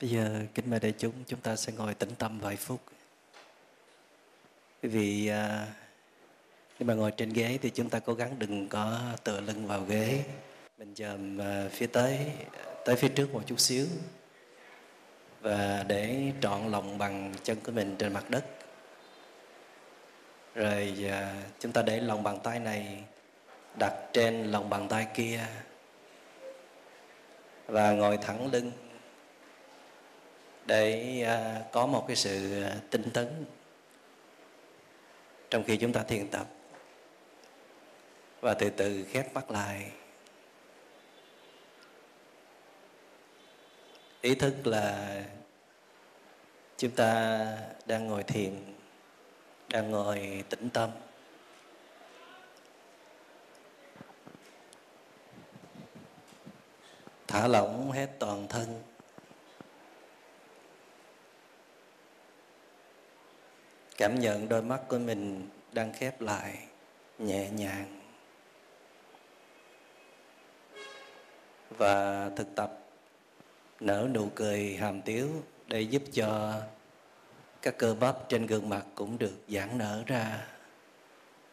Bây giờ kính mời đại chúng chúng ta sẽ ngồi tĩnh tâm vài phút. Quý vị à, nếu mà ngồi trên ghế thì chúng ta cố gắng đừng có tựa lưng vào ghế. Mình dòm à, phía tới tới phía trước một chút xíu và để trọn lòng bằng chân của mình trên mặt đất. Rồi à, chúng ta để lòng bàn tay này đặt trên lòng bàn tay kia và ngồi thẳng lưng để à, có một cái sự à, tinh tấn trong khi chúng ta thiền tập. Và từ từ khép mắt lại. Ý thức là chúng ta đang ngồi thiền, đang ngồi tĩnh tâm. Thả lỏng hết toàn thân. Cảm nhận đôi mắt của mình đang khép lại, nhẹ nhàng. Và thực tập nở nụ cười hàm tiếu để giúp cho các cơ bắp trên gương mặt cũng được giãn nở ra.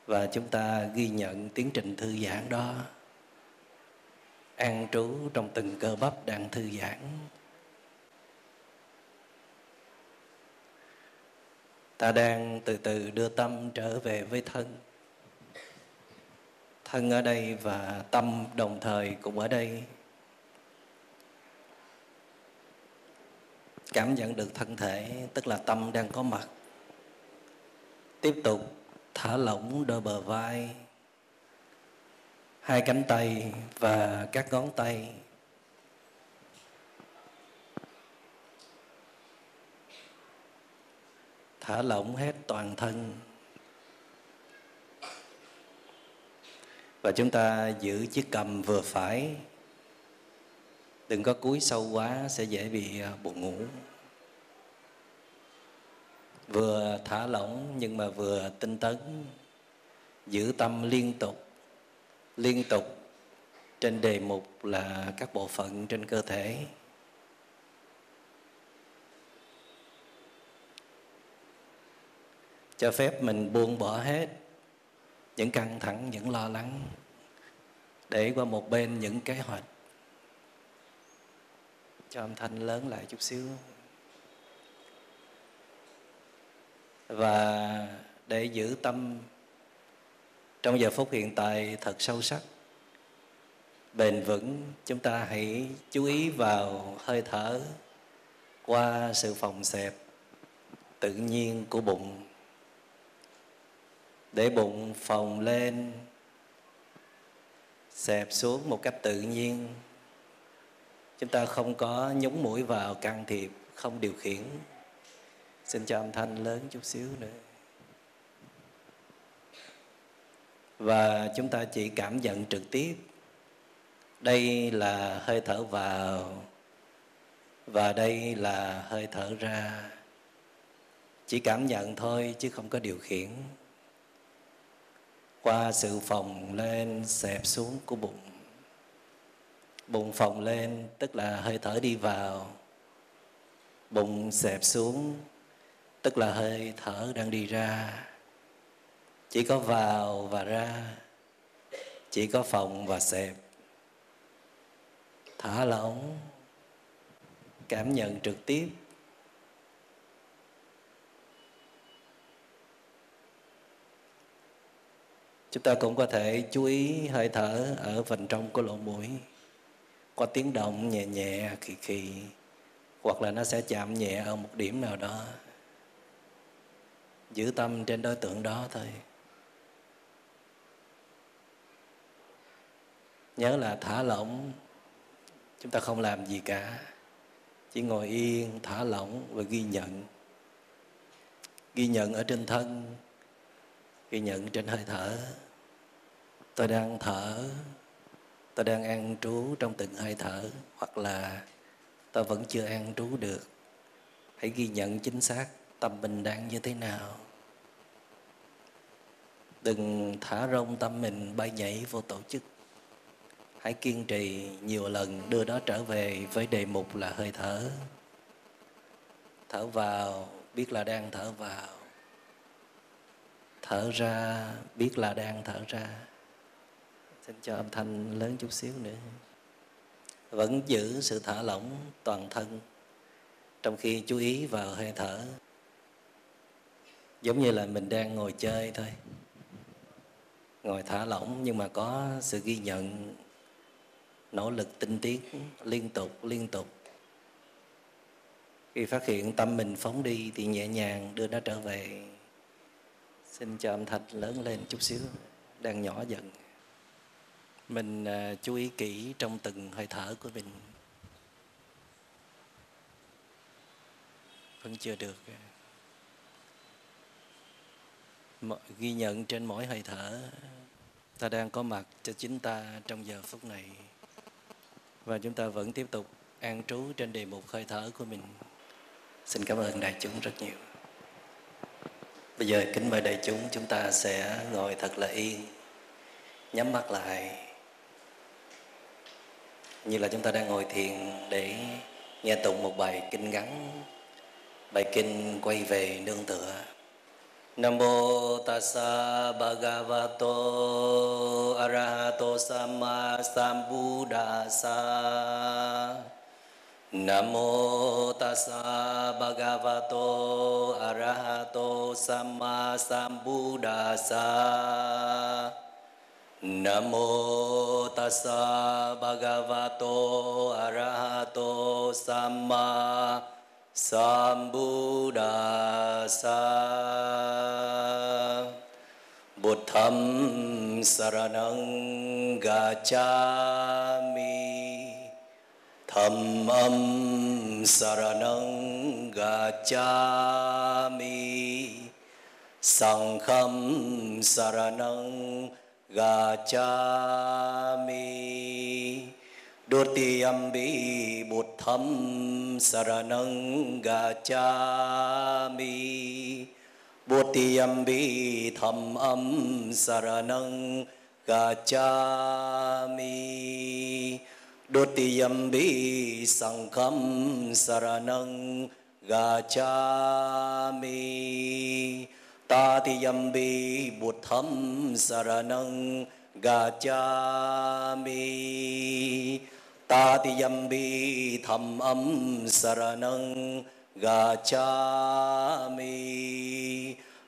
Và chúng ta ghi nhận tiến trình thư giãn đó. An trú trong từng cơ bắp đang thư giãn. Ta đang từ từ đưa tâm trở về với thân. Thân ở đây và tâm đồng thời cũng ở đây. Cảm nhận được thân thể, tức là tâm đang có mặt. Tiếp tục thả lỏng đôi bờ vai, hai cánh tay và các ngón tay. Thả lỏng hết toàn thân. Và chúng ta giữ chiếc cầm vừa phải. Đừng có cúi sâu quá, sẽ dễ bị à, buồn ngủ. Vừa thả lỏng nhưng mà vừa tinh tấn. Giữ tâm liên tục. Liên tục trên đề mục là các bộ phận trên cơ thể. Cho phép mình buông bỏ hết những căng thẳng, những lo lắng, để qua một bên những kế hoạch. Cho âm thanh lớn lại chút xíu. Và để giữ tâm trong giờ phút hiện tại thật sâu sắc, bền vững, chúng ta hãy chú ý vào hơi thở qua sự phòng xẹp tự nhiên của bụng để bụng phồng lên, xẹp xuống một cách tự nhiên. Chúng ta không có nhúng mũi vào can thiệp, không điều khiển. Xin cho âm thanh lớn chút xíu nữa. Và chúng ta chỉ cảm nhận trực tiếp. Đây là hơi thở vào, và đây là hơi thở ra. Chỉ cảm nhận thôi, chứ không có điều khiển qua sự phồng lên, xẹp xuống của bụng. Bụng phồng lên, tức là hơi thở đi vào. Bụng xẹp xuống, tức là hơi thở đang đi ra. Chỉ có vào và ra, chỉ có phồng và xẹp. Thả lỏng, cảm nhận trực tiếp. Chúng ta cũng có thể chú ý hơi thở ở phần trong của lỗ mũi. Có tiếng động nhẹ nhẹ kỳ kỳ hoặc là nó sẽ chạm nhẹ ở một điểm nào đó. Giữ tâm trên đối tượng đó thôi. Nhớ là thả lỏng, chúng ta không làm gì cả. Chỉ ngồi yên, thả lỏng và ghi nhận. Ghi nhận ở trên thân ghi nhận trên hơi thở. Tôi đang thở. Tôi đang an trú trong từng hơi thở, hoặc là tôi vẫn chưa an trú được. Hãy ghi nhận chính xác tâm mình đang như thế nào. Đừng thả rông tâm mình bay nhảy vô tổ chức. Hãy kiên trì nhiều lần đưa đó trở về với đề mục là hơi thở. Thở vào, biết là đang thở vào thở ra, biết là đang thở ra. Xin cho âm thanh lớn chút xíu nữa. Vẫn giữ sự thả lỏng toàn thân, trong khi chú ý vào hơi thở. Giống như là mình đang ngồi chơi thôi. Ngồi thả lỏng nhưng mà có sự ghi nhận, nỗ lực tinh tiến, liên tục liên tục. Khi phát hiện tâm mình phóng đi thì nhẹ nhàng đưa nó trở về xin cho âm thanh lớn lên chút xíu. Đang nhỏ dần. Mình à, chú ý kỹ trong từng hơi thở của mình. Vẫn chưa được à. ghi nhận trên mỗi hơi thở, ta đang có mặt cho chính ta trong giờ phút này. Và chúng ta vẫn tiếp tục an trú trên đề mục hơi thở của mình. Xin cảm ơn đại chúng rất nhiều bây giờ kính mời đại chúng chúng ta sẽ ngồi thật là yên, nhắm mắt lại, như là chúng ta đang ngồi thiền để nghe tụng một bài kinh ngắn, bài kinh quay về nương tựa. Nam mô tassa bhagavato arahato sama nam mô tassa bhagavato arahato samma sambuddhassa. Nam mô tassa bhagavato arahato samma sambuddhassa. Buddham saranang gacchami. Dhammam saranang gacchami Sangham saranang gacchami Dutiyambi Buddham Saranang gacchami Buddhiyambi Dhammam Saranang gacchami Dutiyambi Sangham Saranang gacchami Tatiyambi Buddham Saranang Gacchami Tatiyambi Dhammam Saranang Gacchami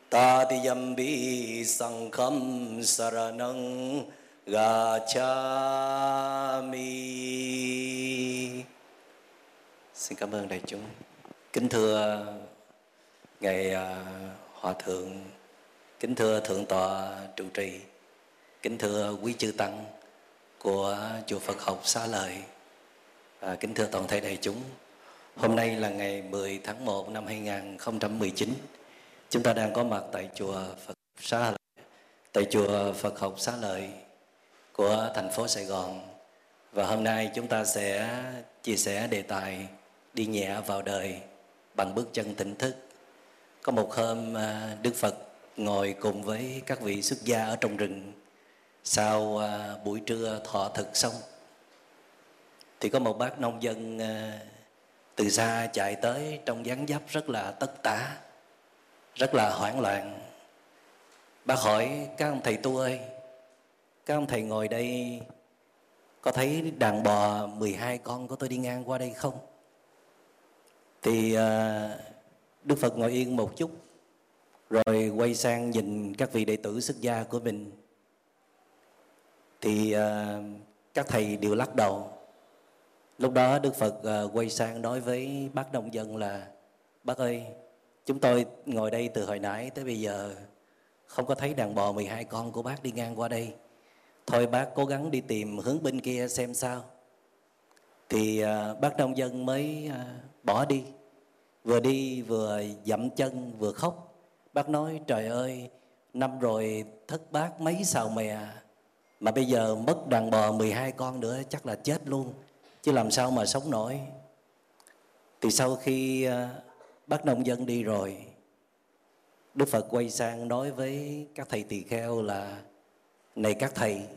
Tatiyambi Sangham Saranang Gacchami Xin cảm ơn đại chúng Kính thưa Ngài à, Hòa Thượng, kính thưa Thượng tọa trụ trì, kính thưa quý chư Tăng của Chùa Phật học Xá Lợi, và kính thưa toàn thể đại chúng. Hôm nay là ngày 10 tháng 1 năm 2019. Chúng ta đang có mặt tại Chùa Phật Xá Lợi, tại Chùa Phật học Xá Lợi của thành phố Sài Gòn. Và hôm nay chúng ta sẽ chia sẻ đề tài đi nhẹ vào đời bằng bước chân tỉnh thức. Có một hôm à, đức phật ngồi cùng với các vị xuất gia ở trong rừng. Sau à, buổi trưa thọ thực xong, thì có một bác nông dân à, từ xa chạy tới trong dáng dấp rất là tất tả, rất là hoảng loạn. Bác hỏi, các ông thầy tu ơi các ông thầy ngồi đây, có thấy đàn bò 12 con của tôi đi ngang qua đây không? Thì à, Đức Phật ngồi yên một chút, rồi quay sang nhìn các vị đệ tử xuất gia của mình. Thì à, các thầy đều lắc đầu. Lúc đó Đức Phật à, quay sang nói với bác nông dân là, bác ơi, chúng tôi ngồi đây từ hồi nãy tới bây giờ không có thấy đàn bò 12 con của bác đi ngang qua đây thôi bác cố gắng đi tìm hướng bên kia xem sao. Thì uh, bác nông dân mới uh, bỏ đi. Vừa đi vừa dậm chân vừa khóc. Bác nói trời ơi năm rồi thất bát mấy xào mè. Mà bây giờ mất đàn bò 12 con nữa chắc là chết luôn. Chứ làm sao mà sống nổi. Thì sau khi à, bác nông dân đi rồi đức phật quay sang nói với các thầy tỳ kheo là này các thầy,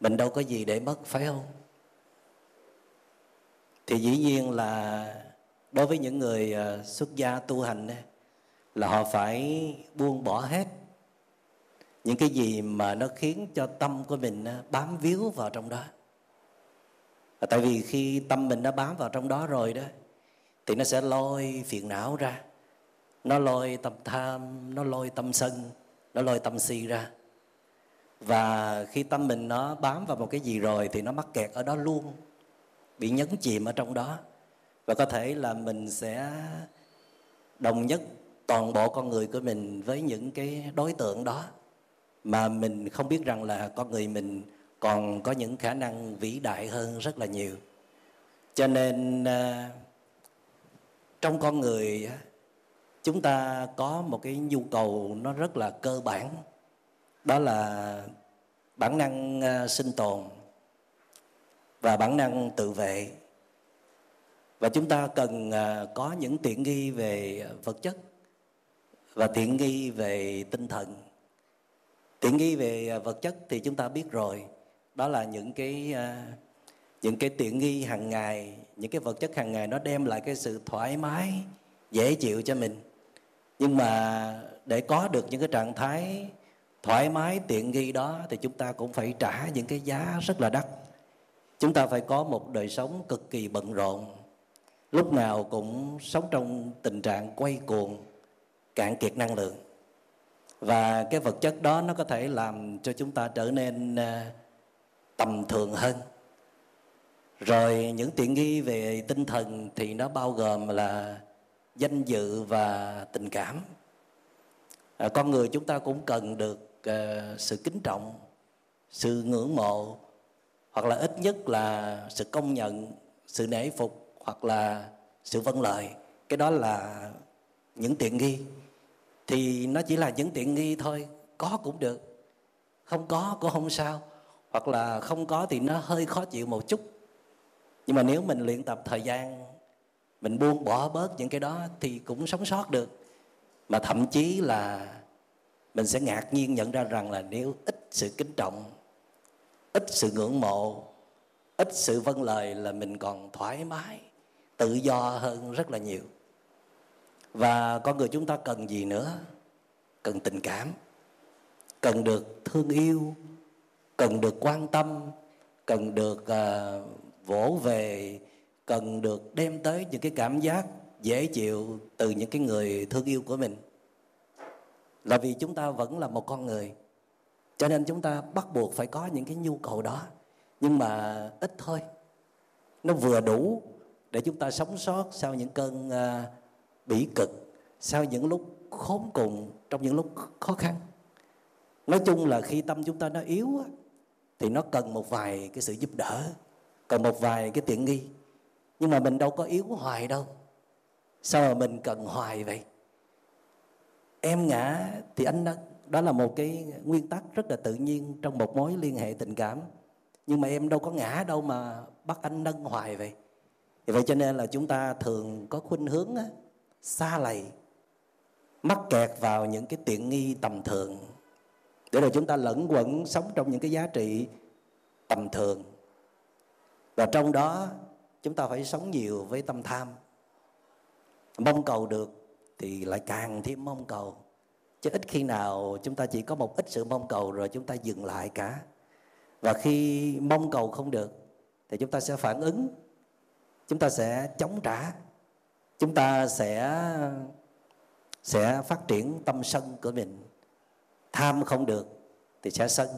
mình đâu có gì để mất, phải không? Thì dĩ nhiên là đối với những người à, xuất gia tu hành là họ phải buông bỏ hết những cái gì mà nó khiến cho tâm của mình à, bám víu vào trong đó. À, tại vì khi tâm mình đã bám vào trong đó rồi đó, thì nó sẽ lôi phiền não ra. Nó lôi tâm tham, nó lôi tâm sân, nó lôi tâm si ra và khi tâm mình nó bám vào một cái gì rồi thì nó mắc kẹt ở đó luôn, bị nhấn chìm ở trong đó. Và có thể là mình sẽ đồng nhất toàn bộ con người của mình với những cái đối tượng đó mà mình không biết rằng là con người mình còn có những khả năng vĩ đại hơn rất là nhiều. Cho nên à, trong con người chúng ta có một cái nhu cầu nó rất là cơ bản đó là bản năng ờ, sinh tồn và bản năng tự vệ. Và chúng ta cần ờ, có những tiện nghi về vật chất và tiện nghi về tinh thần. Tiện nghi về ờ, vật chất thì chúng ta biết rồi. Đó là những cái những cái tiện nghi hàng ngày, những cái vật chất hàng ngày nó đem lại cái sự thoải mái, dễ chịu cho mình. Nhưng mà để có được những cái trạng thái thoải mái tiện nghi đó thì chúng ta cũng phải trả những cái giá rất là đắt. Chúng ta phải có một đời sống cực kỳ bận rộn lúc nào cũng sống trong tình trạng quay cuồng cạn kiệt năng lượng. Và cái vật chất đó nó có thể làm cho chúng ta trở nên à, tầm thường hơn. Rồi những tiện nghi về tinh thần thì nó bao gồm là danh dự và tình cảm. À, con người chúng ta cũng cần được uh, sự kính trọng sự ngưỡng mộ hoặc là ít nhất là sự công nhận sự nể phục hoặc là sự vâng lời. Cái đó là những tiện nghi. Thì nó chỉ là những tiện nghi thôi có cũng được. Không có cũng không sao. Hoặc là không có thì nó hơi khó chịu một chút. Nhưng mà nếu mình luyện tập thời gian mình buông bỏ bớt những cái đó thì cũng sống sót được. Mà thậm chí là mình sẽ ngạc nhiên nhận ra rằng là nếu ít sự kính trọng ít sự ngưỡng mộ ít sự vâng lời là mình còn thoải mái tự do hơn rất là nhiều. Và con người chúng ta cần gì nữa? Cần tình cảm cần được thương yêu cần được quan tâm cần được uh, vỗ về cần được đem tới những cái cảm giác dễ chịu từ những cái người thương yêu của mình là vì chúng ta vẫn là một con người. Cho nên chúng ta bắt buộc phải có những cái nhu cầu đó. Nhưng mà ít thôi. Nó vừa đủ để chúng ta sống sót sau những cơn uh, bỉ cực sau những lúc khốn cùng trong những lúc khó khăn. Nói chung là khi tâm chúng ta nó yếu thì nó cần một vài cái sự giúp đỡ cần một vài cái tiện nghi. Nhưng mà mình đâu có yếu hoài đâu. Sao mà mình cần hoài vậy? Em ngã thì anh đó, đó là một cái nguyên tắc rất là tự nhiên trong một mối liên hệ tình cảm. Nhưng mà em đâu có ngã đâu mà bắt anh nâng hoài vậy. Thì vậy cho nên là chúng ta thường có khuynh hướng á, xa lầy mắc kẹt vào những cái tiện nghi tầm thường. Để rồi chúng ta lẫn quẩn sống trong những cái giá trị tầm thường. Và trong đó chúng ta phải sống nhiều với tâm tham mong cầu được thì lại càng thêm mong cầu. Chứ ít khi nào chúng ta chỉ có một ít sự mong cầu rồi chúng ta dừng lại cả. Và khi mong cầu không được, thì chúng ta sẽ phản ứng, chúng ta sẽ chống trả, chúng ta sẽ sẽ phát triển tâm sân của mình. Tham không được thì sẽ sân.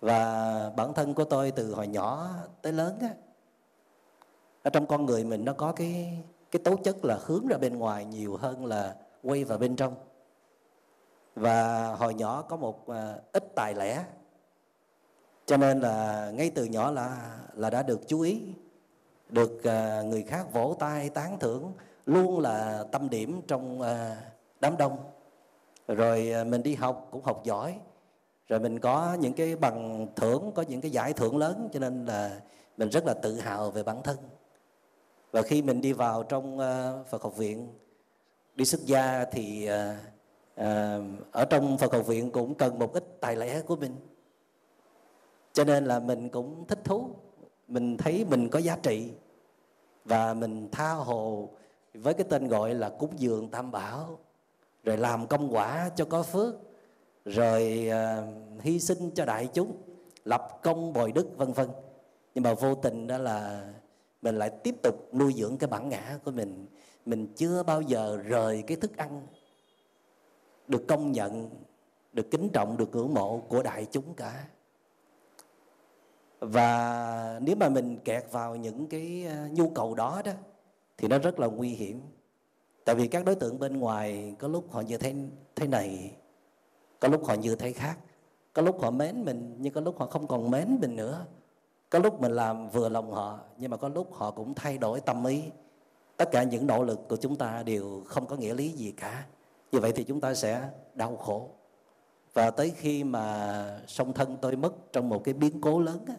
Và bản thân của tôi từ hồi nhỏ tới lớn á, ở trong con người mình nó có cái cái tố chất là hướng ra bên ngoài nhiều hơn là quay vào bên trong. Và hồi nhỏ có một à, ít tài lẻ. Cho nên là ngay từ nhỏ là là đã được chú ý, được à, người khác vỗ tay tán thưởng, luôn là tâm điểm trong à, đám đông. Rồi mình đi học cũng học giỏi. Rồi mình có những cái bằng thưởng, có những cái giải thưởng lớn, cho nên là mình rất là tự hào về bản thân và khi mình đi vào trong ờ, Phật học viện, đi xuất gia thì ờ, ờ, ở trong Phật học viện cũng cần một ít tài lẻ của mình. Cho nên là mình cũng thích thú. Mình thấy mình có giá trị. Và mình tha hồ với cái tên gọi là cúng dường tam bảo. Rồi làm công quả cho có phước. Rồi hy sinh cho đại chúng. Lập công bồi đức, vân vân. Nhưng mà vô tình đó là mình lại tiếp tục nuôi dưỡng cái bản ngã của mình. Mình chưa bao giờ rời cái thức ăn được công nhận, được kính trọng, được ngưỡng mộ của đại chúng cả. Và nếu mà mình kẹt vào những cái à, nhu cầu đó đó, thì nó rất là nguy hiểm. Tại vì các đối tượng bên ngoài có lúc họ như thế thế này, có lúc họ như thế khác. Có lúc họ mến mình, nhưng có lúc họ không còn mến mình nữa có lúc mình làm vừa lòng họ nhưng mà có lúc họ cũng thay đổi tâm ý. Tất cả những nỗ lực của chúng ta đều không có nghĩa lý gì cả. Như vậy thì chúng ta sẽ đau khổ. Và tới khi mà song thân tôi mất trong một cái biến cố lớn á,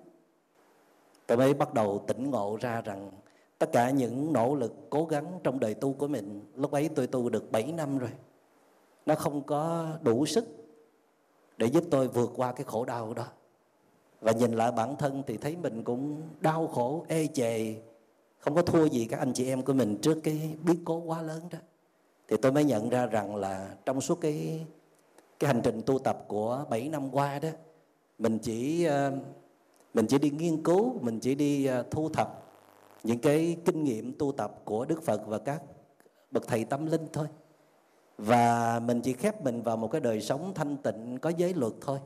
tôi mới bắt đầu tỉnh ngộ ra rằng tất cả những nỗ lực cố gắng trong đời tu của mình lúc ấy tôi tu được 7 năm rồi nó không có đủ sức để giúp tôi vượt qua cái khổ đau đó và nhìn lại bản thân thì thấy mình cũng đau khổ, ê chề. Không có thua gì các anh chị em của mình trước cái biến cố quá lớn đó. Thì tôi mới nhận ra rằng là trong suốt cái cái hành trình tu tập của 7 năm qua đó, mình chỉ ờ, mình chỉ đi nghiên cứu, mình chỉ đi ờ, thu thập những cái kinh nghiệm tu tập của Đức Phật và các bậc thầy tâm linh thôi. Và mình chỉ khép mình vào một cái đời sống thanh tịnh, có giới luật thôi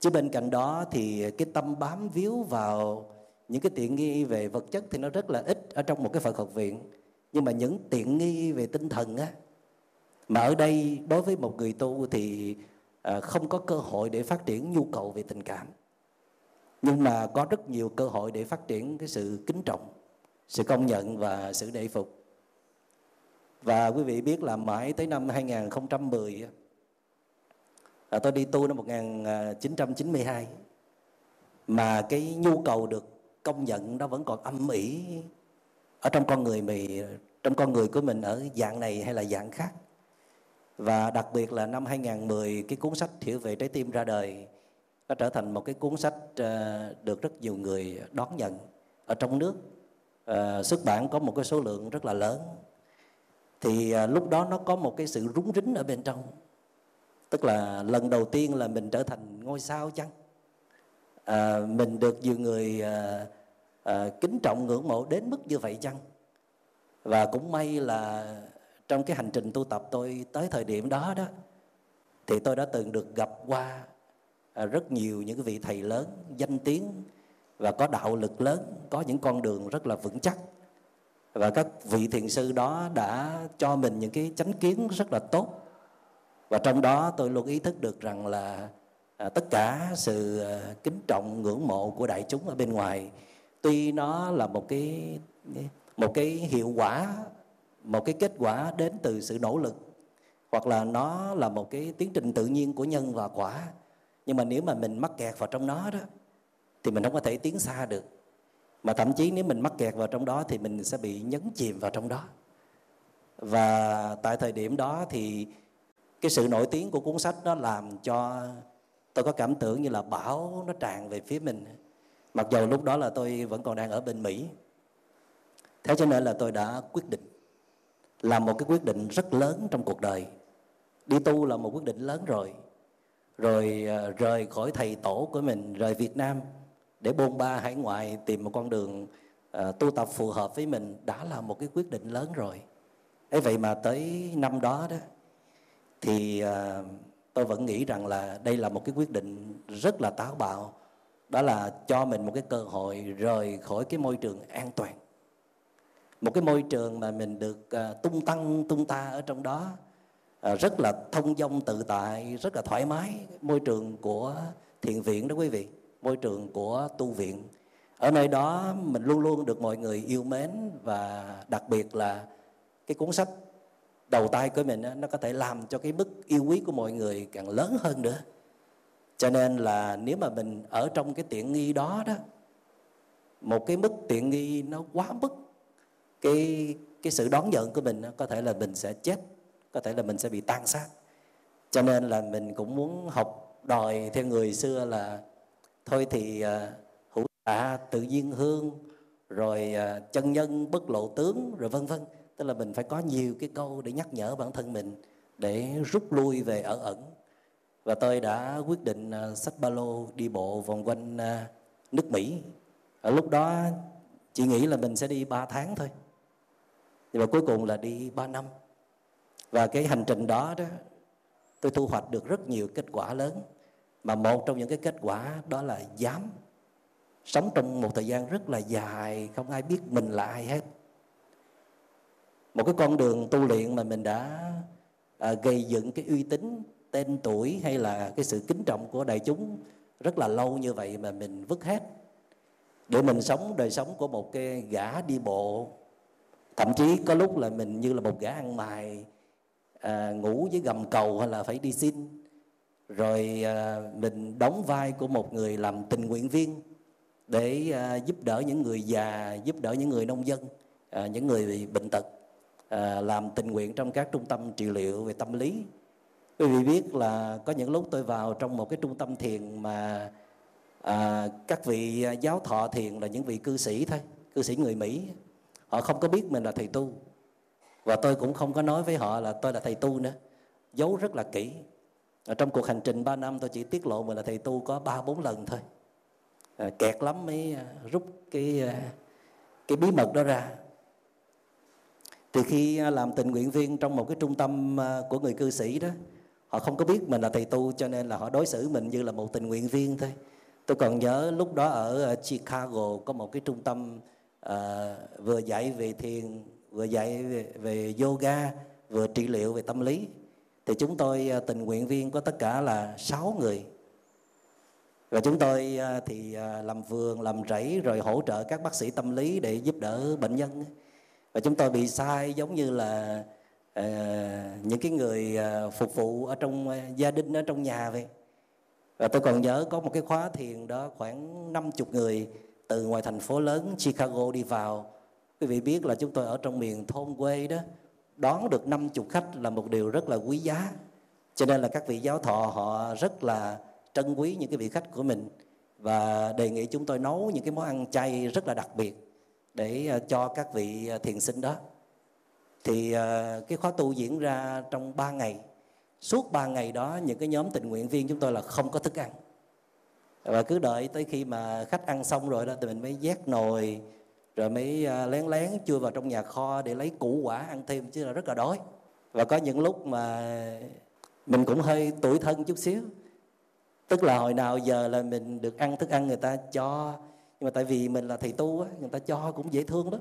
chứ bên cạnh đó thì cái tâm bám víu vào những cái tiện nghi về vật chất thì nó rất là ít ở trong một cái Phật học viện. Nhưng mà những tiện nghi về tinh thần á, mà ở đây đối với một người tu thì à, không có cơ hội để phát triển nhu cầu về tình cảm. Nhưng mà có rất nhiều cơ hội để phát triển cái sự kính trọng, sự công nhận và sự đệ phục. Và quý vị biết là mãi tới năm 2010 à, tôi đi tu năm 1992 mà cái nhu cầu được công nhận nó vẫn còn âm ỉ ở trong con người mình trong con người của mình ở dạng này hay là dạng khác. Và đặc biệt là năm 2010 cái cuốn sách hiểu về trái tim ra đời nó trở thành một cái cuốn sách ờ, được rất nhiều người đón nhận. Ở trong nước ờ, xuất bản có một cái số lượng rất là lớn. Thì ờ, lúc đó nó có một cái sự rúng rính ở bên trong tức là lần đầu tiên là mình trở thành ngôi sao chăng? À, mình được nhiều người à, à, kính trọng ngưỡng mộ đến mức như vậy chăng? Và cũng may là trong cái hành trình tu tập tôi tới thời điểm đó đó thì tôi đã từng được gặp qua à, rất nhiều những vị thầy lớn danh tiếng và có đạo lực lớn có những con đường rất là vững chắc. Và các vị thiền sư đó đã cho mình những cái chánh kiến rất là tốt và trong đó tôi luôn ý thức được rằng là à, tất cả sự à, kính trọng ngưỡng mộ của đại chúng ở bên ngoài tuy nó là một cái một cái hiệu quả một cái kết quả đến từ sự nỗ lực hoặc là nó là một cái tiến trình tự nhiên của nhân và quả. Nhưng mà nếu mà mình mắc kẹt vào trong nó đó thì mình không có thể tiến xa được. Mà thậm chí nếu mình mắc kẹt vào trong đó thì mình sẽ bị nhấn chìm vào trong đó. Và tại thời điểm đó thì cái sự nổi tiếng của cuốn sách nó làm cho tôi có cảm tưởng như là bão nó tràn về phía mình. Mặc dù lúc đó là tôi vẫn còn đang ở bên mỹ. Thế cho nên là tôi đã quyết định làm một cái quyết định rất lớn trong cuộc đời. Đi tu là một quyết định lớn rồi. Rồi à, rời khỏi thầy tổ của mình rời việt nam để bôn ba hải ngoại tìm một con đường uh, tu tập phù hợp với mình đã là một cái quyết định lớn rồi. Ấy vậy mà tới năm đó đó thì à, tôi vẫn nghĩ rằng là đây là một cái quyết định rất là táo bạo. Đó là cho mình một cái cơ hội rời khỏi cái môi trường an toàn. Một cái môi trường mà mình được à, tung tăng, tung ta ở trong đó à, rất là thông dong, tự tại, rất là thoải mái. Môi trường của thiền viện đó quý vị, môi trường của tu viện. Ở nơi đó mình luôn luôn được mọi người yêu mến và đặc biệt là cái cuốn sách đầu tay của mình nó có thể làm cho cái mức yêu quý của mọi người càng lớn hơn nữa. Cho nên là nếu mà mình ở trong cái tiện nghi đó đó một cái mức tiện nghi nó quá mức cái cái sự đón nhận của mình có thể là mình sẽ chết có thể là mình sẽ bị tan xác cho nên là mình cũng muốn học đòi theo người xưa là thôi thì uh, hữu tạ tự nhiên hương rồi uh, chân nhân bất lộ tướng rồi vân vân tức là mình phải có nhiều cái câu để nhắc nhở bản thân mình để rút lui về ở ẩn. Và tôi đã quyết định à, sách ba lô đi bộ vòng quanh à, nước Mỹ. Ở lúc đó chị nghĩ là mình sẽ đi 3 tháng thôi. Nhưng mà cuối cùng là đi 3 năm. Và cái hành trình đó đó, tôi thu hoạch được rất nhiều kết quả lớn. Mà một trong những cái kết quả đó là dám sống trong một thời gian rất là dài, không ai biết mình là ai hết một cái con đường tu luyện mà mình đã à, gây dựng cái uy tín tên tuổi hay là cái sự kính trọng của đại chúng rất là lâu như vậy mà mình vứt hết. Để mình sống đời sống của một cái gã đi bộ thậm chí có lúc là mình như là một gã ăn mày à, ngủ với gầm cầu hay là phải đi xin. Rồi à, mình đóng vai của một người làm tình nguyện viên để à, giúp đỡ những người già giúp đỡ những người nông dân à, những người bị bệnh tật à, làm tình nguyện trong các trung tâm trị liệu về tâm lý. Quý vị biết là có những lúc tôi vào trong một cái trung tâm thiền mà à, các vị à, giáo thọ thiền là những vị cư sĩ thôi cư sĩ người mỹ. Họ không có biết mình là thầy tu. Và tôi cũng không có nói với họ là tôi là thầy tu nữa. Giấu rất là kỹ. Ở trong cuộc hành trình 3 năm tôi chỉ tiết lộ mình là thầy tu có ba bốn lần thôi. À, kẹt lắm mới à, rút cái à, cái bí mật đó ra thì khi à, làm tình nguyện viên trong một cái trung tâm à, của người cư sĩ đó họ không có biết mình là thầy tu cho nên là họ đối xử mình như là một tình nguyện viên thôi. Tôi còn nhớ lúc đó ở à, Chicago có một cái trung tâm uh, vừa dạy về thiền vừa dạy về, về yoga vừa trị liệu về tâm lý. Thì chúng tôi uh, tình nguyện viên có tất cả là 6 người. Và chúng tôi uh, thì uh, làm vườn làm rẫy rồi hỗ trợ các bác sĩ tâm lý để giúp đỡ bệnh nhân và chúng tôi bị sai giống như là uh, những cái người uh, phục vụ ở trong uh, gia đình ở trong nhà vậy. Và tôi còn nhớ có một cái khóa thiền đó khoảng 50 người từ ngoài thành phố lớn Chicago đi vào. Quý vị biết là chúng tôi ở trong miền thôn quê đó đón được 50 khách là một điều rất là quý giá. Cho nên là các vị giáo thọ họ rất là trân quý những cái vị khách của mình. Và đề nghị chúng tôi nấu những cái món ăn chay rất là đặc biệt để ờ, cho các vị ờ, thiền sinh đó. Thì ờ, cái khóa tu diễn ra trong 3 ngày. Suốt 3 ngày đó, những cái nhóm tình nguyện viên chúng tôi là không có thức ăn. Và cứ đợi tới khi mà khách ăn xong rồi đó, thì mình mới vét nồi, rồi mới lén lén chui vào trong nhà kho để lấy củ quả ăn thêm, chứ là rất là đói. Và có những lúc mà mình cũng hơi tuổi thân chút xíu. Tức là hồi nào giờ là mình được ăn thức ăn người ta cho nhưng mà tại vì mình là thầy tu á người ta cho cũng dễ thương lắm.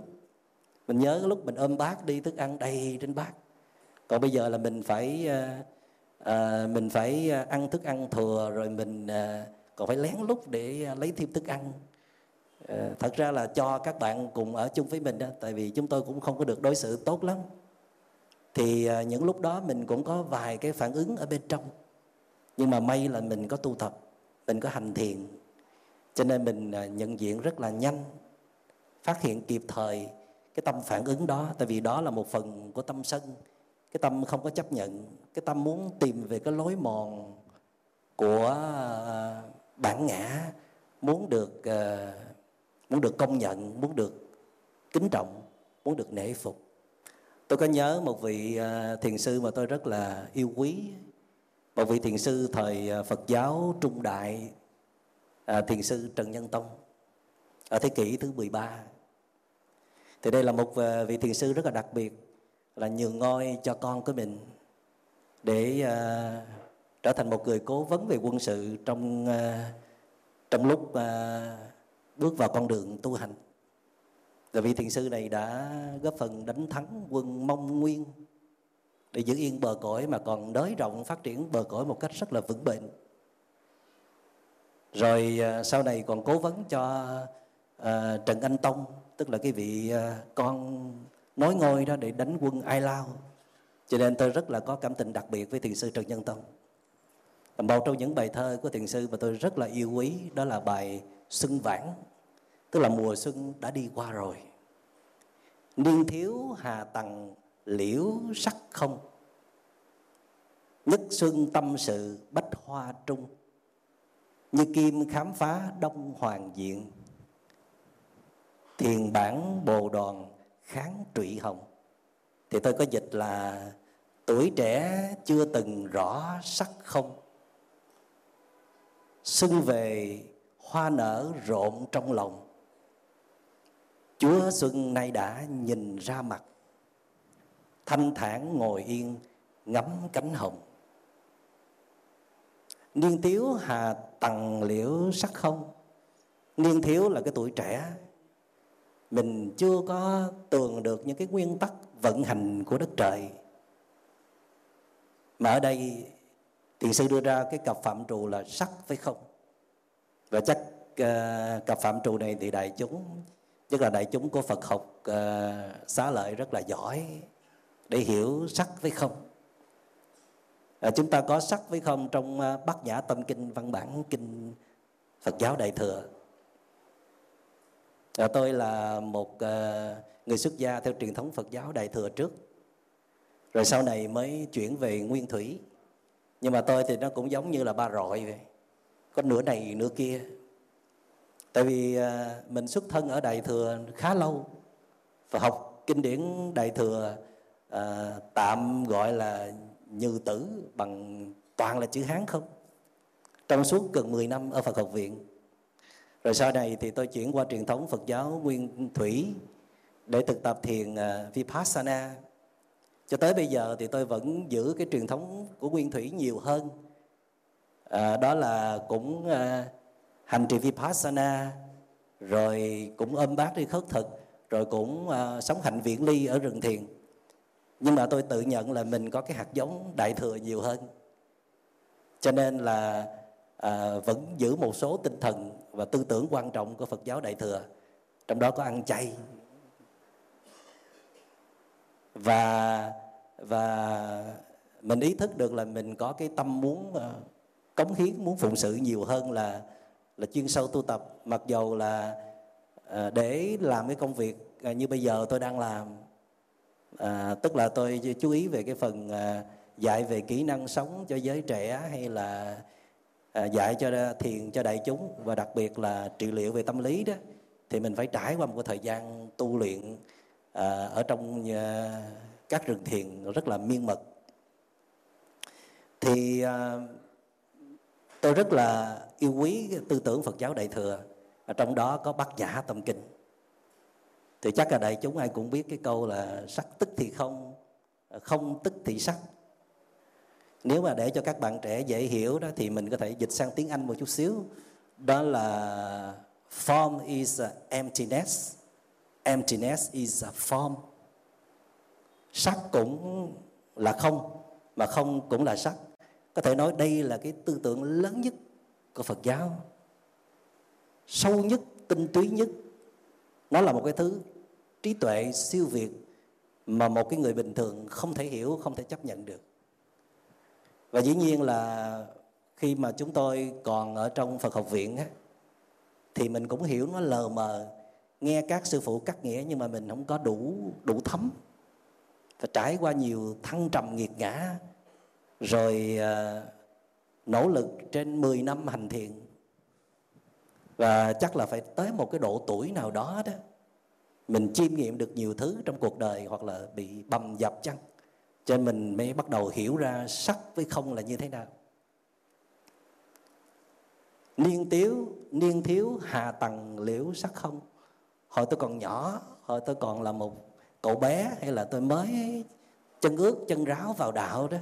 Mình nhớ lúc mình ôm bát đi thức ăn đầy trên bát còn bây giờ là mình phải à, à, mình phải ờ, ăn thức ăn thừa rồi mình à, còn phải lén lút để lấy thêm thức ăn. À, thật ra là cho các bạn cùng ở chung với mình đó tại vì chúng tôi cũng không có được đối xử tốt lắm. Thì à, những lúc đó mình cũng có vài cái phản ứng ở bên trong. Nhưng mà may là mình có tu tập mình có hành thiền cho nên mình à, nhận diện rất là nhanh, phát hiện kịp thời cái tâm phản ứng đó. Tại vì đó là một phần của tâm sân. Cái tâm không có chấp nhận, cái tâm muốn tìm về cái lối mòn của à, bản ngã, muốn được à, muốn được công nhận, muốn được kính trọng, muốn được nể phục. Tôi có nhớ một vị thiền sư mà tôi rất là yêu quý. Một vị thiền sư thời Phật giáo Trung Đại à, thiền sư Trần Nhân Tông ở thế kỷ thứ 13 thì đây là một à, vị thiền sư rất là đặc biệt là nhường ngôi cho con của mình để à, trở thành một người cố vấn về quân sự trong à, trong lúc à, bước vào con đường tu hành. Và vị thiền sư này đã góp phần đánh thắng quân Mông Nguyên để giữ yên bờ cõi mà còn đới rộng phát triển bờ cõi một cách rất là vững bền rồi à, sau này còn cố vấn cho à, Trần Anh Tông tức là cái vị à, con nói ngôi đó để đánh quân Ai Lao. Cho nên tôi rất là có cảm tình đặc biệt với thiền sư Trần Nhân Tông. Một trong những bài thơ của thiền sư mà tôi rất là yêu quý đó là bài Xuân Vãng tức là mùa xuân đã đi qua rồi. Niên thiếu hà tầng liễu sắc không. Nhất xuân tâm sự bách hoa trung như kim khám phá đông hoàng diện thiền bản bồ đoàn kháng trụy hồng. Thì tôi có dịch là tuổi trẻ chưa từng rõ sắc không. Xuân về hoa nở rộn trong lòng. Chúa xuân nay đã nhìn ra mặt. Thanh thản ngồi yên, ngắm cánh hồng niên thiếu hà tầng liễu sắc không? Niên thiếu là cái tuổi trẻ. Mình chưa có tường được những cái nguyên tắc vận hành của đất trời. Mà ở đây thiền sư đưa ra cái cặp phạm trù là sắc với không. Và chắc uh, cặp phạm trù này thì đại chúng nhất là đại chúng của phật học uh, xá lợi rất là giỏi để hiểu sắc với không à, chúng ta có sắc với không trong uh, bát nhã tâm kinh văn bản kinh phật giáo đại thừa? À, tôi là một uh, người xuất gia theo truyền thống phật giáo đại thừa trước. Rồi sau này mới chuyển về nguyên thủy. Nhưng mà tôi thì nó cũng giống như là ba rọi vậy. Có nửa này nửa kia. Tại vì à, mình xuất thân ở đại thừa khá lâu và học kinh điển đại thừa à, tạm gọi là như tử bằng toàn là chữ hán không? Trong suốt gần 10 năm ở Phật học viện. Rồi sau này thì tôi chuyển qua truyền thống Phật giáo nguyên thủy để thực tập thiền à, Vipassana. Cho tới bây giờ thì tôi vẫn giữ cái truyền thống của nguyên thủy nhiều hơn. À, đó là cũng à, hành trì vipassana rồi cũng ôm bát đi khất thực rồi cũng à, sống hạnh viễn ly ở rừng thiền nhưng mà tôi tự nhận là mình có cái hạt giống đại thừa nhiều hơn. Cho nên là à, vẫn giữ một số tinh thần và tư tưởng quan trọng của phật giáo đại thừa. Trong đó có ăn chay. Và và mình ý thức được là mình có cái tâm muốn uh, cống hiến muốn phụng sự nhiều hơn là là chuyên sâu tu tập. Mặc dầu là uh, để làm cái công việc uh, như bây giờ tôi đang làm à, tức là tôi chú ý về cái phần à, dạy về kỹ năng sống cho giới trẻ hay là à, dạy cho thiền cho đại chúng và đặc biệt là trị liệu về tâm lý đó thì mình phải trải qua một thời gian tu luyện à, ở trong à, các rừng thiền rất là miên mật. Thì à, tôi rất là yêu quý tư tưởng Phật giáo Đại thừa ở trong đó có Bát Nhã Tâm Kinh thì chắc là đại chúng ai cũng biết cái câu là sắc tức thì không không tức thì sắc. Nếu mà để cho các bạn trẻ dễ hiểu đó thì mình có thể dịch sang tiếng Anh một chút xíu. Đó là form is emptiness. Emptiness is a form. Sắc cũng là không, mà không cũng là sắc. Có thể nói đây là cái tư tưởng lớn nhất của phật giáo. Sâu nhất, tinh túy nhất nó là một cái thứ trí tuệ siêu việt mà một cái người bình thường không thể hiểu không thể chấp nhận được. Và dĩ nhiên là khi mà chúng tôi còn ở trong phật học viện á, thì mình cũng hiểu nó lờ mờ nghe các sư phụ cắt nghĩa nhưng mà mình không có đủ đủ thấm. Phải trải qua nhiều thăng trầm nghiệt ngã rồi uh, nỗ lực trên 10 năm hành thiện và chắc là phải tới một cái độ tuổi nào đó đó, mình chiêm nghiệm được nhiều thứ trong cuộc đời hoặc là bị bầm dập chăng? Cho nên mình mới bắt đầu hiểu ra sắc với không là như thế nào. Niên tiếu, niên thiếu, hà tầng liễu, sắc không. Hồi tôi còn nhỏ, hồi tôi còn là một cậu bé hay là tôi mới chân ướt, chân ráo vào đạo đó,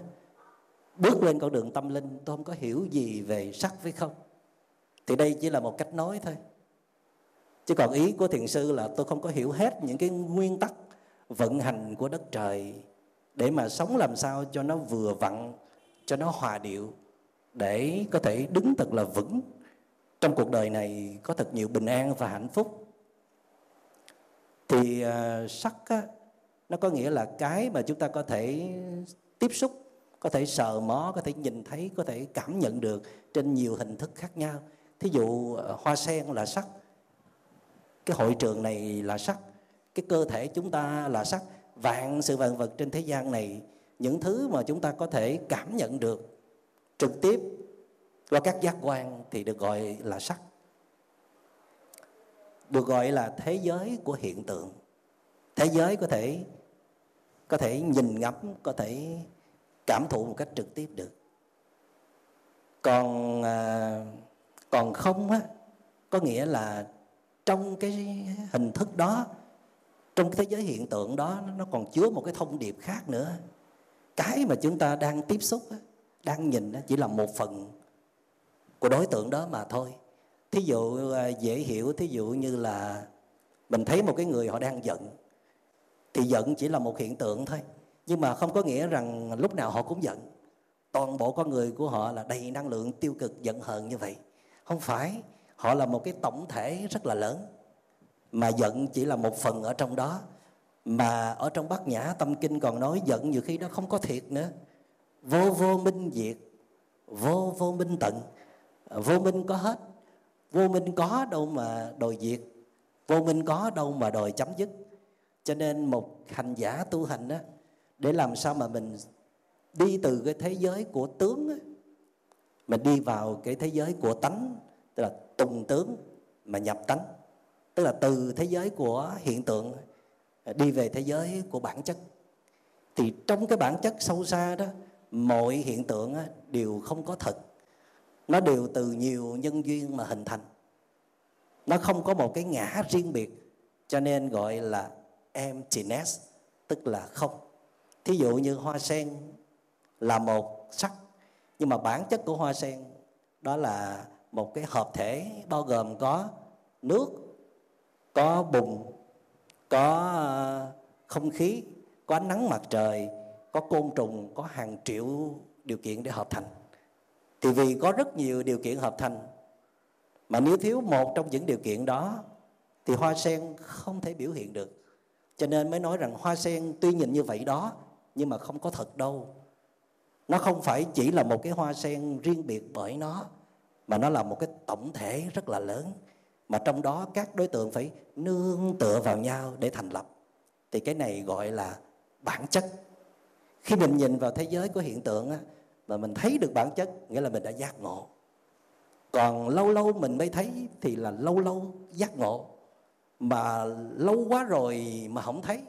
bước lên con đường tâm linh, tôi không có hiểu gì về sắc với không thì đây chỉ là một cách nói thôi. Chứ còn ý của thiền sư là tôi không có hiểu hết những cái nguyên tắc vận hành của đất trời để mà sống làm sao cho nó vừa vặn cho nó hòa điệu để có thể đứng thật là vững. Trong cuộc đời này có thật nhiều bình an và hạnh phúc. Thì uh, sắc á, nó có nghĩa là cái mà chúng ta có thể tiếp xúc có thể sờ mó có thể nhìn thấy có thể cảm nhận được trên nhiều hình thức khác nhau thí dụ ờ, hoa sen là sắc cái hội trường này là sắc cái cơ thể chúng ta là sắc. Vạn sự vạn vật trên thế gian này những thứ mà chúng ta có thể cảm nhận được trực tiếp qua các giác quan thì được gọi là sắc. Được gọi là thế giới của hiện tượng. Thế giới có thể có thể nhìn ngắm có thể cảm thụ một cách trực tiếp được. Còn à, còn không á có nghĩa là trong cái hình thức đó trong cái thế giới hiện tượng đó nó còn chứa một cái thông điệp khác nữa. Cái mà chúng ta đang tiếp xúc á, đang nhìn á, chỉ là một phần của đối tượng đó mà thôi. Thí dụ à, dễ hiểu thí dụ như là mình thấy một cái người họ đang giận thì giận chỉ là một hiện tượng thôi. Nhưng mà không có nghĩa rằng lúc nào họ cũng giận. Toàn bộ con người của họ là đầy năng lượng tiêu cực giận hờn như vậy không phải họ là một cái tổng thể rất là lớn mà giận chỉ là một phần ở trong đó. Mà ở trong bát nhã tâm kinh còn nói giận nhiều khi nó không có thiệt nữa. Vô vô minh diệt vô vô minh tận. Vô minh có hết vô minh có đâu mà đòi diệt vô minh có đâu mà đòi chấm dứt. Cho nên một hành giả tu hành đó để làm sao mà mình đi từ cái thế giới của tướng á, mình đi vào cái thế giới của tánh, tức là tùng tướng mà nhập tánh. Tức là từ thế giới của hiện tượng, đi về thế giới của bản chất. Thì trong cái bản chất sâu xa đó, mọi hiện tượng đều không có thật. Nó đều từ nhiều nhân duyên mà hình thành. Nó không có một cái ngã riêng biệt, cho nên gọi là emptiness, tức là không. Thí dụ như hoa sen là một sắc nhưng mà bản chất của hoa sen đó là một cái hợp thể bao gồm có nước, có bùn, có ờ, không khí, có ánh nắng mặt trời, có côn trùng, có hàng triệu điều kiện để hợp thành. Thì vì có rất nhiều điều kiện hợp thành, mà nếu thiếu một trong những điều kiện đó, thì hoa sen không thể biểu hiện được. Cho nên mới nói rằng hoa sen tuy nhìn như vậy đó, nhưng mà không có thật đâu nó không phải chỉ là một cái hoa sen riêng biệt bởi nó mà nó là một cái tổng thể rất là lớn. Mà trong đó các đối tượng phải nương tựa vào nhau để thành lập. Thì cái này gọi là bản chất. Khi mình nhìn vào thế giới của hiện tượng á, mà mình thấy được bản chất nghĩa là mình đã giác ngộ. Còn lâu lâu mình mới thấy thì là lâu lâu giác ngộ. Mà lâu quá rồi mà không thấy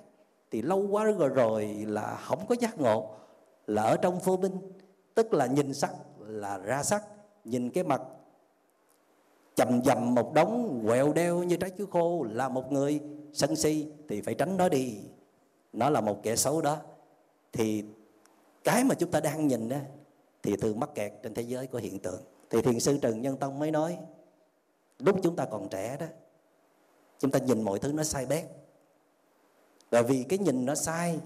thì lâu quá rồi rồi là không có giác ngộ là ở trong vô minh, tức là nhìn sắc, là ra sắc, nhìn cái mặt. Chầm dầm một đống, quẹo đeo như trái chuối khô, là một người sân si, thì phải tránh nó đi. Nó là một kẻ xấu đó. Thì cái mà chúng ta đang nhìn đó thì thường mắc kẹt trên thế giới của hiện tượng. Thì thiền sư trần nhân tông mới nói, lúc chúng ta còn trẻ đó, chúng ta nhìn mọi thứ nó sai bét. Và vì cái nhìn nó sai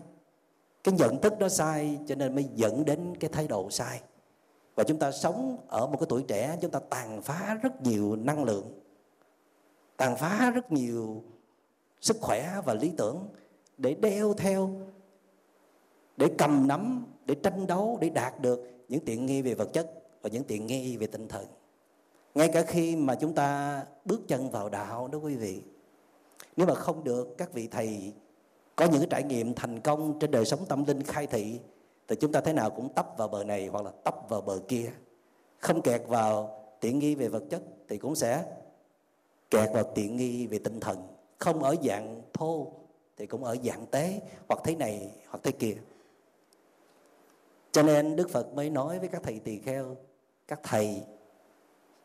cái nhận thức nó sai, cho nên mới dẫn đến cái thái độ sai. Và chúng ta sống ở một cái tuổi trẻ, chúng ta tàn phá rất nhiều năng lượng, tàn phá rất nhiều sức khỏe và lý tưởng để đeo theo, để cầm nắm, để tranh đấu, để đạt được những tiện nghi về vật chất và những tiện nghi về tinh thần. Ngay cả khi mà chúng ta bước chân vào đạo đó quý vị, nếu mà không được các vị thầy có những cái trải nghiệm thành công trên đời sống tâm linh khai thị, thì chúng ta thế nào cũng tấp vào bờ này hoặc là tấp vào bờ kia. Không kẹt vào tiện nghi về vật chất thì cũng sẽ kẹt vào tiện nghi về tinh thần. Không ở dạng thô thì cũng ở dạng tế hoặc thế này hoặc thế kia. Cho nên đức phật mới nói với các thầy tỳ kheo, các thầy,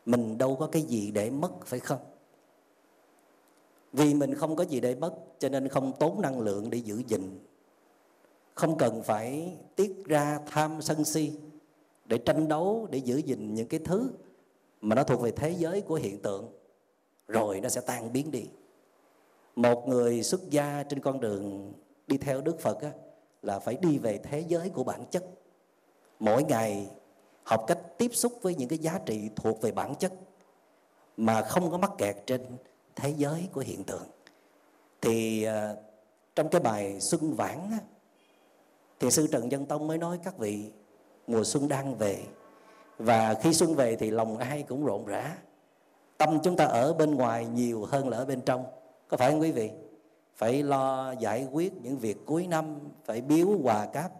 mình đâu có cái gì để mất, phải không? Vì mình không có gì để mất cho nên không tốn năng lượng để giữ gìn. Không cần phải tiết ra tham sân si để tranh đấu để giữ gìn những cái thứ mà nó thuộc về thế giới của hiện tượng. Rồi nó sẽ tan biến đi. Một người xuất gia trên con đường đi theo đức phật á, là phải đi về thế giới của bản chất. Mỗi ngày học cách tiếp xúc với những cái giá trị thuộc về bản chất mà không có mắc kẹt trên thế giới của hiện tượng. Thì uh, trong cái bài xuân vãn á, thì sư trần dân tông mới nói các vị mùa xuân đang về. Và khi xuân về thì lòng ai cũng rộn rã. Tâm chúng ta ở bên ngoài nhiều hơn là ở bên trong. Có phải không quý vị? Phải lo giải quyết những việc cuối năm phải biếu quà cáp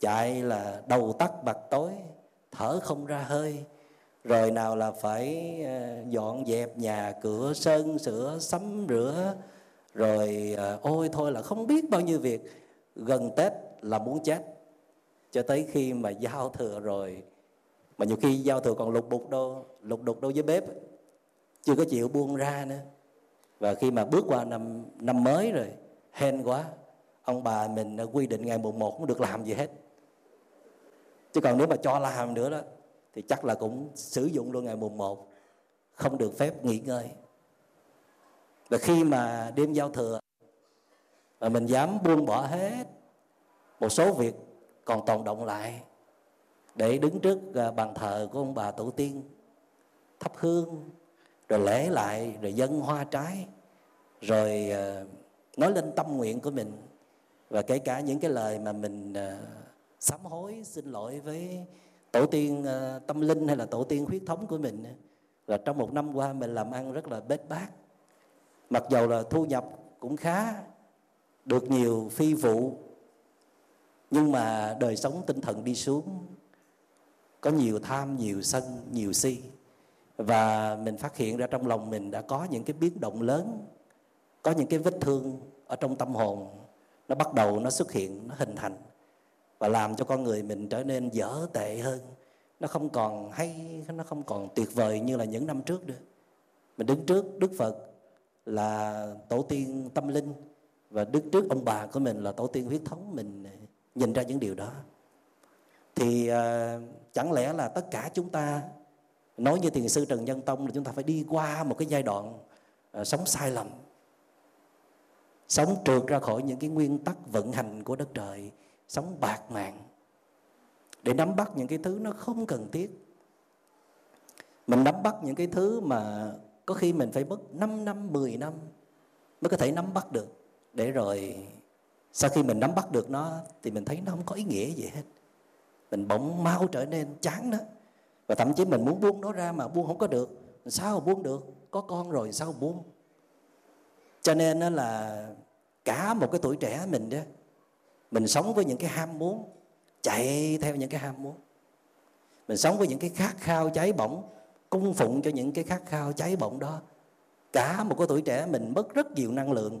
chạy là đầu tắt bạc tối thở không ra hơi rồi nào là phải ờ, dọn dẹp nhà, cửa sơn sửa, sắm rửa. Rồi ờ, ôi thôi là không biết bao nhiêu việc. Gần tết là muốn chết. Cho tới khi mà giao thừa rồi. Mà nhiều khi giao thừa còn lục đục đâu, lục đục đâu với bếp chưa có chịu buông ra nữa. Và khi mà bước qua năm năm mới rồi, hên quá. Ông bà mình ờ, quy định ngày mùng một không được làm gì hết. Chứ còn nếu mà cho làm nữa đó thì chắc là cũng sử dụng luôn ngày mùng một, không được phép nghỉ ngơi. Và khi mà đêm giao thừa, mà mình dám buông bỏ hết một số việc còn tồn động lại để đứng trước à, bàn thờ của ông bà tổ tiên, thắp hương, rồi lễ lại, rồi dân hoa trái, rồi à, nói lên tâm nguyện của mình. Và kể cả những cái lời mà mình à, sám hối, xin lỗi với tổ tiên ờ, tâm linh hay là tổ tiên huyết thống của mình là trong một năm qua mình làm ăn rất là bết bát. Mặc dầu là thu nhập cũng khá được nhiều phi vụ, nhưng mà đời sống tinh thần đi xuống, có nhiều tham, nhiều sân, nhiều si. Và mình phát hiện ra trong lòng mình đã có những cái biến động lớn, có những cái vết thương ở trong tâm hồn, nó bắt đầu nó xuất hiện, nó hình thành và làm cho con người mình trở nên dở tệ hơn. Nó không còn hay nó không còn tuyệt vời như là những năm trước nữa. Mình đứng trước đức phật là tổ tiên tâm linh và đứng trước ông bà của mình là tổ tiên huyết thống. Mình nhìn ra những điều đó. Thì uh, chẳng lẽ là tất cả chúng ta nói như thiền sư trần nhân tông là chúng ta phải đi qua một cái giai đoạn uh, sống sai lầm sống trượt ra khỏi những cái nguyên tắc vận hành của đất trời sống bạc mạng. Để nắm bắt những cái thứ nó không cần thiết. Mình nắm bắt những cái thứ mà có khi mình phải mất 5 năm 10 năm mới có thể nắm bắt được. Để rồi sau khi mình nắm bắt được nó thì mình thấy nó không có ý nghĩa gì hết. Mình bỗng mau trở nên chán đó. Và thậm chí mình muốn buông nó ra mà buông không có được. Sao buông được? Có con rồi sao buông? Cho nên nó là cả một cái tuổi trẻ mình đó mình sống với những cái ham muốn, chạy theo những cái ham muốn. Mình sống với những cái khát khao cháy bỏng, cung phụng cho những cái khát khao cháy bỏng đó. Cả một cái tuổi trẻ mình mất rất nhiều năng lượng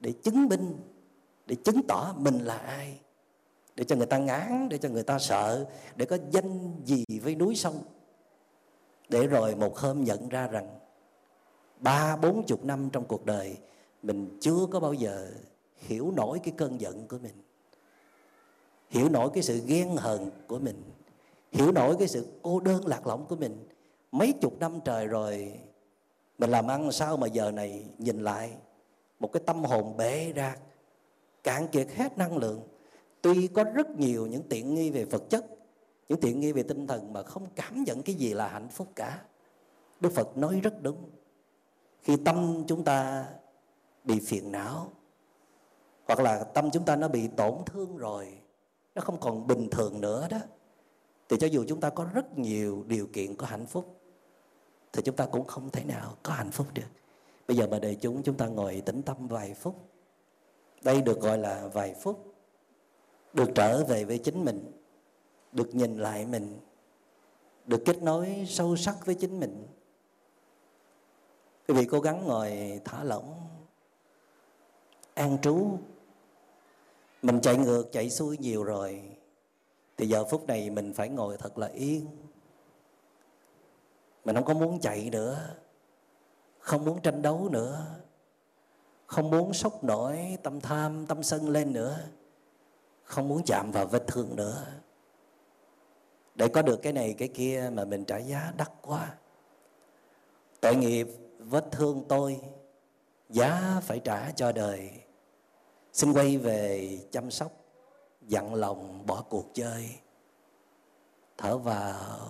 để chứng minh, để chứng tỏ mình là ai, để cho người ta ngán, để cho người ta sợ, để có danh gì với núi sông. Để rồi một hôm nhận ra rằng ba, bốn chục năm trong cuộc đời, mình chưa có bao giờ hiểu nổi cái cơn giận của mình hiểu nổi cái sự ghen hờn của mình. Hiểu nổi cái sự cô đơn lạc lõng của mình. Mấy chục năm trời rồi mình làm ăn sao mà giờ này nhìn lại? Một cái tâm hồn bể ra, cạn kiệt hết năng lượng. Tuy có rất nhiều những tiện nghi về vật chất những tiện nghi về tinh thần mà không cảm nhận cái gì là hạnh phúc cả. Đức phật nói rất đúng. Khi tâm chúng ta bị phiền não hoặc là tâm chúng ta nó bị tổn thương rồi nó không còn bình thường nữa đó. Thì cho dù chúng ta có rất nhiều điều kiện có hạnh phúc, thì chúng ta cũng không thể nào có hạnh phúc được. Bây giờ mà đề chúng chúng ta ngồi tĩnh tâm vài phút. Đây được gọi là vài phút được trở về với chính mình, được nhìn lại mình, được kết nối sâu sắc với chính mình. Quý vị cố gắng ngồi thả lỏng, an trú mình chạy ngược, chạy xuôi nhiều rồi. Thì giờ phút này mình phải ngồi thật là yên. Mình không có muốn chạy nữa. Không muốn tranh đấu nữa. Không muốn sốc nổi tâm tham, tâm sân lên nữa. Không muốn chạm vào vết thương nữa. Để có được cái này, cái kia mà mình trả giá đắt quá. Tội nghiệp, vết thương tôi, giá phải trả cho đời xin quay về chăm sóc, dặn lòng, bỏ cuộc chơi, thở vào,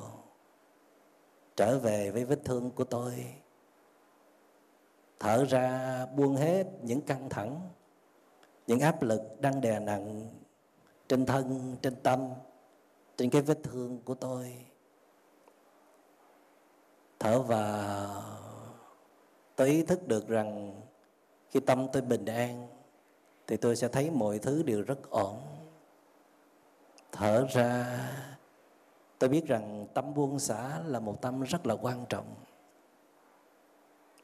trở về với vết thương của tôi. Thở ra buông hết những căng thẳng, những áp lực đang đè nặng trên thân, trên tâm, trên cái vết thương của tôi. Thở vào, tôi ý thức được rằng khi tâm tôi bình an thì tôi sẽ thấy mọi thứ đều rất ổn. Thở ra, tôi biết rằng tâm buông xả là một tâm rất là quan trọng.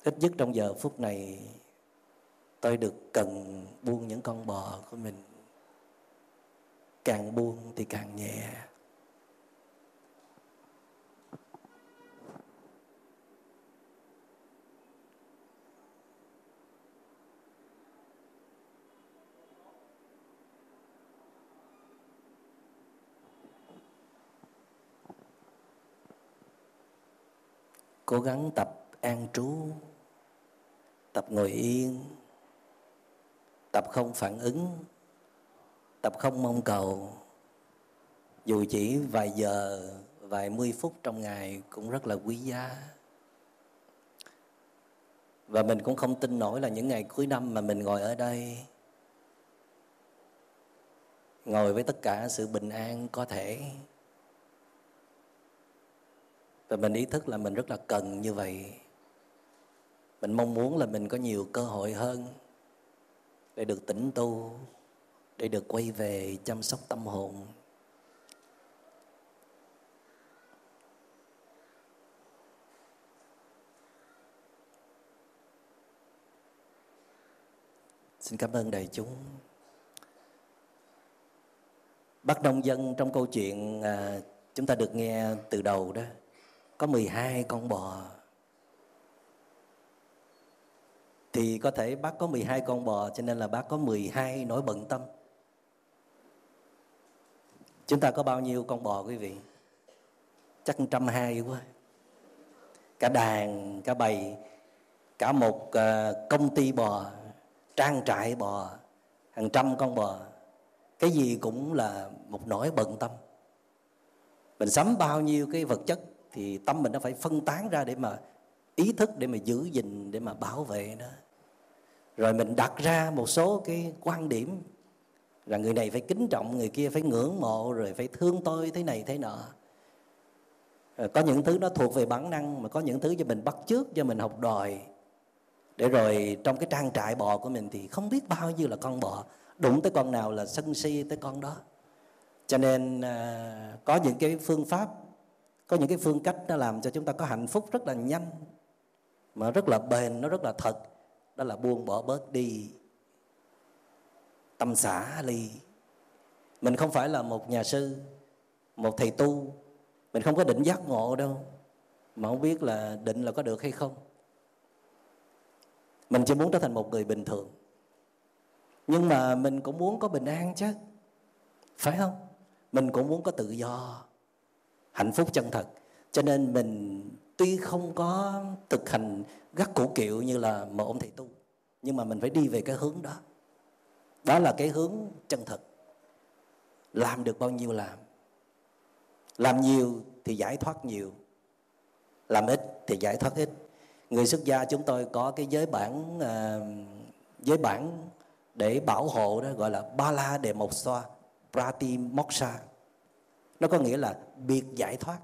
Ít nhất trong giờ phút này, tôi được cần buông những con bò của mình. Càng buông thì càng nhẹ. Cố gắng tập an trú, tập ngồi yên, tập không phản ứng, tập không mong cầu. Dù chỉ vài giờ, vài mươi phút trong ngày cũng rất là quý giá. Và mình cũng không tin nổi là những ngày cuối năm mà mình ngồi ở đây, ngồi với tất cả sự bình an có thể và mình ý thức là mình rất là cần như vậy. Mình mong muốn là mình có nhiều cơ hội hơn để được tỉnh tu để được quay về chăm sóc tâm hồn. Xin cảm ơn đại chúng. Bác nông dân trong câu chuyện à, chúng ta được nghe từ đầu đó có 12 con bò. Thì có thể bác có 12 con bò, cho nên là bác có 12 nỗi bận tâm. Chúng ta có bao nhiêu con bò, quý vị? Chắc trăm hai quá. Cả đàn, cả bầy, cả một ờ, công ty bò, trang trại bò, hàng trăm con bò. Cái gì cũng là một nỗi bận tâm. Mình sắm bao nhiêu cái vật chất thì tâm mình nó phải phân tán ra để mà ý thức, để mà giữ gìn, để mà bảo vệ nó. Rồi mình đặt ra một số cái quan điểm là người này phải kính trọng, người kia phải ngưỡng mộ, rồi phải thương tôi thế này thế nọ. Rồi có những thứ nó thuộc về bản năng, mà có những thứ cho mình bắt chước cho mình học đòi. Để rồi trong cái trang trại bò của mình thì không biết bao nhiêu là con bò, đụng tới con nào là sân si tới con đó. Cho nên à, có những cái phương pháp có những cái phương cách nó làm cho chúng ta có hạnh phúc rất là nhanh, mà rất là bền, nó rất là thật. Đó là buông bỏ bớt đi tâm xả ly. Mình không phải là một nhà sư, một thầy tu. Mình không có định giác ngộ đâu, mà không biết là định là có được hay không. Mình chỉ muốn trở thành một người bình thường. Nhưng mà mình cũng muốn có bình an chứ, phải không? Mình cũng muốn có tự do hạnh phúc chân thật. Cho nên mình tuy không có thực hành gắt cổ kiệu như là một ông thầy tu nhưng mà mình phải đi về cái hướng đó. Đó là cái hướng chân thật. Làm được bao nhiêu làm. Làm nhiều thì giải thoát nhiều. Làm ít thì giải thoát ít. Người xuất gia chúng tôi có cái giới bản uh, giới bản để bảo hộ đó gọi là ba la đề mộc xoa prati moksha nó có nghĩa là biệt giải thoát.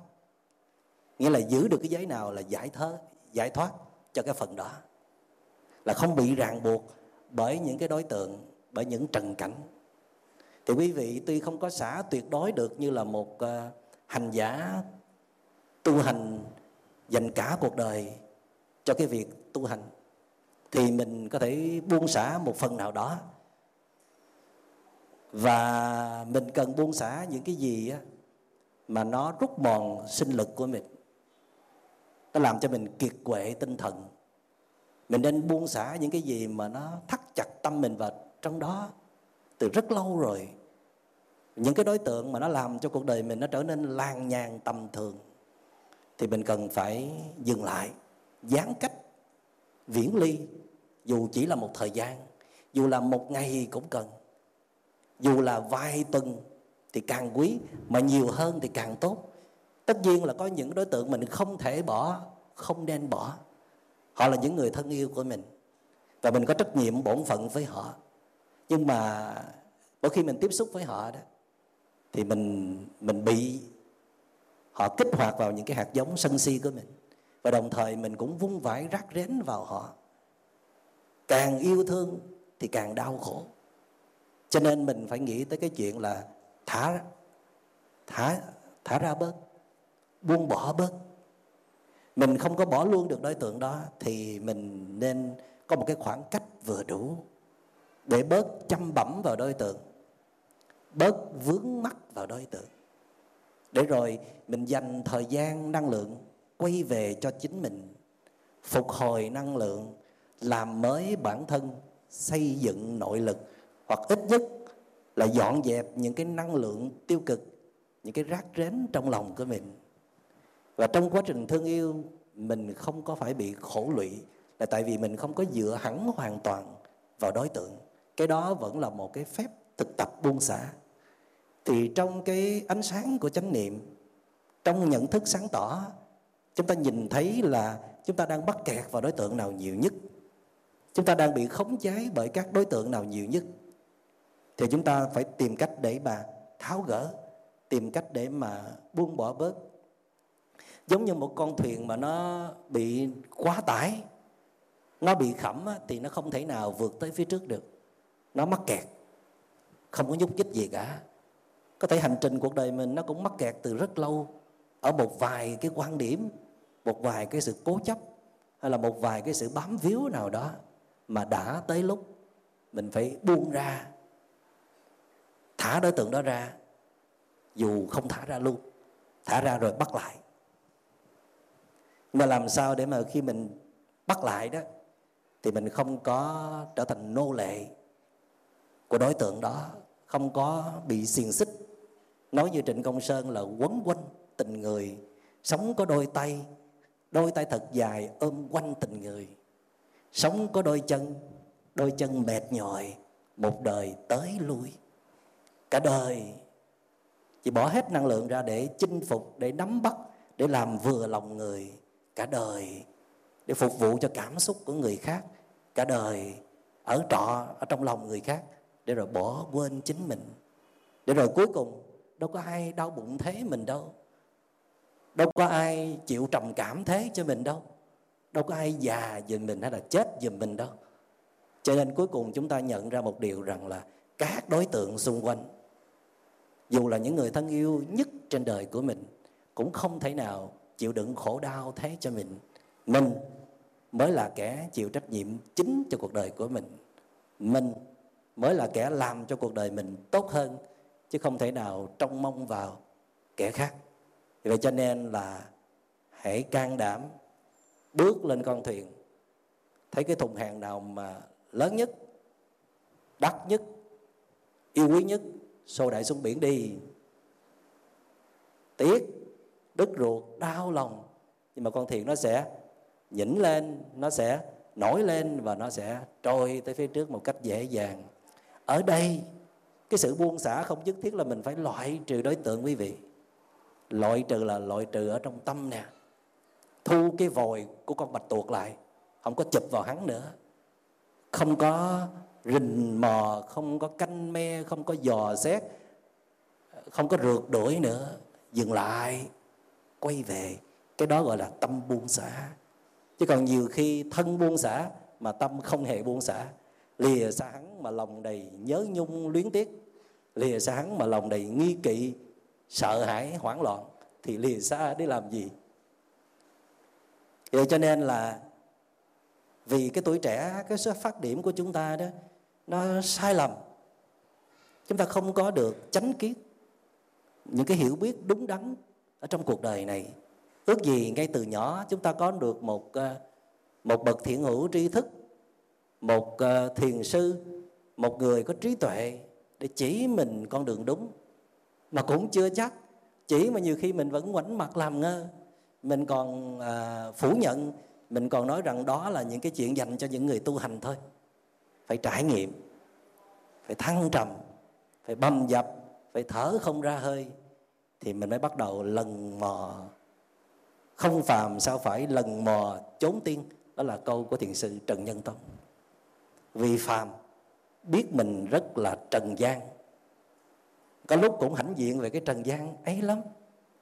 Nghĩa là giữ được cái giấy nào là giải thơ giải thoát cho cái phần đó. Là không bị ràng buộc bởi những cái đối tượng bởi những trần cảnh. Thì quý vị tuy không có xả tuyệt đối được như là một uh, hành giả tu hành dành cả cuộc đời cho cái việc tu hành thì mình có thể buông xả một phần nào đó. Và mình cần buông xả những cái gì á, mà nó rút mòn sinh lực của mình. Nó làm cho mình kiệt quệ tinh thần. Mình nên buông xả những cái gì mà nó thắt chặt tâm mình vào trong đó từ rất lâu rồi. Những cái đối tượng mà nó làm cho cuộc đời mình nó trở nên lan nhàn tầm thường thì mình cần phải dừng lại, giãn cách, viễn ly, dù chỉ là một thời gian, dù là một ngày cũng cần, dù là vài tuần thì càng quý, mà nhiều hơn thì càng tốt. Tất nhiên là có những đối tượng mình không thể bỏ, không nên bỏ. Họ là những người thân yêu của mình, và mình có trách nhiệm bổn phận với họ. Nhưng mà mỗi khi mình tiếp xúc với họ đó, thì mình mình bị họ kích hoạt vào những cái hạt giống sân si của mình, và đồng thời mình cũng vung vãi rác rến vào họ. Càng yêu thương thì càng đau khổ. Cho nên mình phải nghĩ tới cái chuyện là thả thả thả ra bớt, buông bỏ bớt. Mình không có bỏ luôn được đối tượng đó thì mình nên có một cái khoảng cách vừa đủ để bớt chăm bẩm vào đối tượng, bớt vướng mắc vào đối tượng. Để rồi mình dành thời gian, năng lượng quay về cho chính mình, phục hồi năng lượng, làm mới bản thân, xây dựng nội lực, hoặc ít nhất là dọn dẹp những cái năng lượng tiêu cực, những cái rác rến trong lòng của mình. Và trong quá trình thương yêu, mình không có phải bị khổ lụy, là tại vì mình không có dựa hẳn hoàn toàn vào đối tượng. Cái đó vẫn là một cái phép thực tập buông xả. Thì trong cái ánh sáng của chánh niệm, trong nhận thức sáng tỏ, chúng ta nhìn thấy là chúng ta đang bắt kẹt vào đối tượng nào nhiều nhất. Chúng ta đang bị khống chế bởi các đối tượng nào nhiều nhất thì chúng ta phải tìm cách để mà tháo gỡ, tìm cách để mà buông bỏ bớt. Giống như một con thuyền mà nó bị quá tải, nó bị khẩm thì nó không thể nào vượt tới phía trước được. Nó mắc kẹt, không có nhúc nhích gì cả. Có thể hành trình cuộc đời mình nó cũng mắc kẹt từ rất lâu, ở một vài cái quan điểm, một vài cái sự cố chấp, hay là một vài cái sự bám víu nào đó mà đã tới lúc mình phải buông ra thả đối tượng đó ra, dù không thả ra luôn, thả ra rồi bắt lại. Mà làm sao để mà khi mình bắt lại đó, thì mình không có trở thành nô lệ của đối tượng đó, không có bị xiềng xích. Nói như trịnh công sơn là quấn quanh tình người, sống có đôi tay đôi tay thật dài ôm quanh tình người. Sống có đôi chân đôi chân mệt nhòi, một đời tới lui cả đời. Chỉ bỏ hết năng lượng ra để chinh phục, để nắm bắt, để làm vừa lòng người cả đời, để phục vụ cho cảm xúc của người khác cả đời, ở trọ, ở trong lòng người khác, để rồi bỏ quên chính mình. Để rồi cuối cùng, đâu có ai đau bụng thế mình đâu. Đâu có ai chịu trầm cảm thế cho mình đâu. Đâu có ai già giùm mình hay là chết giùm mình đâu. Cho nên cuối cùng chúng ta nhận ra một điều rằng là các đối tượng xung quanh dù là những người thân yêu nhất trên đời của mình, cũng không thể nào chịu đựng khổ đau thế cho mình. Mình mới là kẻ chịu trách nhiệm chính cho cuộc đời của mình. Mình mới là kẻ làm cho cuộc đời mình tốt hơn, chứ không thể nào trông mong vào kẻ khác. Vậy cho nên là hãy can đảm bước lên con thuyền. Thấy cái thùng hàng nào mà lớn nhất, đắt nhất, yêu quý nhất xô đại xuống biển đi. Tiếc, đứt ruột, đau lòng. Nhưng mà con thuyền nó sẽ nhỉnh lên, nó sẽ nổi lên và nó sẽ trôi tới phía trước một cách dễ dàng. Ở đây, cái sự buông xả không nhất thiết là mình phải loại trừ đối tượng quý vị. Loại trừ là loại trừ ở trong tâm nè. Thu cái vòi của con bạch tuộc lại, không có chụp vào hắn nữa. Không có rình mò, không có canh me, không có dò xét, không có rượt đuổi nữa. Dừng lại, quay về. Cái đó gọi là tâm buông xả. Chứ còn nhiều khi thân buông xả mà tâm không hề buông xả. Lìa xa hắn mà lòng đầy nhớ nhung luyến tiếc. Lìa xa hắn mà lòng đầy nghi kỵ, sợ hãi, hoảng loạn. Thì lìa xa để làm gì? Vậy cho nên là vì cái tuổi trẻ, cái xuất phát điểm của chúng ta đó nó sai lầm. Chúng ta không có được chánh kiến. Những cái hiểu biết đúng đắn ở trong cuộc đời này ước gì ngay từ nhỏ chúng ta có được một ờ, một bậc thiện hữu tri thức một ờ, thiền sư một người có trí tuệ để chỉ mình con đường đúng. Mà cũng chưa chắc chỉ mà nhiều khi mình vẫn ngoảnh mặt làm ngơ mình còn à, phủ nhận mình còn nói rằng đó là những cái chuyện dành cho những người tu hành thôi phải trải nghiệm, phải thăng trầm, phải bầm dập, phải thở không ra hơi thì mình mới bắt đầu lần mò. Không phàm sao phải lần mò trốn tiên, đó là câu của thiền sư trần nhân tông. Vì phàm, biết mình rất là trần gian. Có lúc cũng hãnh diện về cái trần gian ấy lắm,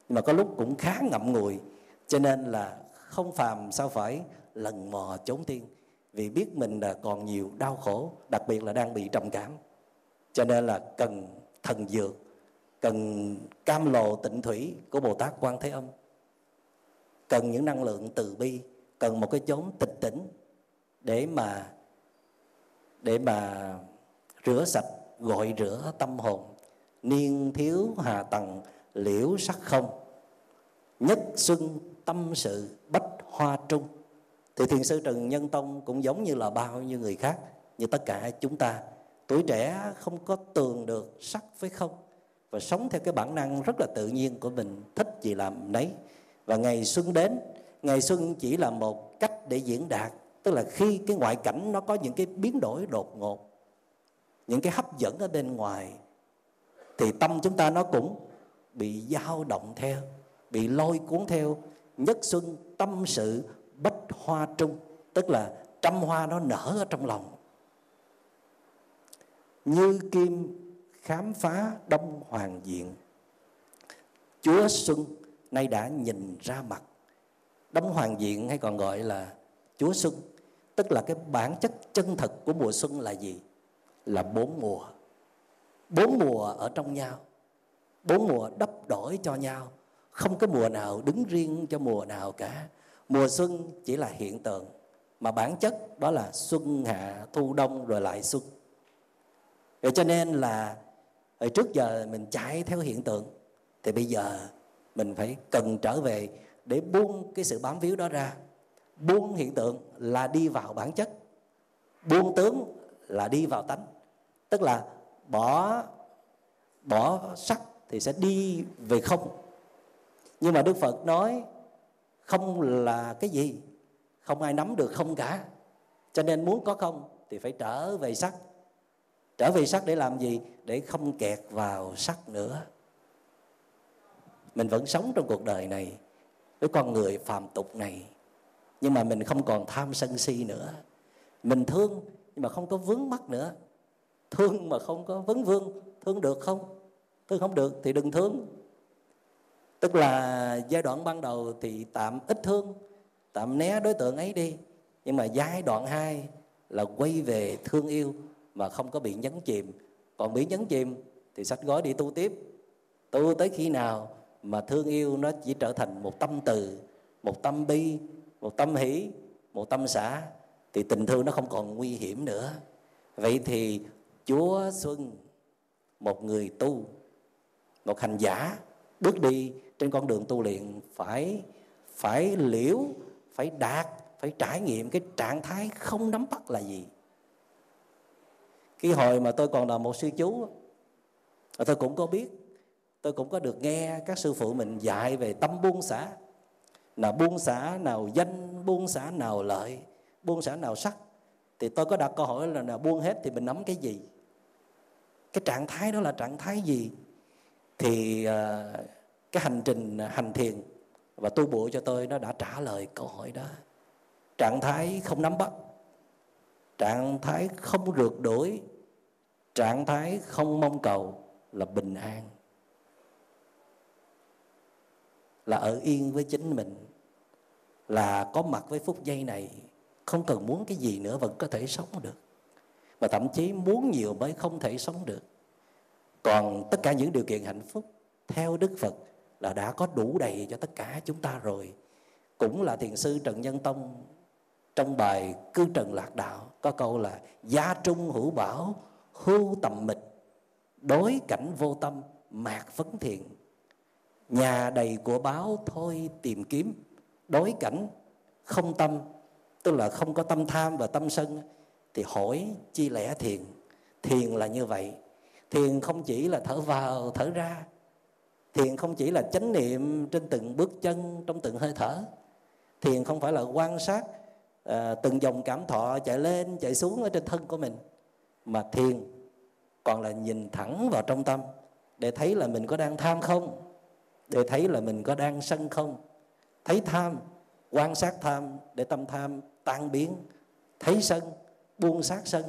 nhưng mà có lúc cũng khá ngậm ngùi, cho nên là không phàm sao phải lần mò trốn tiên vì biết mình là còn nhiều đau khổ, đặc biệt là đang bị trầm cảm. Cho nên là cần thần dược, cần cam lồ tịnh thủy của bồ tát quan thế âm. Cần những năng lượng từ bi, cần một cái chốn tịch tỉnh để mà để mà rửa sạch, gọi rửa tâm hồn. Niên thiếu hà tầng, liễu sắc không, nhất xuân tâm sự bách hoa trung thì thiền sư trần nhân tông cũng giống như là bao nhiêu người khác, như tất cả chúng ta, tuổi trẻ không có tường được sắc với không. Và sống theo cái bản năng rất là tự nhiên của mình, thích gì làm nấy. Và ngày xuân đến, ngày xuân chỉ là một cách để diễn đạt, tức là khi cái ngoại cảnh nó có những cái biến đổi đột ngột, những cái hấp dẫn ở bên ngoài, thì tâm chúng ta nó cũng bị dao động theo, bị lôi cuốn theo. Nhất xuân tâm sự bách hoa trung, tức là trăm hoa nó nở ở trong lòng. Như kim khám phá đông hoàng diện, chúa xuân nay đã nhìn ra mặt. Đông hoàng diện hay còn gọi là chúa xuân, tức là cái bản chất chân thật của mùa xuân là gì? Là bốn mùa. Bốn mùa ở trong nhau, bốn mùa đắp đổi cho nhau. Không có mùa nào đứng riêng cho mùa nào cả mùa xuân chỉ là hiện tượng, mà bản chất đó là xuân hạ thu đông rồi lại xuân. Vậy cho nên là ờ, trước giờ mình chạy theo hiện tượng, thì bây giờ mình phải cần trở về để buông cái sự bám víu đó ra. Buông hiện tượng là đi vào bản chất, buông tướng là đi vào tánh. Tức là bỏ bỏ sắc thì sẽ đi về không. Nhưng mà đức phật nói không là cái gì, không ai nắm được, không cả. Cho nên muốn có không thì phải trở về sắc. Trở về sắc để làm gì? Để không kẹt vào sắc nữa. Mình vẫn sống trong cuộc đời này với con người phàm tục này. Nhưng mà mình không còn tham sân si nữa. Mình thương nhưng mà không có vướng mắc nữa. Thương mà không có vấn vương, thương được không? Thương không được thì đừng thương tức là giai đoạn ban đầu thì tạm ít thương, tạm né đối tượng ấy đi. Nhưng mà giai đoạn 2 là quay về thương yêu mà không có bị nhấn chìm. Còn bị nhấn chìm thì sách gói đi tu tiếp. Tu tới khi nào mà thương yêu nó chỉ trở thành một tâm từ, một tâm bi, một tâm hỷ, một tâm xã, thì tình thương nó không còn nguy hiểm nữa. Vậy thì chúa xuân, một người tu, một hành giả, bước đi trên con đường tu luyện phải phải liễu phải đạt phải trải nghiệm cái trạng thái không nắm bắt là gì. Cái hồi mà tôi còn là một sư chú tôi cũng có biết tôi cũng có được nghe các sư phụ mình dạy về tâm buông xả. Là buông xả nào danh buông xả nào lợi buông xả nào sắc. Thì tôi có đặt câu hỏi là nào buông hết thì mình nắm cái gì? Cái trạng thái đó là trạng thái gì? Thì uh, cái hành trình à, hành thiền và tu bộ cho tôi nó đã trả lời câu hỏi đó. Trạng thái không nắm bắt, trạng thái không rượt đuổi, trạng thái không mong cầu là bình an, là ở yên với chính mình, là có mặt với phút giây này. Không cần muốn cái gì nữa, vẫn có thể sống được. Và thậm chí muốn nhiều mới không thể sống được. Còn tất cả những điều kiện hạnh phúc theo đức phật là đã có đủ đầy cho tất cả chúng ta rồi. Cũng là thiền sư trần nhân tông trong bài cư trần lạc đạo có câu là, gia trung hữu bảo, hưu tầm mịch, đối cảnh vô tâm, mạc vấn thiện nhà đầy của báo thôi tìm kiếm, đối cảnh không tâm. Tức là không có tâm tham và tâm sân, thì hỏi chi lẽ thiền. Thiền là như vậy. Thiền không chỉ là thở vào, thở ra thiền không chỉ là chánh niệm trên từng bước chân trong từng hơi thở. Thiền không phải là quan sát à, từng dòng cảm thọ chạy lên chạy xuống ở trên thân của mình mà thiền còn là nhìn thẳng vào trong tâm để thấy là mình có đang tham không để thấy là mình có đang sân không. Thấy tham quan sát tham để tâm tham tan biến thấy sân buông sát sân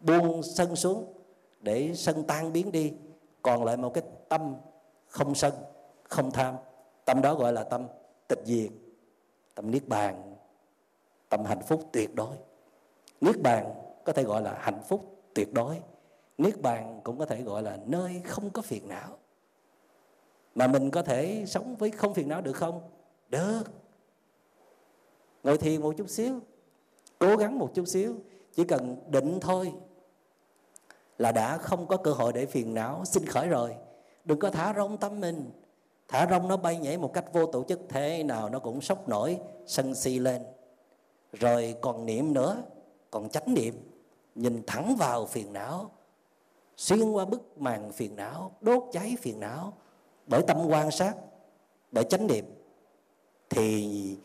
buông sân xuống để sân tan biến đi. Còn lại một cái tâm không sân, không tham. Tâm đó gọi là tâm tịch diệt, tâm niết bàn, tâm hạnh phúc tuyệt đối. Niết bàn có thể gọi là hạnh phúc tuyệt đối. Niết bàn cũng có thể gọi là nơi không có phiền não. Mà mình có thể sống với không phiền não được không? Được. Ngồi thiền một chút xíu, cố gắng một chút xíu, chỉ cần định thôi là đã không có cơ hội để phiền não sinh khởi rồi đừng có thả rong tâm mình. Thả rong nó bay nhảy một cách vô tổ chức, thế nào nó cũng sốc nổi, sân si lên. Rồi còn niệm nữa, còn chánh niệm, nhìn thẳng vào phiền não, xuyên qua bức màn phiền não, đốt cháy phiền não, bởi tâm quan sát, bởi chánh niệm, thì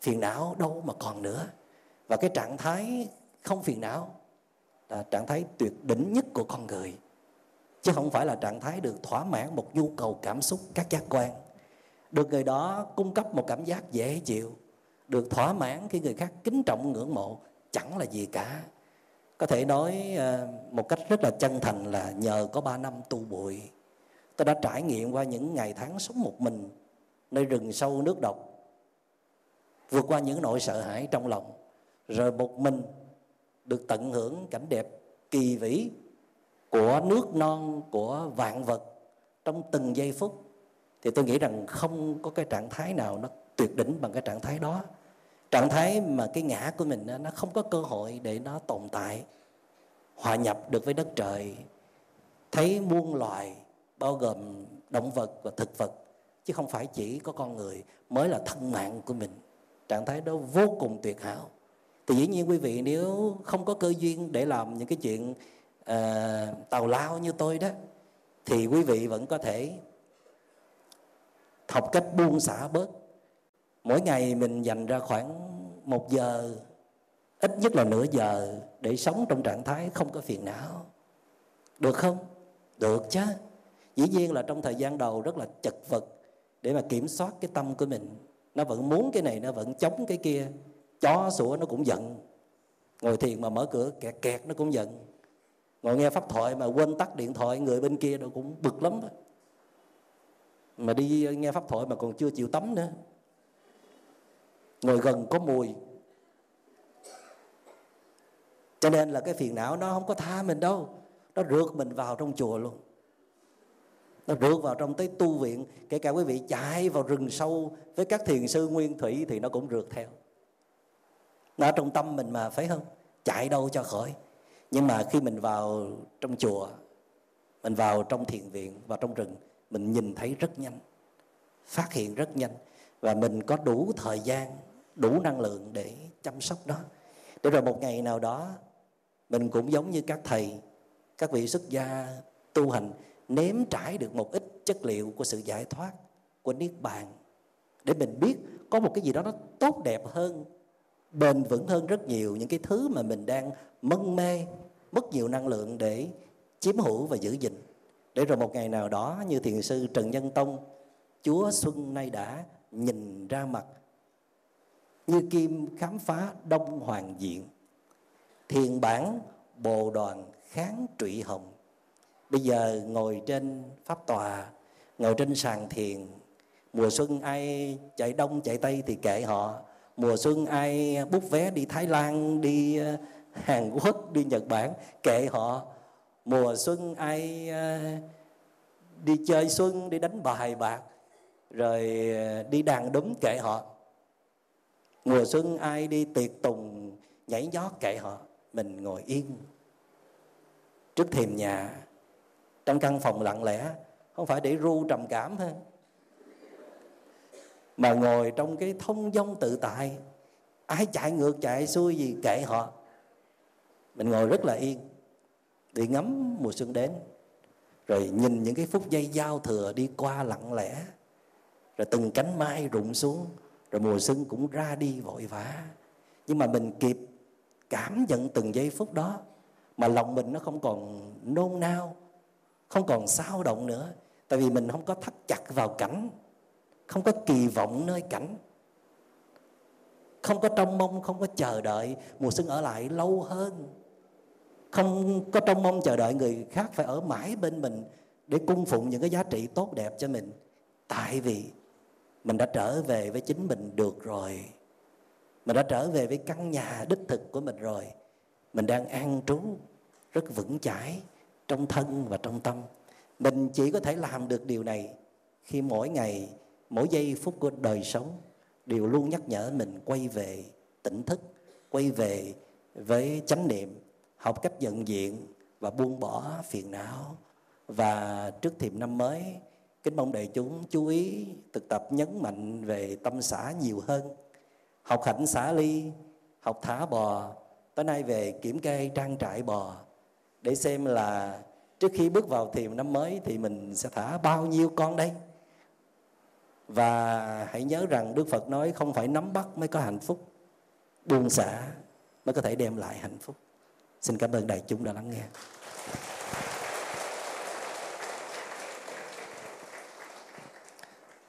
phiền não đâu mà còn nữa. Và cái trạng thái không phiền não là trạng thái tuyệt đỉnh nhất của con người chứ không phải là trạng thái được thỏa mãn một nhu cầu cảm xúc các giác quan. Được người đó cung cấp một cảm giác dễ chịu, được thỏa mãn khi người khác kính trọng ngưỡng mộ, chẳng là gì cả. Có thể nói ờ, một cách rất là chân thành là nhờ có ba năm tu bụi, tôi đã trải nghiệm qua những ngày tháng sống một mình nơi rừng sâu nước độc, vượt qua những nỗi sợ hãi trong lòng, rồi một mình được tận hưởng cảnh đẹp kỳ vĩ của nước non, của vạn vật trong từng giây phút, thì tôi nghĩ rằng không có cái trạng thái nào nó tuyệt đỉnh bằng cái trạng thái đó. Trạng thái mà cái ngã của mình nó không có cơ hội để nó tồn tại, hòa nhập được với đất trời. Thấy muôn loài, bao gồm động vật và thực vật, chứ không phải chỉ có con người, mới là thân mạng của mình. Trạng thái đó vô cùng tuyệt hảo. Thì dĩ nhiên quý vị, nếu không có cơ duyên để làm những cái chuyện Ờ, uh, tàu lao như tôi đó thì quý vị vẫn có thể học cách buông xả bớt. Mỗi ngày mình dành ra khoảng một giờ ít nhất là nửa giờ để sống trong trạng thái không có phiền não. Được không? Được chứ. Dĩ nhiên là trong thời gian đầu rất là chật vật để mà kiểm soát cái tâm của mình. Nó vẫn muốn cái này nó vẫn chống cái kia. Chó sủa nó cũng giận. Ngồi thiền mà mở cửa kẹt kẹt nó cũng giận ngồi nghe pháp thoại mà quên tắt điện thoại, người bên kia đâu cũng bực lắm đó. mà đi nghe pháp thoại mà còn chưa chịu tắm nữa. Ngồi gần có mùi. Cho nên là cái phiền não nó không có tha mình đâu. Nó rượt mình vào trong chùa luôn. Nó rượt vào trong tới tu viện. Kể cả quý vị chạy vào rừng sâu với các thiền sư nguyên thủy thì nó cũng rượt theo. Nó ở trong tâm mình mà phải không? Chạy đâu cho khỏi nhưng mà khi mình vào trong chùa, mình vào trong thiền viện vào trong rừng, mình nhìn thấy rất nhanh, phát hiện rất nhanh. Và mình có đủ thời gian, đủ năng lượng để chăm sóc nó. Để rồi một ngày nào đó, mình cũng giống như các thầy, các vị xuất gia tu hành, nếm trải được một ít chất liệu của sự giải thoát của niết bàn. Để mình biết có một cái gì đó nó tốt đẹp hơn bền vững hơn rất nhiều những cái thứ mà mình đang mân mê, mất nhiều năng lượng để chiếm hữu và giữ gìn. Để rồi một ngày nào đó, như thiền sư trần nhân tông, chúa xuân nay đã nhìn ra mặt như kim khám phá đông hoàng diện, thiền bản bồ đoàn kháng trụy hồng. Bây giờ ngồi trên pháp tòa, ngồi trên sàn thiền, mùa xuân ai chạy đông chạy tây thì kệ họ mùa xuân ai bút vé đi thái lan, đi ờ, hàn quốc, đi nhật bản, kệ họ. Mùa xuân ai ờ, đi chơi xuân, đi đánh bài bạc, rồi ờ, đi đàn đúng kệ họ. Mùa xuân ai đi tiệc tùng, nhảy nhót kệ họ. Mình ngồi yên trước thềm nhà, trong căn phòng lặng lẽ, không phải để ru trầm cảm ha mà ngồi trong cái thông dong tự tại, ai chạy ngược chạy xuôi gì kệ họ. Mình ngồi rất là yên để ngắm mùa xuân đến, rồi nhìn những cái phút giây giao thừa đi qua lặng lẽ, rồi từng cánh mai rụng xuống, rồi mùa xuân cũng ra đi vội vã. Nhưng mà mình kịp cảm nhận từng giây phút đó, mà lòng mình nó không còn nôn nao, không còn sao động nữa, tại vì mình không có thắt chặt vào cảnh không có kỳ vọng nơi cảnh. Không có trông mong, không có chờ đợi mùa xuân ở lại lâu hơn. Không có trông mong, chờ đợi người khác phải ở mãi bên mình để cung phụng những cái giá trị tốt đẹp cho mình. Tại vì mình đã trở về với chính mình được rồi. Mình đã trở về với căn nhà đích thực của mình rồi. Mình đang an trú, rất vững chãi trong thân và trong tâm. Mình chỉ có thể làm được điều này khi mỗi ngày mỗi giây phút của đời sống đều luôn nhắc nhở mình quay về tỉnh thức, quay về với chánh niệm, học cách nhận diện và buông bỏ phiền não. Và trước thềm năm mới, kính mong đại chúng chú ý thực tập nhấn mạnh về tâm xã nhiều hơn. Học hạnh xã ly, học thả bò, tối nay về kiểm kê trang trại bò. Để xem là trước khi bước vào thềm năm mới thì mình sẽ thả bao nhiêu con đây? Và hãy nhớ rằng đức phật nói không phải nắm bắt mới có hạnh phúc. Buông xả mới có thể đem lại hạnh phúc. Xin cảm ơn đại chúng đã lắng nghe.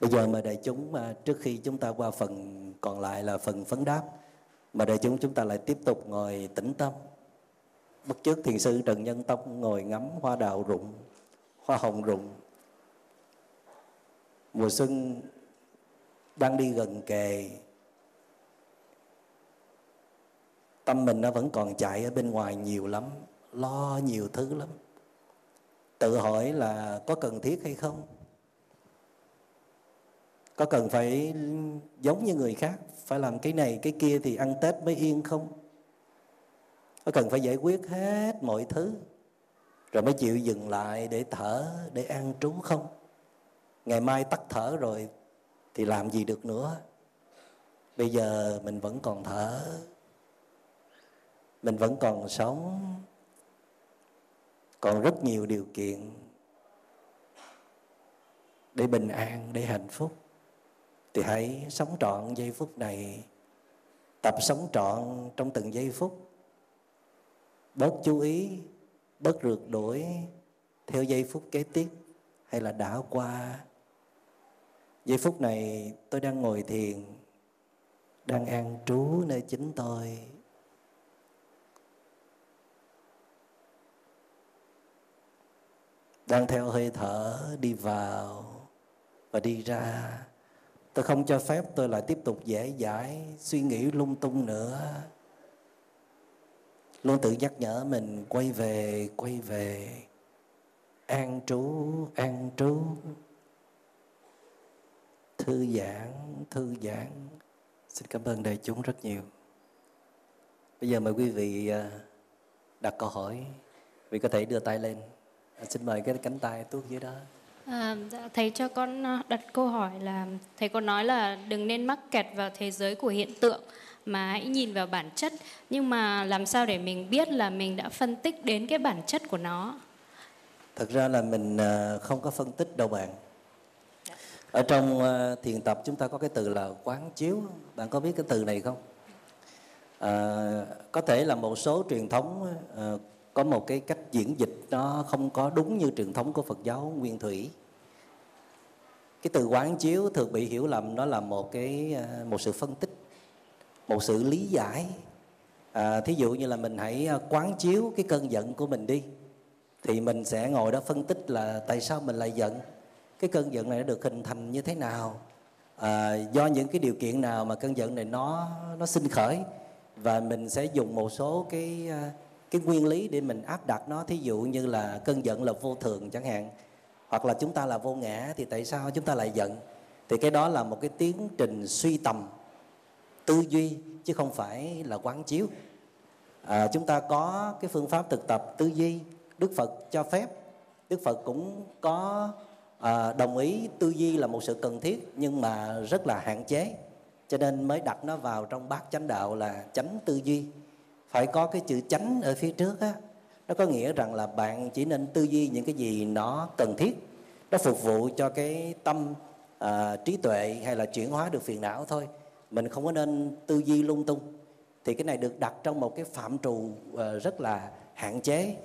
Bây giờ mời đại chúng à, trước khi chúng ta qua phần còn lại là phần phấn đáp, mời đại chúng chúng ta lại tiếp tục ngồi tĩnh tâm. Bất chước thiền sư trần nhân tông ngồi ngắm hoa đào rụng, hoa hồng rụng mùa xuân đang đi gần kề. Tâm mình nó vẫn còn chạy ở bên ngoài nhiều lắm, lo nhiều thứ lắm. Tự hỏi là có cần thiết hay không? Có cần phải giống như người khác, phải làm cái này, cái kia thì ăn tết mới yên không? Có cần phải giải quyết hết mọi thứ, rồi mới chịu dừng lại để thở, để ăn trú không? Ngày mai tắt thở rồi thì làm gì được nữa. Bây giờ mình vẫn còn thở. Mình vẫn còn sống. Còn rất nhiều điều kiện để bình an, để hạnh phúc. Thì hãy sống trọn giây phút này. Tập sống trọn trong từng giây phút. Bớt chú ý, bớt rượt đuổi theo giây phút kế tiếp hay là đã qua giây phút này tôi đang ngồi thiền, đang an trú nơi chính tôi. Đang theo hơi thở đi vào và đi ra. Tôi không cho phép tôi lại tiếp tục dễ dãi suy nghĩ lung tung nữa. Luôn tự nhắc nhở mình quay về quay về. An trú an trú thư giãn thư giãn. Xin cảm ơn đại chúng rất nhiều. Bây giờ mời quý vị à, đặt câu hỏi. Vì có thể đưa tay lên. À, xin mời cái cánh tay tuốt dưới đó. À, dạ, thầy cho con à, đặt câu hỏi là thầy có nói là đừng nên mắc kẹt vào thế giới của hiện tượng mà hãy nhìn vào bản chất nhưng mà làm sao để mình biết là mình đã phân tích đến cái bản chất của nó? Thật ra là mình không có phân tích đâu bạn ở trong ờ, thiền tập chúng ta có cái từ là quán chiếu. Bạn có biết cái từ này không? À, có thể là một số truyền thống à, có một cái cách diễn dịch nó không có đúng như truyền thống của Phật giáo Nguyên Thủy. Cái từ quán chiếu thường bị hiểu lầm nó là một cái một sự phân tích một sự lý giải. À, thí dụ như là mình hãy quán chiếu cái cơn giận của mình đi thì mình sẽ ngồi đó phân tích là tại sao mình lại giận cái cơn giận này nó được hình thành như thế nào? À, do những cái điều kiện nào mà cơn giận này nó nó sinh khởi? Và mình sẽ dùng một số cái à, cái nguyên lý để mình áp đặt nó. Thí dụ như là cơn giận là vô thường chẳng hạn. Hoặc là chúng ta là vô ngã thì tại sao chúng ta lại giận? Thì cái đó là một cái tiến trình suy tầm tư duy chứ không phải là quán chiếu. À, chúng ta có cái phương pháp thực tập tư duy. Đức phật cho phép. Đức phật cũng có à, đồng ý tư duy là một sự cần thiết nhưng mà rất là hạn chế. Cho nên mới đặt nó vào trong bát chánh đạo là chánh tư duy. Phải có cái chữ chánh ở phía trước á nó có nghĩa rằng là bạn chỉ nên tư duy những cái gì nó cần thiết. Nó phục vụ cho cái tâm à, trí tuệ hay là chuyển hóa được phiền não thôi. Mình không có nên tư duy lung tung. Thì cái này được đặt trong một cái phạm trù à, rất là hạn chế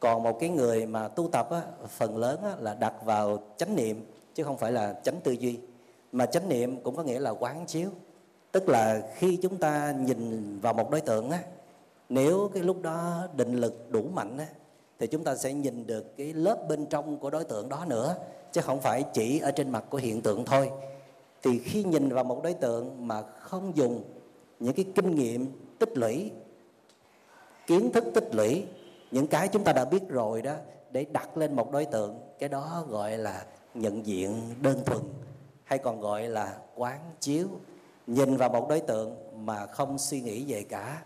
còn một cái người mà tu tập á, phần lớn á, là đặt vào chánh niệm chứ không phải là chánh tư duy. Mà chánh niệm cũng có nghĩa là quán chiếu. Tức là khi chúng ta nhìn vào một đối tượng á nếu cái lúc đó định lực đủ mạnh á, thì chúng ta sẽ nhìn được cái lớp bên trong của đối tượng đó nữa chứ không phải chỉ ở trên mặt của hiện tượng thôi. Thì khi nhìn vào một đối tượng mà không dùng những cái kinh nghiệm tích lũy kiến thức tích lũy những cái chúng ta đã biết rồi đó, để đặt lên một đối tượng, cái đó gọi là nhận diện đơn thuần, hay còn gọi là quán chiếu. Nhìn vào một đối tượng mà không suy nghĩ về cả,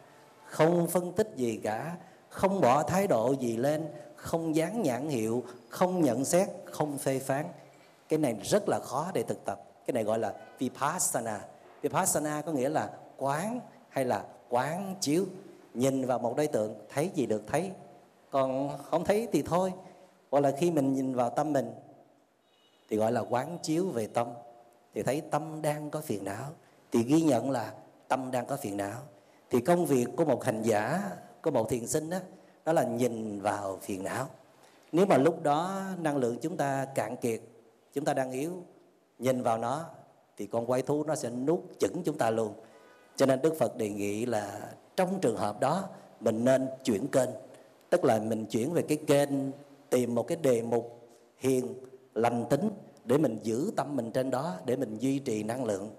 không phân tích gì cả, không bỏ thái độ gì lên, không dán nhãn hiệu, không nhận xét, không phê phán. Cái này rất là khó để thực tập. Cái này gọi là vipassana. Vipassana có nghĩa là quán hay là quán chiếu. Nhìn vào một đối tượng, thấy gì được thấy còn không thấy thì thôi. Hoặc là khi mình nhìn vào tâm mình, thì gọi là quán chiếu về tâm. Thì thấy tâm đang có phiền não. Thì ghi nhận là tâm đang có phiền não. Thì công việc của một hành giả, của một thiền sinh đó đó là nhìn vào phiền não. Nếu mà lúc đó năng lượng chúng ta cạn kiệt, chúng ta đang yếu, nhìn vào nó, thì con quái thú nó sẽ nuốt chửng chúng ta luôn. Cho nên đức phật đề nghị là trong trường hợp đó, mình nên chuyển kênh tức là mình chuyển về cái kênh, tìm một cái đề mục hiền, lành tính để mình giữ tâm mình trên đó, để mình duy trì năng lượng.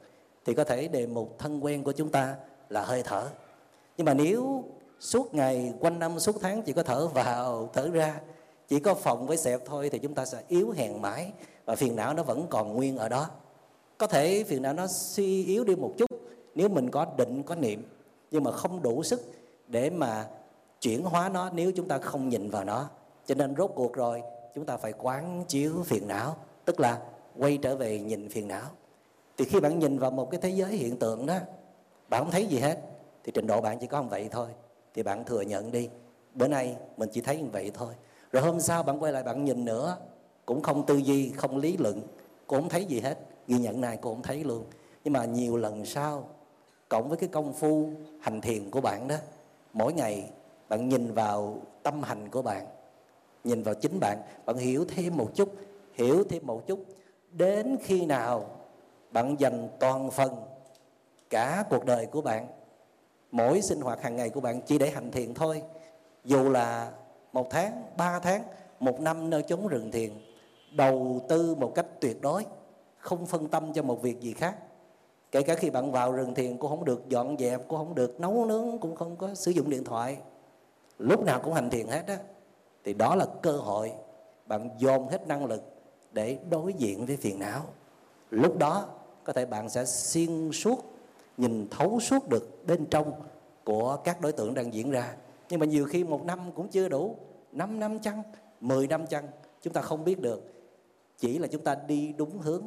Thì có thể đề mục thân quen của chúng ta là hơi thở. Nhưng mà nếu suốt ngày, quanh năm, suốt tháng chỉ có thở vào, thở ra, chỉ có phòng với xẹp thôi thì chúng ta sẽ yếu hèn mãi và phiền não nó vẫn còn nguyên ở đó. Có thể phiền não nó suy yếu đi một chút nếu mình có định, có niệm, nhưng mà không đủ sức để mà chuyển hóa nó nếu chúng ta không nhìn vào nó. Cho nên rốt cuộc rồi, chúng ta phải quán chiếu phiền não, tức là quay trở về nhìn phiền não. Thì khi bạn nhìn vào một cái thế giới hiện tượng đó, bạn không thấy gì hết, thì trình độ bạn chỉ có như vậy thôi. Thì bạn thừa nhận đi, bữa nay mình chỉ thấy như vậy thôi. Rồi hôm sau bạn quay lại bạn nhìn nữa, cũng không tư duy, không lý luận, cũng không thấy gì hết. Ghi nhận này cũng không thấy luôn. Nhưng mà nhiều lần sau, cộng với cái công phu hành thiền của bạn đó, mỗi ngày bạn nhìn vào tâm hành của bạn, nhìn vào chính bạn bạn hiểu thêm một chút, hiểu thêm một chút. Đến khi nào bạn dành toàn phần cả cuộc đời của bạn, mỗi sinh hoạt hàng ngày của bạn chỉ để hành thiền thôi. Dù là một tháng, ba tháng, một năm nơi chốn rừng thiền, đầu tư một cách tuyệt đối, không phân tâm cho một việc gì khác. Kể cả khi bạn vào rừng thiền cũng không được dọn dẹp, cũng không được nấu nướng, cũng không có sử dụng điện thoại lúc nào cũng hành thiền hết á, thì đó là cơ hội bạn dồn hết năng lực để đối diện với phiền não. Lúc đó, có thể bạn sẽ xuyên suốt, nhìn thấu suốt được bên trong của các đối tượng đang diễn ra. Nhưng mà nhiều khi một năm cũng chưa đủ, năm năm chăng, mười năm chăng, chúng ta không biết được. Chỉ là chúng ta đi đúng hướng,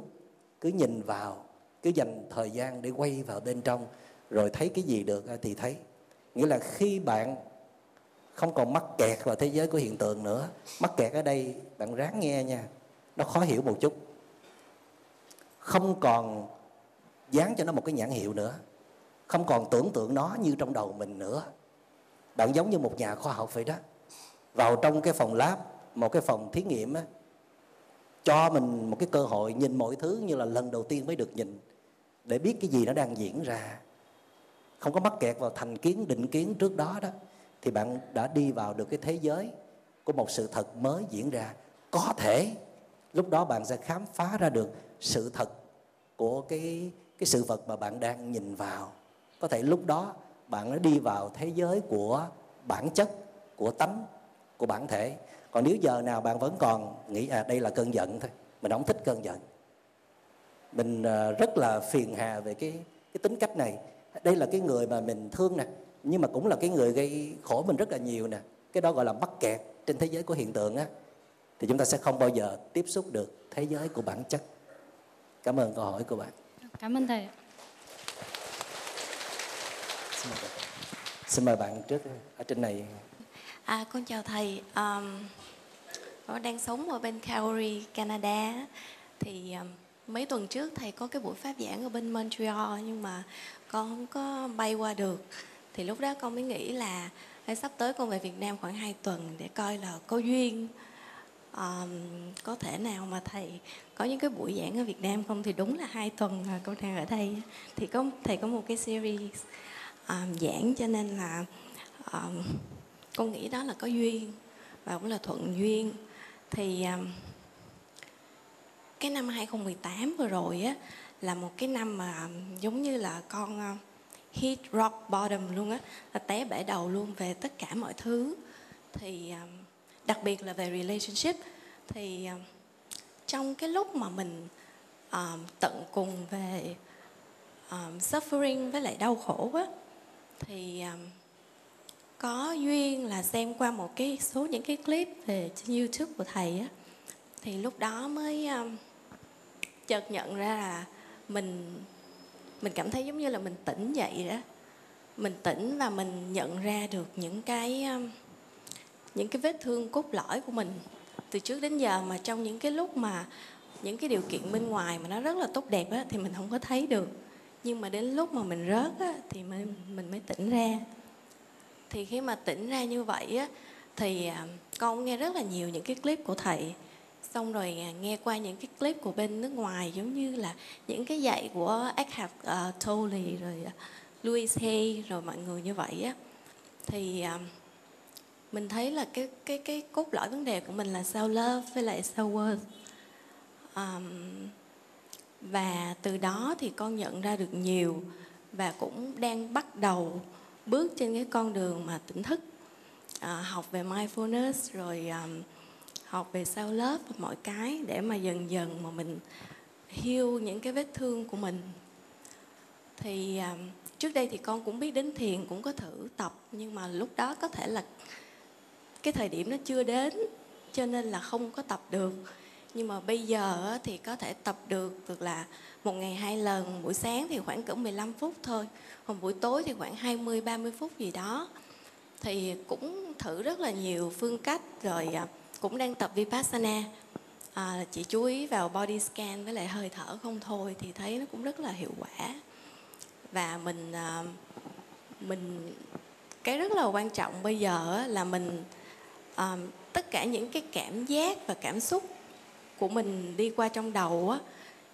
cứ nhìn vào, cứ dành thời gian để quay vào bên trong, rồi thấy cái gì được thì thấy. Nghĩa là khi bạn không còn mắc kẹt vào thế giới của hiện tượng nữa. Mắc kẹt ở đây, bạn ráng nghe nha. Nó khó hiểu một chút. Không còn dán cho nó một cái nhãn hiệu nữa. Không còn tưởng tượng nó như trong đầu mình nữa. Bạn giống như một nhà khoa học vậy đó. Vào trong cái phòng lab, một cái phòng thí nghiệm á, cho mình một cái cơ hội nhìn mọi thứ như là lần đầu tiên mới được nhìn, để biết cái gì nó đang diễn ra. Không có mắc kẹt vào thành kiến, định kiến trước đó đó thì bạn đã đi vào được cái thế giới của một sự thật mới diễn ra. Có thể lúc đó bạn sẽ khám phá ra được sự thật của cái cái sự vật mà bạn đang nhìn vào. Có thể lúc đó bạn đã đi vào thế giới của bản chất, của tánh, của bản thể. Còn nếu giờ nào bạn vẫn còn nghĩ à đây là cơn giận thôi, mình không thích cơn giận. Mình à, rất là phiền hà về cái cái tính cách này. Đây là cái người mà mình thương nè nhưng mà cũng là cái người gây khổ mình rất là nhiều nè. Cái đó gọi là mắc kẹt trên thế giới của hiện tượng á. Thì chúng ta sẽ không bao giờ tiếp xúc được thế giới của bản chất. Cảm ơn câu hỏi của bạn. Cảm ơn thầy xin mời bạn, xin mời bạn trước ở trên này. À con chào thầy. Um, con đang sống ở bên Calgary Canada. Thì um, mấy tuần trước thầy có cái buổi pháp giảng ở bên Montreal nhưng mà con không có bay qua được thì lúc đó con mới nghĩ là sắp tới con về Việt Nam khoảng 2 tuần để coi là có duyên um, có thể nào mà thầy có những cái buổi giảng ở Việt Nam không? Thì đúng là hai tuần mà con đang ở đây thì có thầy có một cái series um, giảng cho nên là um, con nghĩ đó là có duyên và cũng là thuận duyên. Thì um, cái năm 2018 vừa rồi á là một cái năm mà giống như là con uh, hit rock bottom luôn á là té bể đầu luôn về tất cả mọi thứ. Thì à, đặc biệt là về relationship thì à, trong cái lúc mà mình um, tận cùng về um, suffering với lại đau khổ á thì um, có duyên là xem qua một cái số những cái clip về trên YouTube của thầy á. Thì lúc đó mới um, chợt nhận ra là mình mình cảm thấy giống như là mình tỉnh dậy đó. Mình tỉnh và mình nhận ra được những cái um, những cái vết thương cốt lõi của mình. Từ trước đến giờ mà trong những cái lúc mà những cái điều kiện bên ngoài mà nó rất là tốt đẹp á, thì mình không có thấy được. Nhưng mà đến lúc mà mình rớt á, thì mình mình mới tỉnh ra. Thì khi mà tỉnh ra như vậy á, thì à, con nghe rất là nhiều những cái clip của thầy xong rồi à, nghe qua những cái clip của bên nước ngoài giống như là những cái dạy của Eckhart uh, ờ, Tolle rồi uh, Louis Hay rồi mọi người như vậy á. Thì uh, mình thấy là cái cái cái cốt lõi vấn đề của mình là sao love với lại sao worth. Um, và từ đó thì con nhận ra được nhiều và cũng đang bắt đầu bước trên cái con đường mà tỉnh thức uh, học về mindfulness rồi um, học về sau lớp và mọi cái để mà dần dần mà mình hiêu những cái vết thương của mình. Thì à, trước đây thì con cũng biết đến thiền, cũng có thử tập, nhưng mà lúc đó có thể là cái thời điểm nó chưa đến, cho nên là không có tập được. Nhưng mà bây giờ thì có thể tập được được là một ngày hai lần, buổi sáng thì khoảng cỡ 15 phút thôi, còn buổi tối thì khoảng 20 30 phút gì đó. Thì cũng thử rất là nhiều phương cách rồi à, cũng đang tập vipassana. À, chỉ chú ý vào body scan với lại hơi thở không thôi thì thấy nó cũng rất là hiệu quả. Và mình à, mình cái rất là quan trọng bây giờ là mình à, tất cả những cái cảm giác và cảm xúc của mình đi qua trong đầu á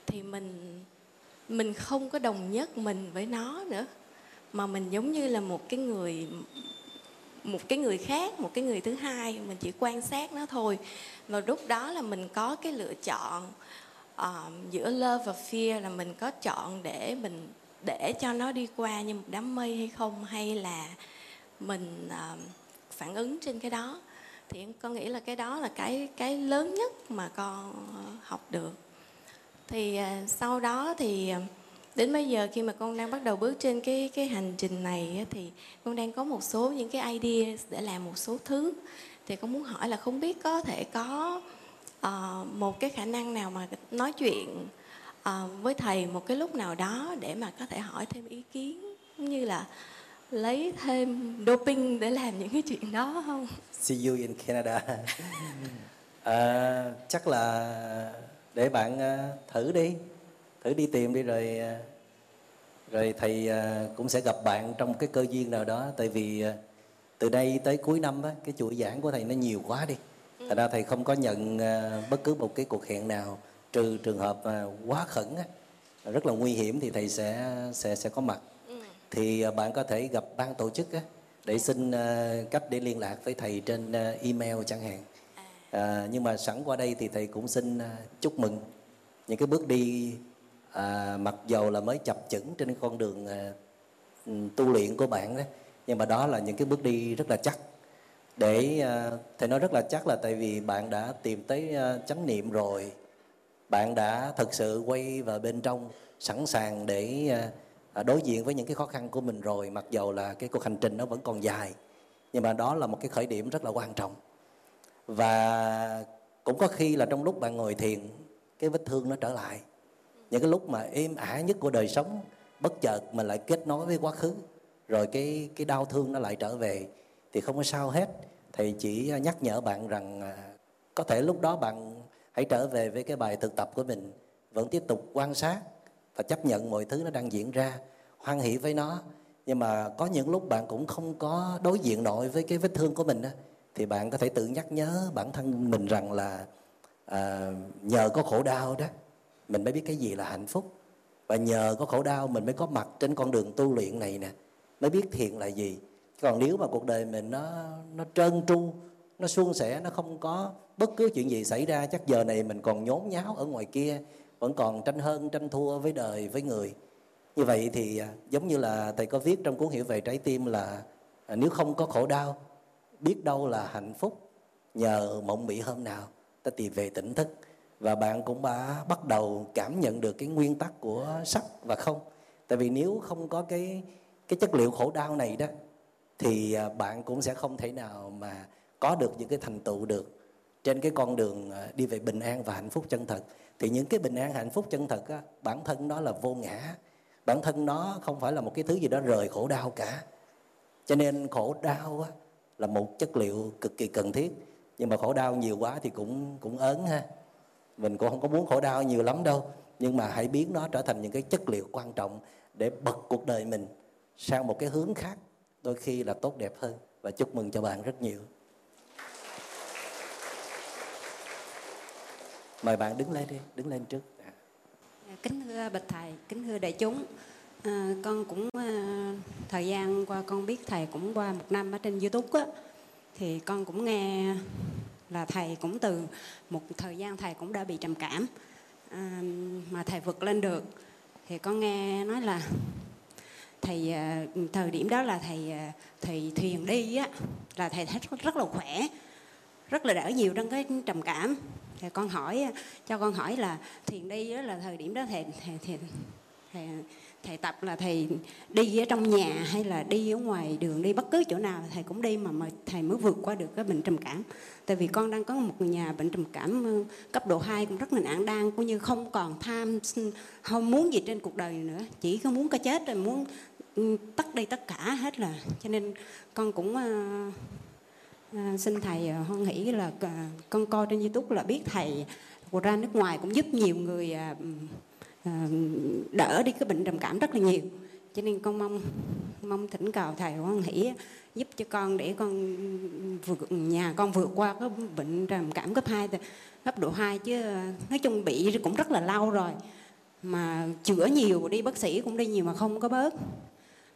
thì mình mình không có đồng nhất mình với nó nữa. Mà mình giống như là một cái người một cái người khác một cái người thứ hai mình chỉ quan sát nó thôi. Và lúc đó là mình có cái lựa chọn um, giữa love và fear là mình có chọn để mình để cho nó đi qua như một đám mây hay không hay là mình um, phản ứng trên cái đó. Thì con nghĩ là cái đó là cái cái lớn nhất mà con học được. Thì uh, sau đó thì uh, đến bây giờ khi mà con đang bắt đầu bước trên cái cái hành trình này thì con đang có một số những cái idea để làm một số thứ thì con muốn hỏi là không biết có thể có uh, một cái khả năng nào mà nói chuyện uh, với thầy một cái lúc nào đó để mà có thể hỏi thêm ý kiến như là lấy thêm doping để làm những cái chuyện đó không? See you in Canada. à, chắc là để bạn thử đi thử đi tìm đi rồi à, rồi thầy à, cũng sẽ gặp bạn trong cái cơ duyên nào đó. Tại vì à, từ đây tới cuối năm á cái chuỗi giảng của thầy nó nhiều quá đi. Thật ra thầy không có nhận bất cứ một cái cuộc hẹn nào trừ trường hợp quá khẩn á rất là nguy hiểm thì thầy sẽ sẽ sẽ có mặt. Ừ. thì bạn có thể gặp ban tổ chức á để xin cách để liên lạc với thầy trên email chẳng hạn. À, nhưng mà sẵn qua đây thì thầy cũng xin chúc mừng những cái bước đi à, mặc dầu là mới chập chững trên con đường à, tu luyện của bạn đấy nhưng mà đó là những cái bước đi rất là chắc. Để à, thầy nói rất là chắc là tại vì bạn đã tìm tới à, chánh niệm rồi. Bạn đã thực sự quay vào bên trong sẵn sàng để à, à đối diện với những cái khó khăn của mình rồi mặc dầu là cái cuộc hành trình nó vẫn còn dài. Nhưng mà đó là một cái khởi điểm rất là quan trọng. Và cũng có khi là trong lúc bạn ngồi thiền cái vết thương nó trở lại những cái lúc mà êm ả nhất của đời sống bất chợt mình lại kết nối với quá khứ rồi cái cái đau thương nó lại trở về thì không có sao hết. Thầy chỉ nhắc nhở bạn rằng à, có thể lúc đó bạn hãy trở về với cái bài thực tập của mình vẫn tiếp tục quan sát và chấp nhận mọi thứ nó đang diễn ra hoan hỷ với nó. Nhưng mà có những lúc bạn cũng không có đối diện nổi với cái vết thương của mình đó, thì bạn có thể tự nhắc nhớ bản thân mình rằng là à, nhờ có khổ đau đó mình mới biết cái gì là hạnh phúc. Và nhờ có khổ đau, mình mới có mặt trên con đường tu luyện này nè. Mới biết thiện là gì. Còn nếu mà cuộc đời mình nó nó trơn tru, nó suôn sẻ, nó không có bất cứ chuyện gì xảy ra, chắc giờ này mình còn nhốn nháo ở ngoài kia, vẫn còn tranh hơn, tranh thua với đời, với người. Như vậy thì à, giống như là thầy có viết trong cuốn hiểu về trái tim là à, nếu không có khổ đau, biết đâu là hạnh phúc nhờ mộng mị hôm nào, ta tìm về tỉnh thức và bạn cũng đã bắt đầu cảm nhận được cái nguyên tắc của sắc và không. Tại vì nếu không có cái cái chất liệu khổ đau này đó thì à, bạn cũng sẽ không thể nào mà có được những cái thành tựu được trên cái con đường à, đi về bình an và hạnh phúc chân thật. Thì những cái bình an hạnh phúc chân thật á, bản thân nó là vô ngã. Bản thân nó không phải là một cái thứ gì đó rời khổ đau cả. Cho nên khổ đau á, là một chất liệu cực kỳ cần thiết. Nhưng mà khổ đau nhiều quá thì cũng cũng ớn ha mình cũng không có muốn khổ đau nhiều lắm đâu nhưng mà hãy biến nó trở thành những cái chất liệu quan trọng để bật cuộc đời mình sang một cái hướng khác đôi khi là tốt đẹp hơn. Và chúc mừng cho bạn rất nhiều. Mời bạn đứng lên đi đứng lên trước. À. Dạ, kính thưa bạch thầy kính thưa đại chúng. À, con cũng à, thời gian qua con biết thầy cũng qua một năm ở trên youtube á. Thì con cũng nghe là thầy cũng từ một thời gian thầy cũng đã bị trầm cảm à, mà thầy vượt lên được. Thì con nghe nói là thầy à, thời điểm đó là thầy à, thầy thiền đi á là thầy thấy rất là khỏe rất là đỡ nhiều trong cái trầm cảm. Thì con hỏi à, cho con hỏi là thiền đi đó là thời điểm đó thầy thầy thầy, thầy, thầy tập là thầy đi ở trong nhà hay là đi ở ngoài đường đi bất cứ chỗ nào thầy cũng đi mà mà thầy mới vượt qua được cái bệnh trầm cảm. Tại vì con đang có một người nhà bệnh trầm cảm ờ, cấp độ 2 cũng rất là nặng đang cũng như không còn tham không muốn gì trên cuộc đời nữa. Chỉ có muốn cái chết rồi muốn tắt tất đi tất cả hết là. Cho nên con cũng uh, À, xin thầy hoan hỷ là con coi trên youtube là biết thầy ra nước ngoài cũng giúp nhiều người à, Ờ, đỡ đi cái bệnh trầm cảm rất là nhiều. Cho nên con mong mong thỉnh cầu thầy quan hỷ giúp cho con để con vượt nhà con vượt qua cái bệnh trầm cảm cấp 2 cấp độ 2 chứ nói chung bị cũng rất là lâu rồi. Mà chữa nhiều đi bác sĩ cũng đi nhiều mà không có bớt.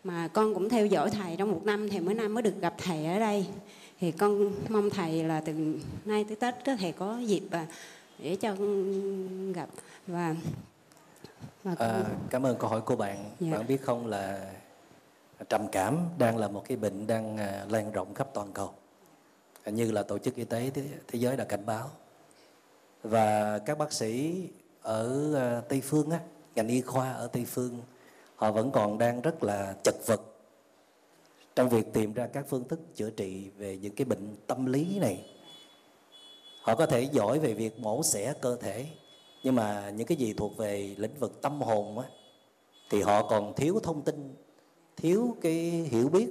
Mà con cũng theo dõi thầy trong một năm thì mới năm mới được gặp thầy ở đây. Thì con mong thầy là từ nay tới tết có thầy có dịp à, để cho con gặp. Và, và con... à, cảm ơn câu hỏi của bạn. Dạ. bạn biết không là trầm cảm đang là một cái bệnh đang à, lan rộng khắp toàn cầu như là tổ chức y tế thế giới đã cảnh báo. Và các bác sĩ ở à, tây phương á ngành y khoa ở tây phương họ vẫn còn đang rất là chật vật trong việc tìm ra các phương thức chữa trị về những cái bệnh tâm lý này. Họ có thể giỏi về việc mổ xẻ cơ thể nhưng mà những cái gì thuộc về lĩnh vực tâm hồn á thì họ còn thiếu thông tin thiếu cái hiểu biết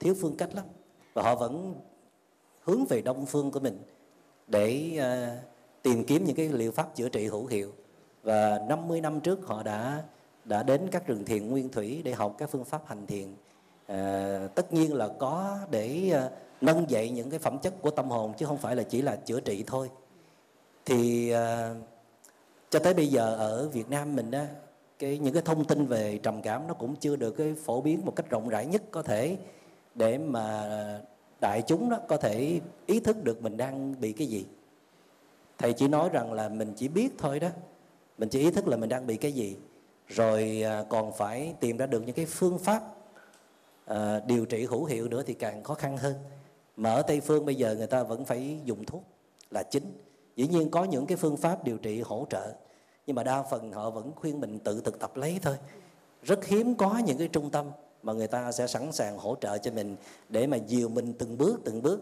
thiếu phương cách lắm. Và họ vẫn hướng về đông phương của mình để uh, tìm kiếm những cái liệu pháp chữa trị hữu hiệu. Và 50 năm trước họ đã đã đến các rừng thiền nguyên thủy để học các phương pháp hành thiền. À, tất nhiên là có để à, nâng dậy những cái phẩm chất của tâm hồn chứ không phải là chỉ là chữa trị thôi. Thì à, cho tới bây giờ ở Việt Nam mình á cái những cái thông tin về trầm cảm nó cũng chưa được cái phổ biến một cách rộng rãi nhất có thể để mà đại chúng đó có thể ý thức được mình đang bị cái gì. Thầy chỉ nói rằng là mình chỉ biết thôi đó. Mình chỉ ý thức là mình đang bị cái gì. Rồi à, còn phải tìm ra được những cái phương pháp à, điều trị hữu hiệu nữa thì càng khó khăn hơn. Mà ở tây phương bây giờ người ta vẫn phải dùng thuốc là chính dĩ nhiên có những cái phương pháp điều trị hỗ trợ nhưng mà đa phần họ vẫn khuyên mình tự thực tập lấy thôi. Rất hiếm có những cái trung tâm mà người ta sẽ sẵn sàng hỗ trợ cho mình để mà dìu mình từng bước từng bước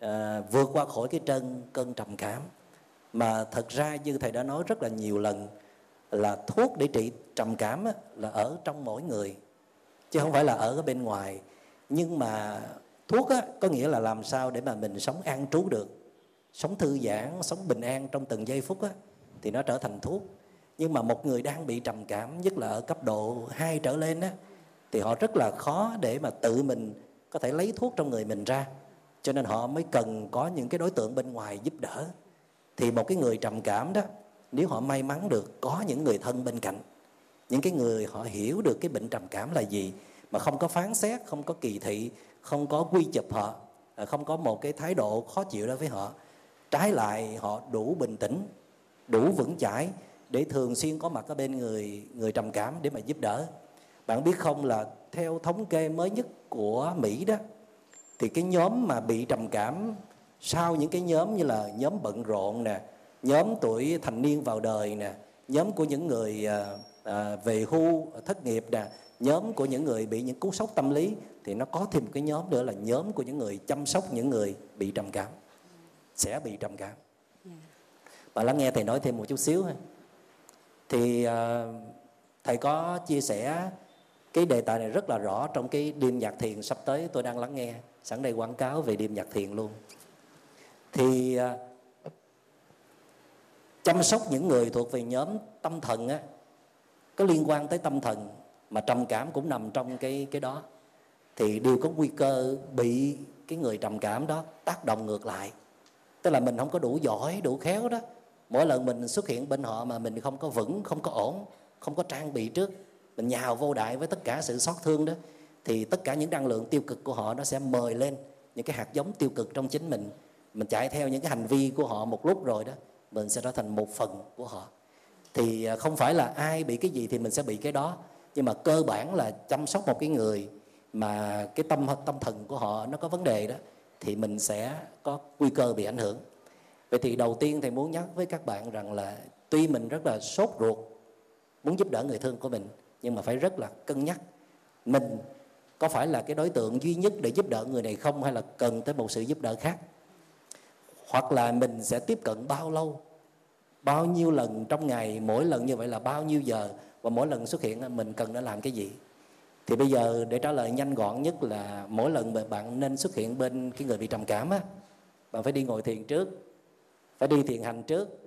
à, vượt qua khỏi cái chân cơn trầm cảm. Mà thật ra như thầy đã nói rất là nhiều lần là thuốc để trị trầm cảm á, là ở trong mỗi người chứ không phải là ở bên ngoài. Nhưng mà thuốc á, có nghĩa là làm sao để mà mình sống an trú được sống thư giãn sống bình an trong từng giây phút á, thì nó trở thành thuốc. Nhưng mà một người đang bị trầm cảm nhất là ở cấp độ 2 trở lên á, thì họ rất là khó để mà tự mình có thể lấy thuốc trong người mình ra. Cho nên họ mới cần có những cái đối tượng bên ngoài giúp đỡ. Thì một cái người trầm cảm đó nếu họ may mắn được có những người thân bên cạnh những cái người họ hiểu được cái bệnh trầm cảm là gì mà không có phán xét không có kỳ thị không có quy chụp họ không có một cái thái độ khó chịu đối với họ trái lại họ đủ bình tĩnh đủ vững chãi để thường xuyên có mặt ở bên người người trầm cảm để mà giúp đỡ. Bạn biết không là theo thống kê mới nhất của Mỹ đó thì cái nhóm mà bị trầm cảm sau những cái nhóm như là nhóm bận rộn nè nhóm tuổi thành niên vào đời nè nhóm của những người à, à, về hưu thất nghiệp nè nhóm của những người bị những cú sốc tâm lý thì nó có thêm một cái nhóm nữa là nhóm của những người chăm sóc những người bị trầm cảm sẽ bị trầm cảm. Và lắng nghe thầy nói thêm một chút xíu thì à, thầy có chia sẻ cái đề tài này rất là rõ trong cái đêm nhạc thiền sắp tới tôi đang lắng nghe. Sẵn đây quảng cáo về đêm nhạc thiền luôn. Thì à, chăm sóc những người thuộc về nhóm tâm thần á có liên quan tới tâm thần mà trầm cảm cũng nằm trong cái cái đó thì đều có nguy cơ bị cái người trầm cảm đó tác động ngược lại tức là mình không có đủ giỏi, đủ khéo đó. Mỗi lần mình xuất hiện bên họ mà mình không có vững, không có ổn, không có trang bị trước, mình nhào vô đại với tất cả sự xót thương đó, thì tất cả những năng lượng tiêu cực của họ nó sẽ mời lên, những cái hạt giống tiêu cực trong chính mình. Mình chạy theo những cái hành vi của họ một lúc rồi đó, mình sẽ trở thành một phần của họ. Thì à, không phải là ai bị cái gì thì mình sẽ bị cái đó, nhưng mà cơ bản là chăm sóc một cái người mà cái tâm tâm thần của họ nó có vấn đề đó thì mình sẽ có nguy cơ bị ảnh hưởng. Vậy thì đầu tiên thầy muốn nhắc với các bạn rằng là tuy mình rất là sốt ruột muốn giúp đỡ người thương của mình, nhưng mà phải rất là cân nhắc mình có phải là cái đối tượng duy nhất để giúp đỡ người này không, hay là cần tới một sự giúp đỡ khác. Hoặc là mình sẽ tiếp cận bao lâu, bao nhiêu lần trong ngày, mỗi lần như vậy là bao nhiêu giờ, và mỗi lần xuất hiện mình cần đã làm cái gì? Thì bây giờ để trả lời nhanh gọn nhất là mỗi lần bạn nên xuất hiện bên cái người bị trầm cảm á bạn phải đi ngồi thiền trước phải đi thiền hành trước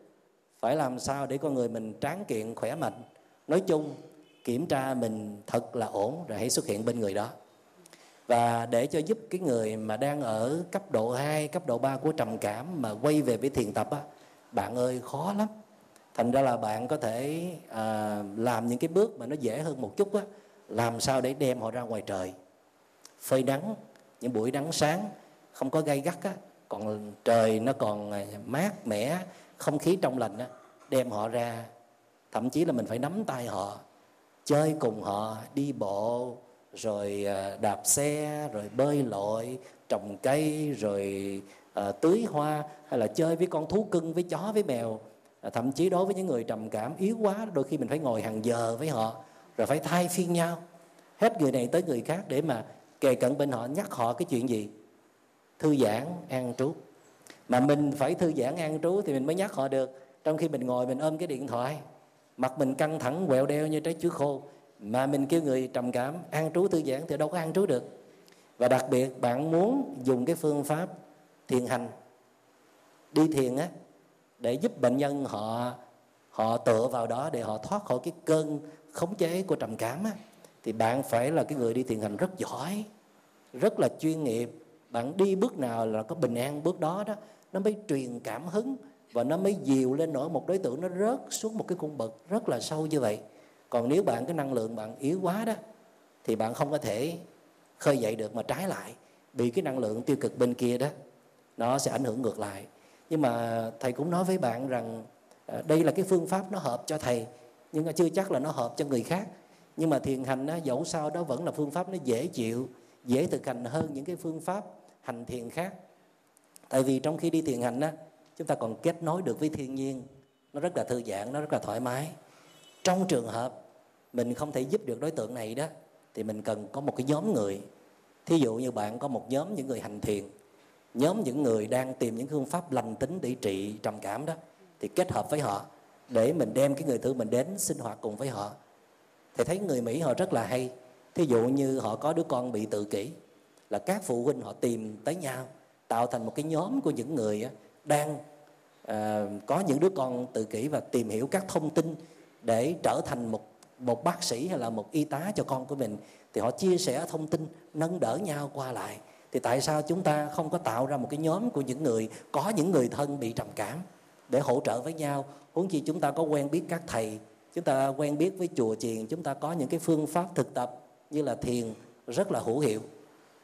phải làm sao để con người mình tráng kiện khỏe mạnh. Nói chung kiểm tra mình thật là ổn rồi hãy xuất hiện bên người đó. Và để cho giúp cái người mà đang ở cấp độ 2, cấp độ 3 của trầm cảm mà quay về với thiền tập á bạn ơi khó lắm. Thành ra là bạn có thể à, làm những cái bước mà nó dễ hơn một chút á làm sao để đem họ ra ngoài trời? Phơi nắng những buổi nắng sáng không có gay gắt á còn trời nó còn à, mát mẻ không khí trong lành á đem họ ra. Thậm chí là mình phải nắm tay họ chơi cùng họ đi bộ rồi à, đạp xe rồi bơi lội trồng cây rồi à, tưới hoa hay là chơi với con thú cưng với chó với mèo. À, thậm chí đối với những người trầm cảm yếu quá đôi khi mình phải ngồi hàng giờ với họ rồi phải thay phiên nhau. Hết người này tới người khác để mà kề cận bên họ, nhắc họ cái chuyện gì? Thư giãn, an trú. Mà mình phải thư giãn, an trú thì mình mới nhắc họ được. Trong khi mình ngồi, mình ôm cái điện thoại, mặt mình căng thẳng, quẹo đeo như trái chuối khô, mà mình kêu người trầm cảm, an trú, thư giãn thì đâu có an trú được. Và đặc biệt, bạn muốn dùng cái phương pháp thiền hành, đi thiền á, để giúp bệnh nhân họ họ tựa vào đó để họ thoát khỏi cái cơn khống chế của trầm cảm á, thì bạn phải là cái người đi thiền hành rất giỏi, rất là chuyên nghiệp. Bạn đi bước nào là có bình an bước đó đó, nó mới truyền cảm hứng và nó mới dìu lên nổi một đối tượng nó rớt xuống một cái cung bậc rất là sâu như vậy. Còn nếu bạn, cái năng lượng bạn yếu quá đó, thì bạn không có thể khơi dậy được mà trái lại bị cái năng lượng tiêu cực bên kia đó, nó sẽ ảnh hưởng ngược lại. Nhưng mà thầy cũng nói với bạn rằng à, đây là cái phương pháp nó hợp cho thầy nhưng mà chưa chắc là nó hợp cho người khác. Nhưng mà thiền hành á, dẫu sao đó vẫn là phương pháp nó dễ chịu dễ thực hành hơn những cái phương pháp hành thiền khác. Tại vì trong khi đi thiền hành á, chúng ta còn kết nối được với thiên nhiên. Nó rất là thư giãn nó rất là thoải mái. Trong trường hợp mình không thể giúp được đối tượng này đó thì mình cần có một cái nhóm người. Thí dụ như bạn có một nhóm những người hành thiền nhóm những người đang tìm những phương pháp lành tính để trị trầm cảm đó thì kết hợp với họ để mình đem cái người thương mình đến sinh hoạt cùng với họ. Thì thấy người mỹ họ rất là hay. Thí dụ như họ có đứa con bị tự kỷ là các phụ huynh họ tìm tới nhau tạo thành một cái nhóm của những người đang à, có những đứa con tự kỷ và tìm hiểu các thông tin để trở thành một một bác sĩ hay là một y tá cho con của mình. Thì họ chia sẻ thông tin nâng đỡ nhau qua lại. Thì tại sao chúng ta không có tạo ra một cái nhóm của những người có những người thân bị trầm cảm để hỗ trợ với nhau huống chi chúng ta có quen biết các thầy, chúng ta quen biết với chùa chiền, chúng ta có những cái phương pháp thực tập như là thiền rất là hữu hiệu.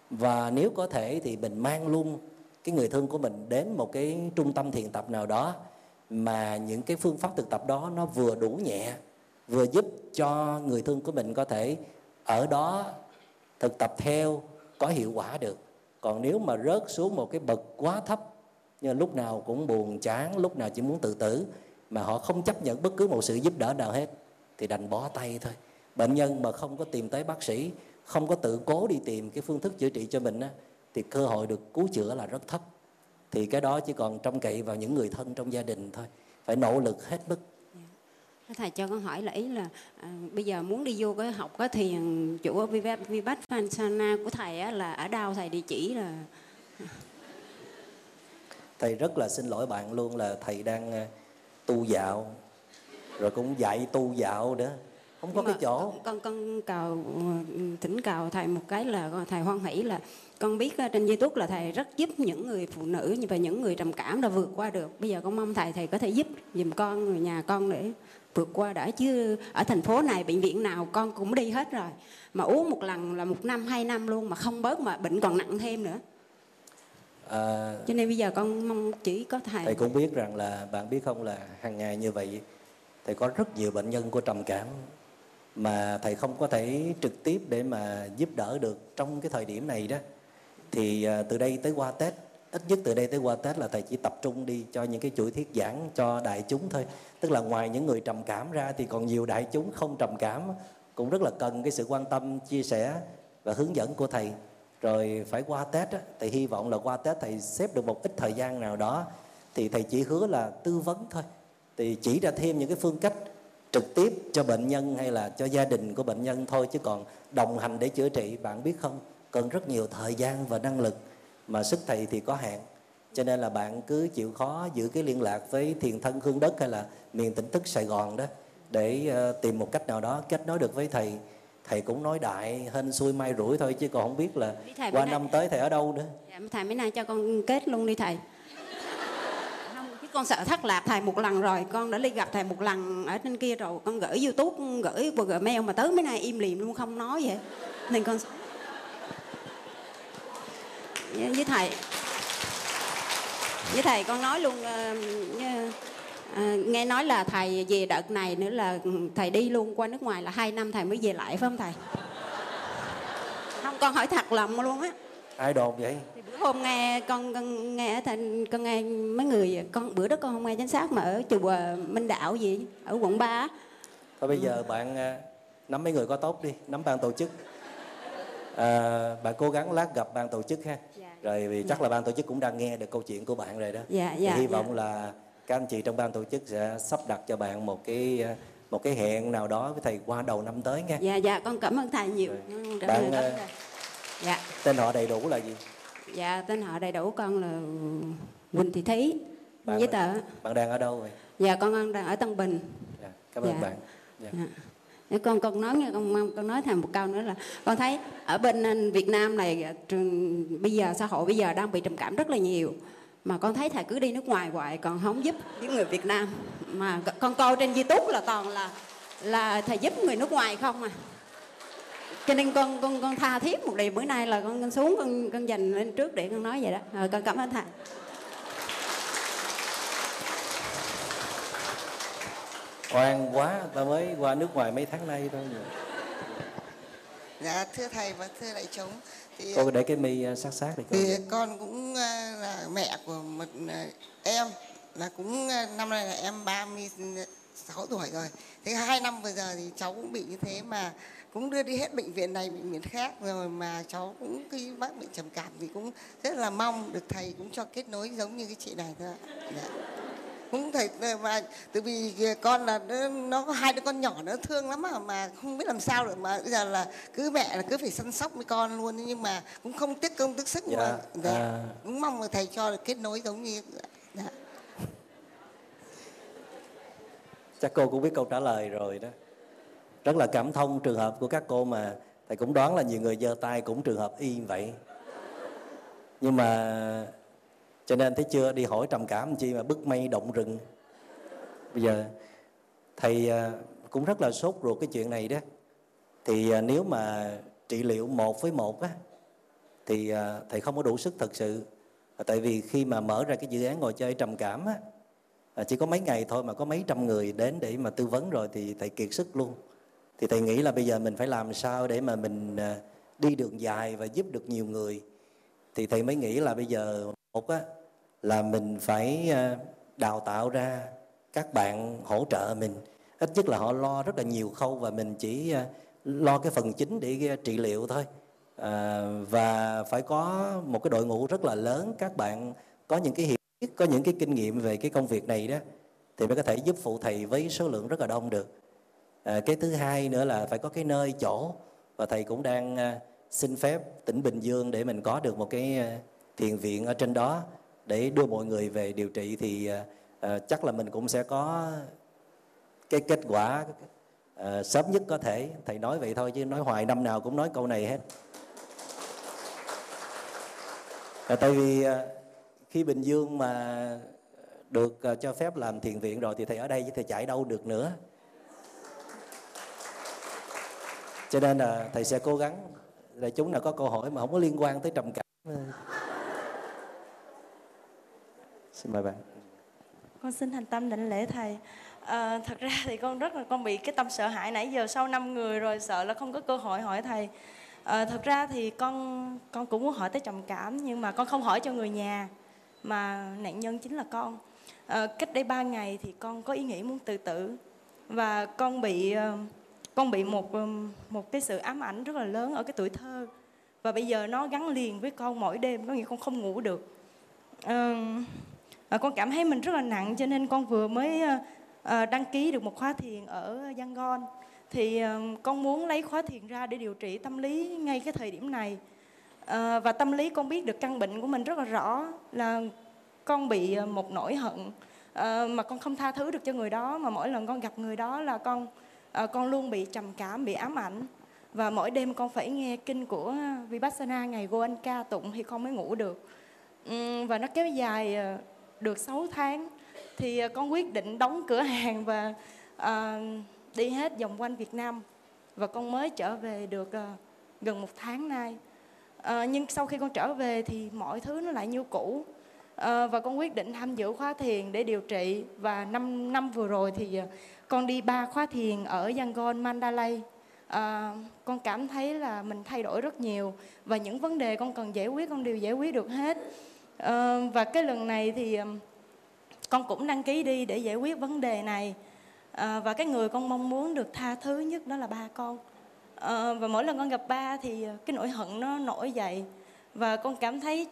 Và nếu có thể thì mình mang luôn cái người thương của mình đến một cái trung tâm thiền tập nào đó mà những cái phương pháp thực tập đó nó vừa đủ nhẹ, vừa giúp cho người thương của mình có thể ở đó thực tập theo, có hiệu quả được. Còn nếu mà rớt xuống một cái bậc quá thấp, như lúc nào cũng buồn chán, lúc nào chỉ muốn tự tử mà họ không chấp nhận bất cứ một sự giúp đỡ nào hết. Thì thì đành bó tay thôi. Bệnh nhân mà không có tìm tới bác sĩ không có tự cố đi tìm cái phương thức chữa trị cho mình á, thì cơ hội được cứu chữa là rất thấp. Thì cái đó chỉ còn trông cậy vào những người thân trong gia đình thôi. Phải nỗ lực hết mức. Thầy cho con hỏi là ý là à, bây giờ muốn đi vô cái học cái thiền chủ Vipassana của thầy á, là ở đâu thầy địa chỉ là? Thầy rất là xin lỗi bạn luôn là thầy đang à, tu dạo. Rồi cũng dạy tu dạo nữa. Không có cái chỗ. con con cầu thỉnh cầu thầy một cái là thầy hoan hỷ là con biết trên youtube là thầy rất giúp những người phụ nữ và những người trầm cảm đã vượt qua được. Bây giờ con mong thầy thầy có thể giúp giùm con người nhà con để vượt qua đã. Chứ ở thành phố này bệnh viện nào con cũng đi hết rồi. Mà uống một lần là một năm hai năm luôn mà không bớt mà bệnh còn nặng thêm nữa à, cho nên bây giờ con mong chỉ có thầy. thầy cũng biết rằng là bạn biết không là hàng ngày như vậy thầy có rất nhiều bệnh nhân của trầm cảm mà thầy không có thể trực tiếp để mà giúp đỡ được trong cái thời điểm này đó. Thì à, từ đây tới qua tết ít nhất từ đây tới qua tết là thầy chỉ tập trung đi cho những cái chuỗi thuyết giảng cho đại chúng thôi. Tức là ngoài những người trầm cảm ra thì còn nhiều đại chúng không trầm cảm cũng rất là cần cái sự quan tâm chia sẻ và hướng dẫn của thầy rồi phải qua tết á, thầy hy vọng là qua tết thầy xếp được một ít thời gian nào đó thì thầy chỉ hứa là tư vấn thôi. Thì chỉ ra thêm những cái phương cách trực tiếp cho bệnh nhân hay là cho gia đình của bệnh nhân thôi chứ còn đồng hành để chữa trị bạn biết không? Cần rất nhiều thời gian và năng lực mà sức thầy thì có hạn. Cho nên là bạn cứ chịu khó giữ cái liên lạc với thiền thân hương đất hay là miền tỉnh thức sài gòn đó để ờ, tìm một cách nào đó kết nối được với thầy thầy cũng nói đại hên xuôi may rủi thôi chứ còn không biết là qua năm tới thầy ở đâu nữa. Dạ, thầy mấy nay cho con kết luôn đi thầy. Con sợ thất lạc thầy một lần rồi con đã đi gặp thầy một lần ở trên kia rồi con gửi youtube gửi qua gmail mà tới mấy nay im lìm luôn không nói vậy. Nên con với thầy. Với thầy con nói luôn uh, uh, nghe nói là thầy về đợt này nữa là thầy đi luôn qua nước ngoài là hai năm thầy mới về lại phải không thầy không con hỏi thật lòng luôn á ai đồn vậy thì bữa hôm nghe con con nghe thành con nghe mấy người con bữa đó con không nghe chính xác mà ở chùa Minh Đạo gì ở quận 3 thôi bây giờ bạn à, nắm mấy người có tốt đi nắm ban tổ chức à, bạn cố gắng lát gặp ban tổ chức ha dạ. rồi vì chắc dạ. là ban tổ chức cũng đang nghe được câu chuyện của bạn rồi đó dạ, dạ, hy dạ. vọng là các anh chị trong ban tổ chức sẽ sắp đặt cho bạn một cái à, một cái hẹn nào đó với thầy qua đầu năm tới nha dạ dạ con cảm ơn thầy nhiều rồi. bạn Dạ. Tên họ đầy đủ là gì? Dạ, tên họ đầy đủ con là Quỳnh Thị Thí. Bạn giấy tờ. Bạn đang ở đâu vậy? Dạ, con đang ở Tân Bình. Dạ, cảm ơn dạ. bạn. Dạ. dạ. con con nói nghe con con nói thêm một câu nữa là con thấy ở bên Việt Nam này trường bây giờ xã hội bây giờ đang bị trầm cảm rất là nhiều mà con thấy thầy cứ đi nước ngoài hoài còn không giúp những người Việt Nam. Mà con coi trên YouTube là toàn là là thầy giúp người nước ngoài không à. Cho nên con con con tha thiết một điều bữa nay là con, con xuống con con dành lên trước để con nói vậy đó. Rồi con cảm ơn thầy. Oan quá ta mới qua nước ngoài mấy tháng nay thôi. Dạ thưa thầy và thưa đại chúng thì cô để cái mi à, sát sát đi con. thì con cũng à, là mẹ của một em là cũng năm nay là em 36 tuổi rồi. Thế hai năm vừa giờ thì cháu cũng bị như thế mà cũng đưa đi hết bệnh viện này bệnh viện khác rồi mà cháu cũng khi bác bị trầm cảm thì cũng rất là mong được thầy cũng cho kết nối giống như cái chị này thôi dạ. Cũng thầy mà từ vì con là nó có hai đứa con nhỏ nó thương lắm mà mà không biết làm sao được mà bây giờ là cứ mẹ là cứ phải săn sóc với con luôn nhưng mà cũng không tiếc công tiếc sức dạ, mà dạ. À... cũng mong là thầy cho được kết nối giống như dạ. chắc cô cũng biết câu trả lời rồi đó rất là cảm thông trường hợp của các cô mà thầy cũng đoán là nhiều người giơ tay cũng trường hợp y vậy nhưng mà cho nên thấy chưa? Đi hỏi trầm cảm chi mà bức mây động rừng. Bây giờ, thầy à, cũng rất là sốt ruột cái chuyện này đó. Thì à, nếu mà trị liệu một với một á, thì à, thầy không có đủ sức thật sự. Tại vì khi mà mở ra cái dự án ngồi chơi trầm cảm á chỉ có mấy ngày thôi mà có mấy trăm người đến để mà tư vấn rồi thì thầy kiệt sức luôn. Thì thầy nghĩ là bây giờ mình phải làm sao để mà mình đi đường dài và giúp được nhiều người thì thầy mới nghĩ là bây giờ một á là mình phải ờ, đào tạo ra các bạn hỗ trợ mình. Ít nhất là họ lo rất là nhiều khâu và mình chỉ ờ, lo cái phần chính để ờ, trị liệu thôi. À, và phải có một cái đội ngũ rất là lớn các bạn có những cái hiểu biết có những cái kinh nghiệm về cái công việc này đó thì mới có thể giúp phụ thầy với số lượng rất là đông được. À, cái thứ hai nữa là phải có cái nơi chỗ và thầy cũng đang à, xin phép tỉnh Bình Dương để mình có được một cái ờ, thiền viện ở trên đó để đưa mọi người về điều trị thì uh, chắc là mình cũng sẽ có cái kết quả uh, sớm nhất có thể. Thầy nói vậy thôi chứ nói hoài năm nào cũng nói câu này hết. À, tại vì uh, khi Bình Dương mà được uh, cho phép làm thiền viện rồi thì thầy ở đây chứ thầy chạy đâu được nữa. Cho nên là thầy sẽ cố gắng là chúng nào có câu hỏi mà không có liên quan tới trầm cảm ờ. xin mời bạn. Con xin thành tâm đảnh lễ thầy. À, thật ra thì con rất là con bị cái tâm sợ hãi nãy giờ sau năm người rồi sợ là không có cơ hội hỏi thầy. À, thật ra thì con con cũng muốn hỏi tới trầm cảm nhưng mà con không hỏi cho người nhà mà nạn nhân chính là con. À, cách đây ba ngày thì con có ý nghĩ muốn tự tử và con bị con bị một một cái sự ám ảnh rất là lớn ở cái tuổi thơ. Và bây giờ nó gắn liền với con mỗi đêm có nghĩa con không ngủ được. À, con cảm thấy mình rất là nặng cho nên con vừa mới à, đăng ký được một khóa thiền ở Yangon. Thì à, con muốn lấy khóa thiền ra để điều trị tâm lý ngay cái thời điểm này. À, và tâm lý con biết được căn bệnh của mình rất là rõ là con bị ờ, một nỗi hận à, mà con không tha thứ được cho người đó mà mỗi lần con gặp người đó là con à, con luôn bị trầm cảm bị ám ảnh. Và mỗi đêm con phải nghe kinh của Vipassana ngày Goenka tụng thì con mới ngủ được. Uhm, và nó kéo dài ờ, được 6 tháng. Thì ờ, con quyết định đóng cửa hàng và à, đi hết vòng quanh Việt Nam. Và con mới trở về được à, gần một tháng nay. À, nhưng sau khi con trở về thì mọi thứ nó lại như cũ. À, và con quyết định tham dự khóa thiền để điều trị. Và năm năm vừa rồi thì con đi ba khóa thiền ở Yangon Mandalay. À, con cảm thấy là mình thay đổi rất nhiều và những vấn đề con cần giải quyết con đều giải quyết được hết. À, và cái lần này thì um, con cũng đăng ký đi để giải quyết vấn đề này. À, và cái người con mong muốn được tha thứ nhất đó là ba con. À, và mỗi lần con gặp ba thì à, cái nỗi hận nó nổi dậy. Và con cảm thấy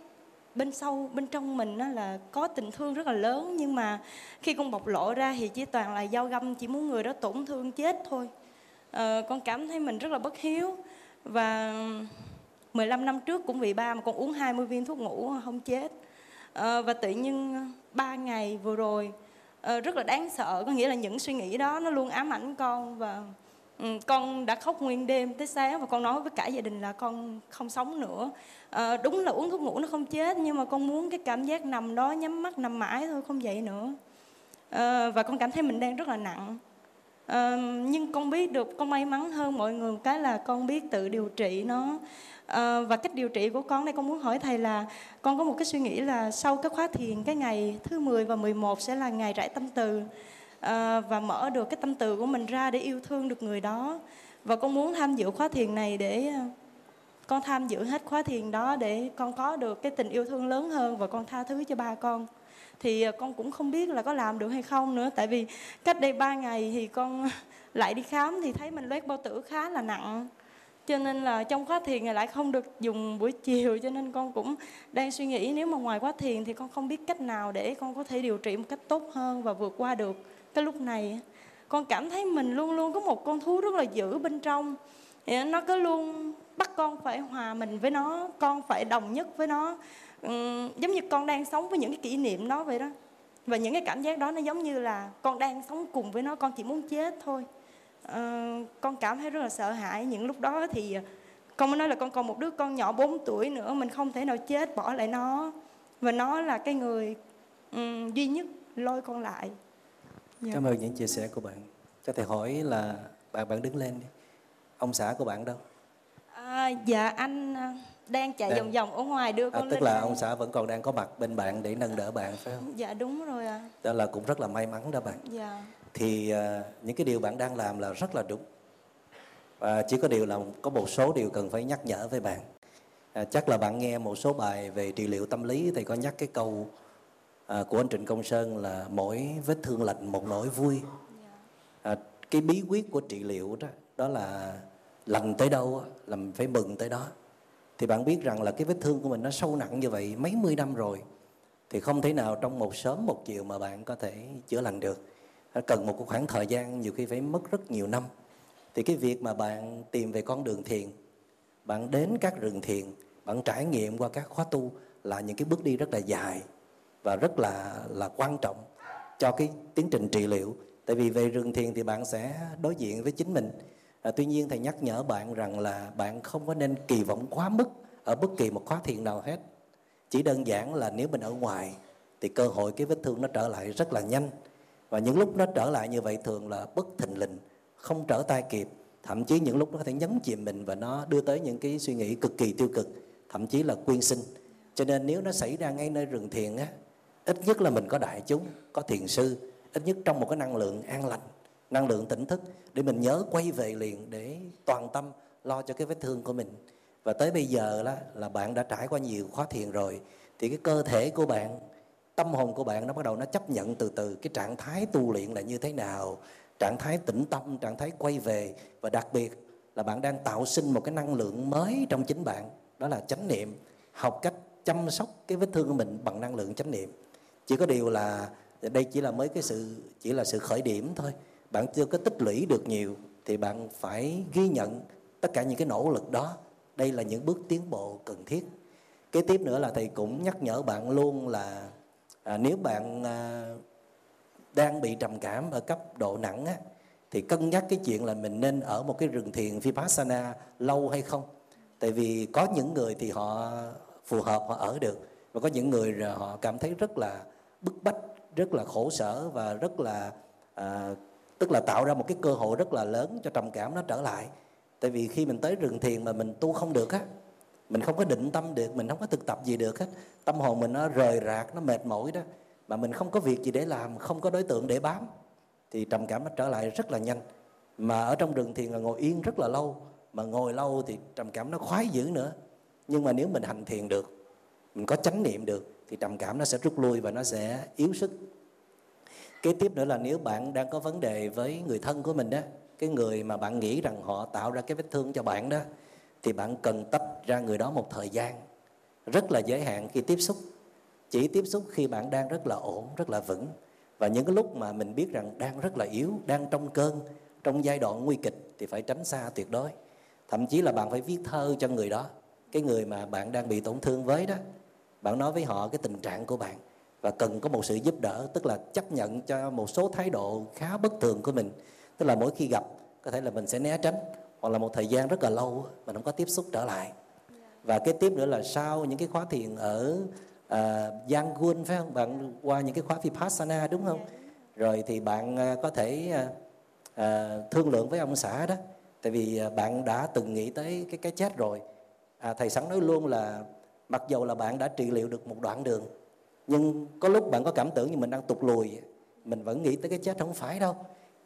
bên sâu bên trong mình nó là có tình thương rất là lớn nhưng mà khi con bộc lộ ra thì chỉ toàn là dao găm chỉ muốn người đó tổn thương chết thôi. À, con cảm thấy mình rất là bất hiếu và 15 năm trước cũng vì ba mà con uống 20 viên thuốc ngủ không chết. À, và tự nhiên ba ngày vừa rồi à, rất là đáng sợ có nghĩa là những suy nghĩ đó nó luôn ám ảnh con và Ừ, con đã khóc nguyên đêm tới sáng và con nói với cả gia đình là con không sống nữa. À, đúng là uống thuốc ngủ nó không chết nhưng mà con muốn cái cảm giác nằm đó nhắm mắt nằm mãi thôi không dậy nữa. À, và con cảm thấy mình đang rất là nặng. À, nhưng con biết được con may mắn hơn mọi người một cái là con biết tự điều trị nó. À, và cách điều trị của con đây con muốn hỏi thầy là con có một cái suy nghĩ là sau cái khóa thiền cái ngày thứ 10 và 11 sẽ là ngày rải tâm từ à, và mở được cái tâm từ của mình ra để yêu thương được người đó. Và con muốn tham dự khóa thiền này để ờ, con tham dự hết khóa thiền đó để con có được cái tình yêu thương lớn hơn và con tha thứ cho ba con. Thì ờ, con cũng không biết là có làm được hay không nữa tại vì cách đây ba ngày thì con lại đi khám thì thấy mình loét bao tử khá là nặng. Cho nên là trong khóa thiền này lại không được dùng buổi chiều cho nên con cũng đang suy nghĩ nếu mà ngoài khóa thiền thì con không biết cách nào để con có thể điều trị một cách tốt hơn và vượt qua được cái lúc này con cảm thấy mình luôn luôn có một con thú rất là dữ bên trong. Thì nó cứ luôn bắt con phải hòa mình với nó con phải đồng nhất với nó. Ừ, giống như con đang sống với những cái kỷ niệm đó vậy đó. Và những cái cảm giác đó nó giống như là con đang sống cùng với nó con chỉ muốn chết thôi. Uh, con cảm thấy rất là sợ hãi. Những lúc đó thì con mới nói là con còn một đứa con nhỏ 4 tuổi nữa mình không thể nào chết bỏ lại nó. Và nó là cái người um, duy nhất lôi con lại dạ. cảm ơn những chia sẻ của bạn cho thầy hỏi là bạn bạn đứng lên đi ông xã của bạn đâu à, dạ anh đang chạy đang. vòng vòng ở ngoài đưa à, con à, tức là đây. ông xã vẫn còn đang có mặt bên bạn để nâng đỡ bạn phải không dạ đúng rồi ạ à. đó là cũng rất là may mắn đó bạn dạ thì uh, những cái điều bạn đang làm là rất là đúng và chỉ có điều là có một số điều cần phải nhắc nhở với bạn à, chắc là bạn nghe một số bài về trị liệu tâm lý thì có nhắc cái câu à, của anh Trịnh Công Sơn là mỗi vết thương lạnh một nỗi vui. À, cái bí quyết của trị liệu đó đó là lành tới đâu là mình phải mừng tới đó. Thì bạn biết rằng là cái vết thương của mình nó sâu nặng như vậy mấy mươi năm rồi thì không thể nào trong một sớm một chiều mà bạn có thể chữa lành được. Nó cần một khoảng thời gian nhiều khi phải mất rất nhiều năm. Thì cái việc mà bạn tìm về con đường thiền bạn đến các rừng thiền bạn trải nghiệm qua các khóa tu là những cái bước đi rất là dài và rất là là quan trọng cho cái tiến trình trị liệu. Tại vì về rừng thiền thì bạn sẽ đối diện với chính mình. À, tuy nhiên thầy nhắc nhở bạn rằng là bạn không có nên kỳ vọng quá mức ở bất kỳ một khóa thiền nào hết. Chỉ đơn giản là nếu mình ở ngoài thì cơ hội cái vết thương nó trở lại rất là nhanh. Và những lúc nó trở lại như vậy thường là bất thình lình không trở tay kịp. Thậm chí những lúc nó có thể nhấn chìm mình và nó đưa tới những cái suy nghĩ cực kỳ tiêu cực thậm chí là quyên sinh. Cho nên nếu nó xảy ra ngay nơi rừng thiền á ít nhất là mình có đại chúng, có thiền sư, ít nhất trong một cái năng lượng an lành, năng lượng tỉnh thức để mình nhớ quay về liền để toàn tâm lo cho cái vết thương của mình. Và tới bây giờ là là bạn đã trải qua nhiều khóa thiền rồi, thì cái cơ thể của bạn, tâm hồn của bạn nó bắt đầu nó chấp nhận từ từ cái trạng thái tu luyện là như thế nào, trạng thái tĩnh tâm, trạng thái quay về. Và đặc biệt là bạn đang tạo sinh một cái năng lượng mới trong chính bạn, đó là chánh niệm. Học cách chăm sóc cái vết thương của mình bằng năng lượng chánh niệm chỉ có điều là đây chỉ là mới cái sự chỉ là sự khởi điểm thôi. Bạn chưa có tích lũy được nhiều thì bạn phải ghi nhận tất cả những cái nỗ lực đó. Đây là những bước tiến bộ cần thiết. Kế tiếp nữa là thầy cũng nhắc nhở bạn luôn là à, nếu bạn à, đang bị trầm cảm ở cấp độ nặng á, thì cân nhắc cái chuyện là mình nên ở một cái rừng thiền vipassana lâu hay không. Tại vì có những người thì họ phù hợp họ ở được. Và có những người họ cảm thấy rất là bức bách rất là khổ sở và rất là à, tức là tạo ra một cái cơ hội rất là lớn cho trầm cảm nó trở lại. Tại vì khi mình tới rừng thiền mà mình tu không được á mình không có định tâm được mình không có thực tập gì được hết tâm hồn mình nó rời rạc nó mệt mỏi đó. Mà mình không có việc gì để làm không có đối tượng để bám thì trầm cảm nó trở lại rất là nhanh. Mà ở trong rừng thiền là ngồi yên rất là lâu mà ngồi lâu thì trầm cảm nó khoái dữ nữa. Nhưng mà nếu mình hành thiền được mình có chánh niệm được thì trầm cảm nó sẽ rút lui và nó sẽ yếu sức. Kế tiếp nữa là nếu bạn đang có vấn đề với người thân của mình đó, cái người mà bạn nghĩ rằng họ tạo ra cái vết thương cho bạn đó, thì bạn cần tách ra người đó một thời gian, rất là giới hạn khi tiếp xúc. Chỉ tiếp xúc khi bạn đang rất là ổn, rất là vững. Và những cái lúc mà mình biết rằng đang rất là yếu, đang trong cơn, trong giai đoạn nguy kịch thì phải tránh xa tuyệt đối. Thậm chí là bạn phải viết thơ cho người đó. Cái người mà bạn đang bị tổn thương với đó bạn nói với họ cái tình trạng của bạn và cần có một sự giúp đỡ tức là chấp nhận cho một số thái độ khá bất thường của mình. Tức là mỗi khi gặp có thể là mình sẽ né tránh hoặc là một thời gian rất là lâu mình không có tiếp xúc trở lại. Và cái tiếp nữa là sau những cái khóa thiền ở uh, Yangon phải không? Bạn qua những cái khóa vipassana đúng không? Rồi thì bạn uh, có thể uh, uh, thương lượng với ông xã đó. Tại vì uh, bạn đã từng nghĩ tới cái cái chết rồi. À, thầy sẵn nói luôn là mặc dầu là bạn đã trị liệu được một đoạn đường, nhưng có lúc bạn có cảm tưởng như mình đang tụt lùi, mình vẫn nghĩ tới cái chết không phải đâu.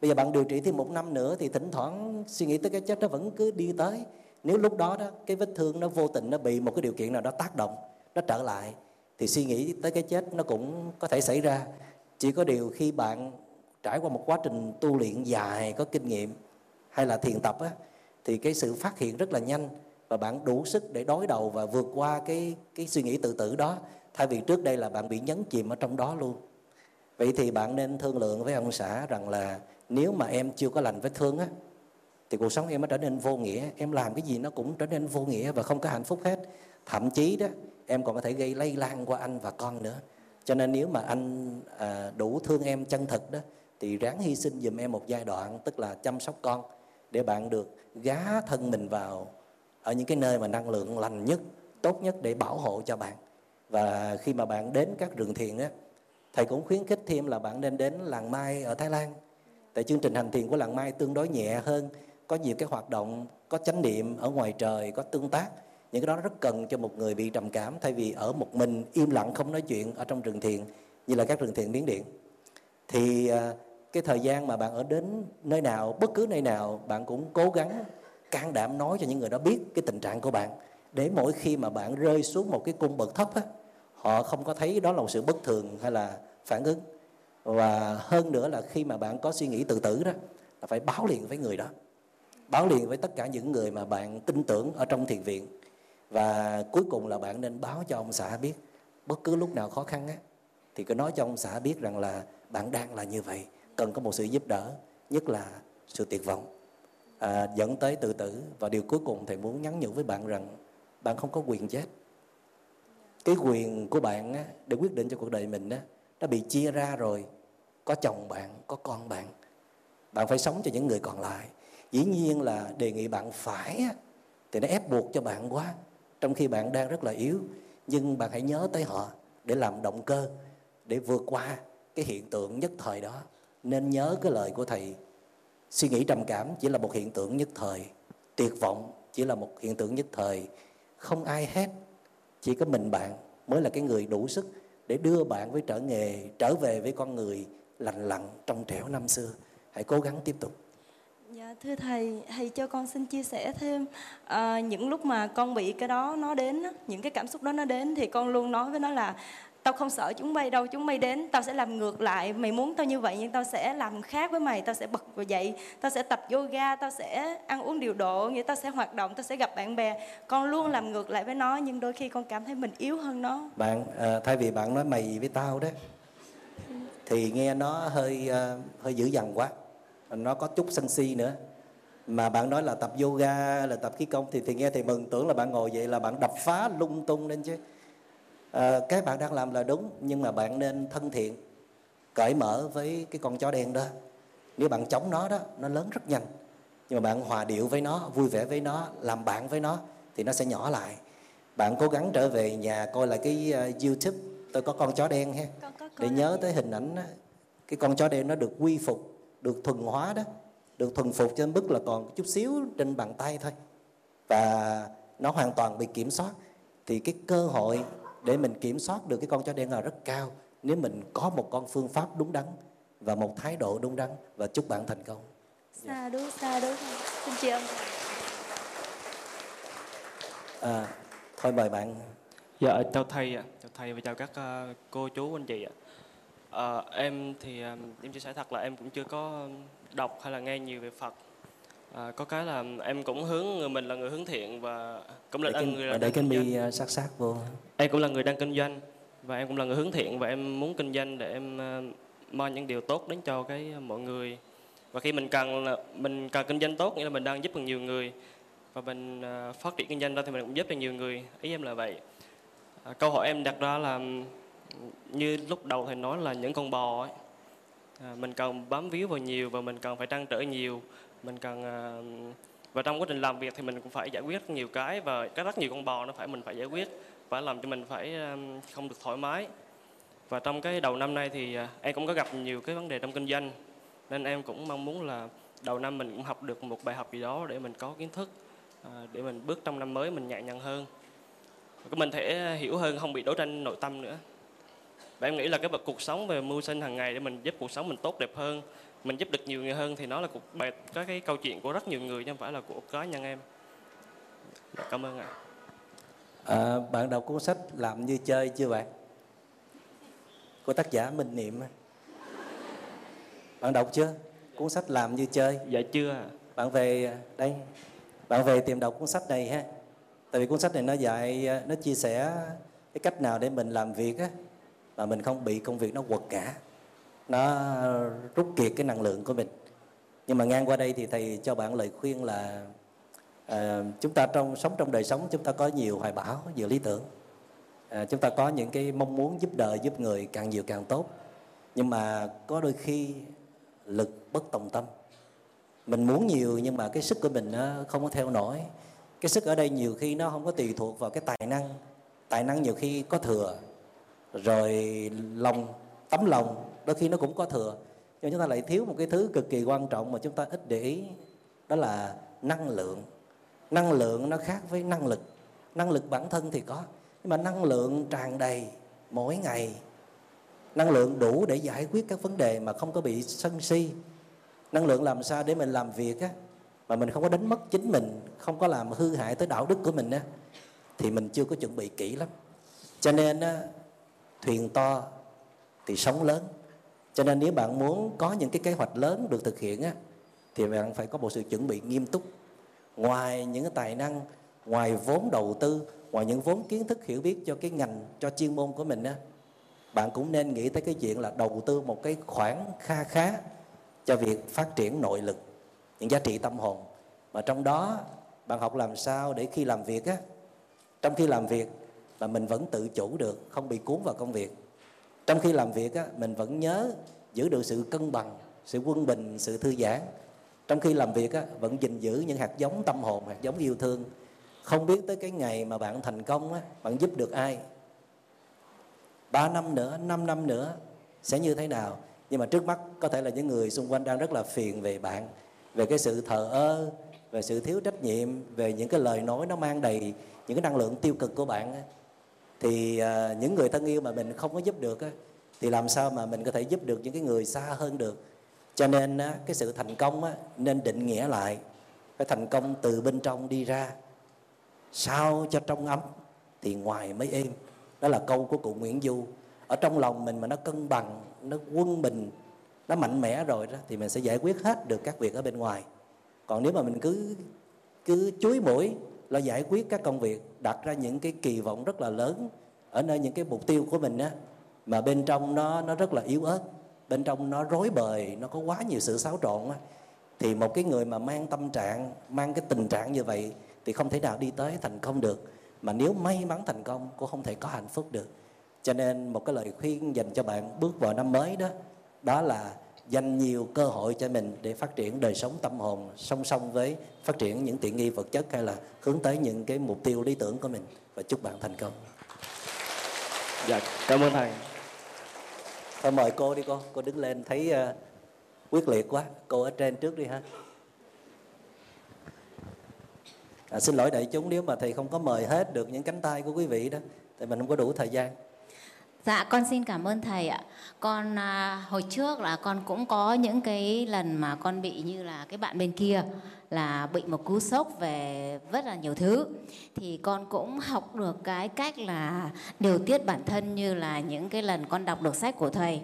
Bây giờ bạn điều trị thêm một năm nữa thì thỉnh thoảng suy nghĩ tới cái chết nó vẫn cứ đi tới. Nếu lúc đó đó, cái vết thương nó vô tình nó bị một cái điều kiện nào đó tác động, nó trở lại, thì suy nghĩ tới cái chết nó cũng có thể xảy ra. Chỉ có điều khi bạn trải qua một quá trình tu luyện dài, có kinh nghiệm hay là thiền tập á, thì cái sự phát hiện rất là nhanh và bạn đủ sức để đối đầu và vượt qua cái cái suy nghĩ tự tử đó. Thay vì trước đây là bạn bị nhấn chìm ở trong đó luôn. Vậy thì bạn nên thương lượng với ông xã rằng là nếu mà em chưa có lành vết thương á thì cuộc sống em nó trở nên vô nghĩa. Em làm cái gì nó cũng trở nên vô nghĩa và không có hạnh phúc hết. Thậm chí đó em còn có thể gây lây lan qua anh và con nữa. Cho nên nếu mà anh à, đủ thương em chân thực đó thì ráng hy sinh giùm em một giai đoạn tức là chăm sóc con để bạn được gá thân mình vào ở những cái nơi mà năng lượng lành nhất, tốt nhất để bảo hộ cho bạn. Và khi mà bạn đến các rừng thiền á, thầy cũng khuyến khích thêm là bạn nên đến làng mai ở thái lan. Tại chương trình hành thiền của làng mai tương đối nhẹ hơn, có nhiều cái hoạt động, có chánh niệm ở ngoài trời, có tương tác. Những cái đó rất cần cho một người bị trầm cảm, thay vì ở một mình im lặng không nói chuyện ở trong rừng thiền, như là các rừng thiền miến điện. Thì à, cái thời gian mà bạn ở đến nơi nào, bất cứ nơi nào, bạn cũng cố gắng can đảm nói cho những người đó biết cái tình trạng của bạn. Để mỗi khi mà bạn rơi xuống một cái cung bậc thấp á, họ không có thấy đó là một sự bất thường hay là phản ứng. Và hơn nữa là khi mà bạn có suy nghĩ tự tử đó là phải báo liền với người đó. Báo liền với tất cả những người mà bạn tin tưởng ở trong thiền viện. Và cuối cùng là bạn nên báo cho ông xã biết bất cứ lúc nào khó khăn á thì cứ nói cho ông xã biết rằng là bạn đang là như vậy cần có một sự giúp đỡ nhất là sự tuyệt vọng à, dẫn tới tự tử. Và điều cuối cùng thầy muốn nhắn nhủ với bạn rằng bạn không có quyền chết. Cái quyền của bạn á, để quyết định cho cuộc đời mình á, nó bị chia ra rồi. Có chồng bạn có con bạn. Bạn phải sống cho những người còn lại. Dĩ nhiên là đề nghị bạn phải á, thì nó ép buộc cho bạn quá. Trong khi bạn đang rất là yếu nhưng bạn hãy nhớ tới họ để làm động cơ để vượt qua cái hiện tượng nhất thời đó. Nên nhớ cái lời của thầy suy nghĩ trầm cảm chỉ là một hiện tượng nhất thời. Tuyệt vọng chỉ là một hiện tượng nhất thời. Không ai hết chỉ có mình bạn mới là cái người đủ sức để đưa bạn với trở nghề trở về với con người lành lặn trong trẻo năm xưa. Hãy cố gắng tiếp tục. Dạ thưa thầy, thầy cho con xin chia sẻ thêm à, những lúc mà con bị cái đó nó đến, những cái cảm xúc đó nó đến thì con luôn nói với nó là tao không sợ chúng bay đâu, chúng bay đến, tao sẽ làm ngược lại, mày muốn tao như vậy nhưng tao sẽ làm khác với mày, tao sẽ bật vào dậy, tao sẽ tập yoga, tao sẽ ăn uống điều độ, nghĩa tao sẽ hoạt động, tao sẽ gặp bạn bè. Con luôn làm ngược lại với nó nhưng đôi khi con cảm thấy mình yếu hơn nó. Bạn à, thay vì bạn nói mày với tao đó thì nghe nó hơi uh, hơi dữ dằn quá nó có chút sân si nữa mà bạn nói là tập yoga là tập khí công thì thì nghe thì mừng tưởng là bạn ngồi vậy là bạn đập phá lung tung lên chứ à, cái bạn đang làm là đúng nhưng mà bạn nên thân thiện cởi mở với cái con chó đen đó. Nếu bạn chống nó đó nó lớn rất nhanh. Nhưng mà bạn hòa điệu với nó vui vẻ với nó làm bạn với nó thì nó sẽ nhỏ lại. Bạn cố gắng trở về nhà coi lại cái uh, youtube tôi có con chó đen ha. Để nhớ tới hình ảnh đó. cái con chó đen nó được quy phục được thuần hóa đó được thuần phục trên mức là còn chút xíu trên bàn tay thôi. Và nó hoàn toàn bị kiểm soát. Thì cái cơ hội để mình kiểm soát được cái con chó đen là rất cao nếu mình có một con phương pháp đúng đắn và một thái độ đúng đắn và chúc bạn thành công. Xa đúng xa đúng xin chị ơn à, thôi mời bạn. Dạ chào thầy ạ. Chào thầy và chào các uh, cô chú anh chị ạ. À, em thì em chia sẻ thật là em cũng chưa có đọc hay là nghe nhiều về Phật. À, có cái là em cũng hướng người mình là người hướng thiện và cũng là để người để cái mi sát sát vô. Em cũng là người đang kinh doanh và em cũng là người hướng thiện và em muốn kinh doanh để em mang những điều tốt đến cho cái mọi người. Và khi mình cần mình cần kinh doanh tốt nghĩa là mình đang giúp được nhiều người và mình phát triển kinh doanh ra thì mình cũng giúp được nhiều người. Ý em là vậy. À, câu hỏi em đặt ra là như lúc đầu thầy nói là những con bò ấy à, mình cần bám víu vào nhiều và mình cần phải trăn trở nhiều mình cần ờ, và trong quá trình làm việc thì mình cũng phải giải quyết nhiều cái và có rất nhiều con bò nó phải mình phải giải quyết và làm cho mình phải ờ, không được thoải mái. Và trong cái đầu năm nay thì ờ, em cũng có gặp nhiều cái vấn đề trong kinh doanh, nên em cũng mong muốn là đầu năm mình cũng học được một bài học gì đó để mình có kiến thức để mình bước trong năm mới mình nhẹ nhàng hơn. Mình thể hiểu hơn, không bị đấu tranh nội tâm nữa. Và em nghĩ là cái cuộc sống về mưu sinh hàng ngày để mình giúp cuộc sống mình tốt đẹp hơn mình giúp được nhiều người hơn thì nó là cuộc bài cái cái câu chuyện của rất nhiều người chứ không phải là của cá nhân em. Dạ, cảm ơn ạ. À, bạn đọc cuốn sách làm như chơi chưa bạn? Của tác giả Minh Niệm bạn đọc chưa? Cuốn sách làm như chơi. Dạ chưa bạn về đây. Bạn về tìm đọc cuốn sách này ha. Tại vì cuốn sách này nó dạy nó chia sẻ cái cách nào để mình làm việc á mà mình không bị công việc nó quật cả nó rút kiệt cái năng lượng của mình. Nhưng mà ngang qua đây thì thầy cho bạn lời khuyên là à, chúng ta trong sống trong đời sống chúng ta có nhiều hoài bão nhiều lý tưởng. À, chúng ta có những cái mong muốn giúp đời giúp người càng nhiều càng tốt. Nhưng mà có đôi khi lực bất tòng tâm. Mình muốn nhiều nhưng mà cái sức của mình nó không có theo nổi. Cái sức ở đây nhiều khi nó không có tùy thuộc vào cái tài năng. Tài năng nhiều khi có thừa rồi lòng tấm lòng đôi khi nó cũng có thừa. Nhưng chúng ta lại thiếu một cái thứ cực kỳ quan trọng mà chúng ta ít để ý đó là năng lượng. Năng lượng nó khác với năng lực. Năng lực bản thân thì có nhưng mà năng lượng tràn đầy mỗi ngày. Năng lượng đủ để giải quyết các vấn đề mà không có bị sân si. Năng lượng làm sao để mình làm việc á mà mình không có đánh mất chính mình không có làm hư hại tới đạo đức của mình á thì mình chưa có chuẩn bị kỹ lắm. Cho nên á, thuyền to thì sóng lớn cho nên nếu bạn muốn có những cái kế hoạch lớn được thực hiện á, thì bạn phải có một sự chuẩn bị nghiêm túc. Ngoài những cái tài năng, ngoài vốn đầu tư, ngoài những vốn kiến thức hiểu biết cho cái ngành, cho chuyên môn của mình á, bạn cũng nên nghĩ tới cái chuyện là đầu tư một cái khoản kha khá cho việc phát triển nội lực, những giá trị tâm hồn. Mà trong đó, bạn học làm sao để khi làm việc á, trong khi làm việc mà mình vẫn tự chủ được, không bị cuốn vào công việc trong khi làm việc á, mình vẫn nhớ giữ được sự cân bằng, sự quân bình, sự thư giãn. Trong khi làm việc á, vẫn gìn giữ những hạt giống tâm hồn, hạt giống yêu thương. Không biết tới cái ngày mà bạn thành công á, bạn giúp được ai. Ba năm nữa, năm năm nữa, sẽ như thế nào? Nhưng mà trước mắt, có thể là những người xung quanh đang rất là phiền về bạn, về cái sự thờ ơ, về sự thiếu trách nhiệm, về những cái lời nói nó mang đầy những cái năng lượng tiêu cực của bạn thì à, những người thân yêu mà mình không có giúp được thì làm sao mà mình có thể giúp được những cái người xa hơn được? Cho nên cái sự thành công nên định nghĩa lại, phải thành công từ bên trong đi ra. Sao cho trong ấm thì ngoài mới êm. Đó là câu của cụ Nguyễn Du. Ở trong lòng mình mà nó cân bằng, nó quân bình, nó mạnh mẽ rồi đó, thì mình sẽ giải quyết hết được các việc ở bên ngoài. Còn nếu mà mình cứ cứ chuối mũi là giải quyết các công việc, đặt ra những cái kỳ vọng rất là lớn ở nơi những cái mục tiêu của mình á. Mà bên trong nó nó rất là yếu ớt, bên trong nó rối bời, nó có quá nhiều sự xáo trộn á. Thì một cái người mà mang tâm trạng, mang cái tình trạng như vậy thì không thể nào đi tới thành công được. Mà nếu may mắn thành công cũng không thể có hạnh phúc được. Cho nên một cái lời khuyên dành cho bạn bước vào năm mới đó đó là dành nhiều cơ hội cho mình để phát triển đời sống tâm hồn song song với phát triển những tiện nghi vật chất hay là hướng tới những cái mục tiêu lý tưởng của mình và chúc bạn thành công. Dạ, cảm ơn thầy. Thôi mời cô đi cô, cô đứng lên thấy uh, quyết liệt quá, cô ở trên trước đi ha. À, xin lỗi đại chúng nếu mà thầy không có mời hết được những cánh tay của quý vị đó, thì mình không có đủ thời gian. Dạ con xin cảm ơn thầy ạ. Con à, hồi trước là con cũng có những cái lần mà con bị như là cái bạn bên kia là bị một cú sốc về rất là nhiều thứ. Thì con cũng học được cái cách là điều tiết bản thân như là những cái lần con đọc được sách của thầy.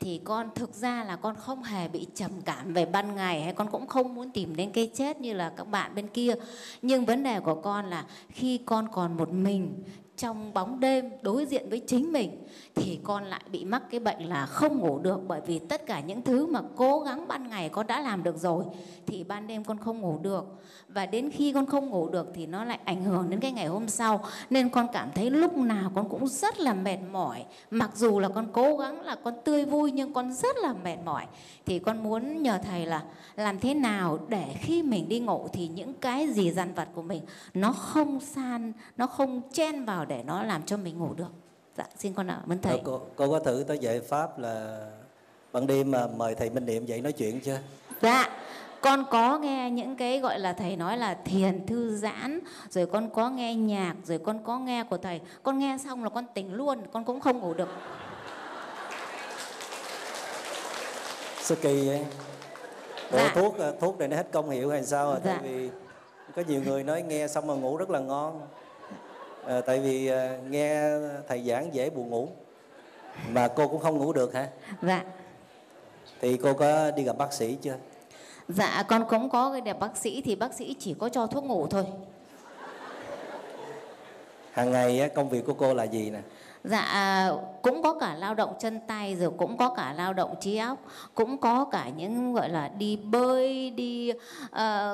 Thì con thực ra là con không hề bị trầm cảm về ban ngày hay con cũng không muốn tìm đến cái chết như là các bạn bên kia. Nhưng vấn đề của con là khi con còn một mình trong bóng đêm đối diện với chính mình, thì con lại bị mắc cái bệnh là không ngủ được. Bởi vì tất cả những thứ mà cố gắng ban ngày con đã làm được rồi, thì ban đêm con không ngủ được và đến khi con không ngủ được thì nó lại ảnh hưởng đến cái ngày hôm sau. Nên con cảm thấy lúc nào con cũng rất là mệt mỏi. Mặc dù là con cố gắng là con tươi vui nhưng con rất là mệt mỏi. Thì con muốn nhờ thầy là làm thế nào để khi mình đi ngủ thì những cái gì dằn vặt của mình nó không san nó không chen vào để nó làm cho mình ngủ được. Dạ xin con cảm ơn thầy. Cô, cô có thử tới giải pháp là ban đêm mà mời thầy minh niệm dậy nói chuyện chưa? Dạ con có nghe những cái gọi là thầy nói là thiền thư giãn rồi con có nghe nhạc rồi con có nghe của thầy. Con nghe xong là con tỉnh luôn con cũng không ngủ được. Sao kỳ vậy? Ủa, dạ. thuốc à, thuốc này nó hết công hiệu hay sao à? dạ. tại vì có nhiều người nói nghe xong mà ngủ rất là ngon. À, tại vì à, nghe thầy giảng dễ buồn ngủ mà cô cũng không ngủ được hả? Dạ. Thì cô có đi gặp bác sĩ chưa dạ con cũng có cái đẹp bác sĩ thì bác sĩ chỉ có cho thuốc ngủ thôi. Hàng ngày công việc của cô là gì nè? Dạ cũng có cả lao động chân tay rồi cũng có cả lao động trí óc, cũng có cả những gọi là đi bơi, đi uh,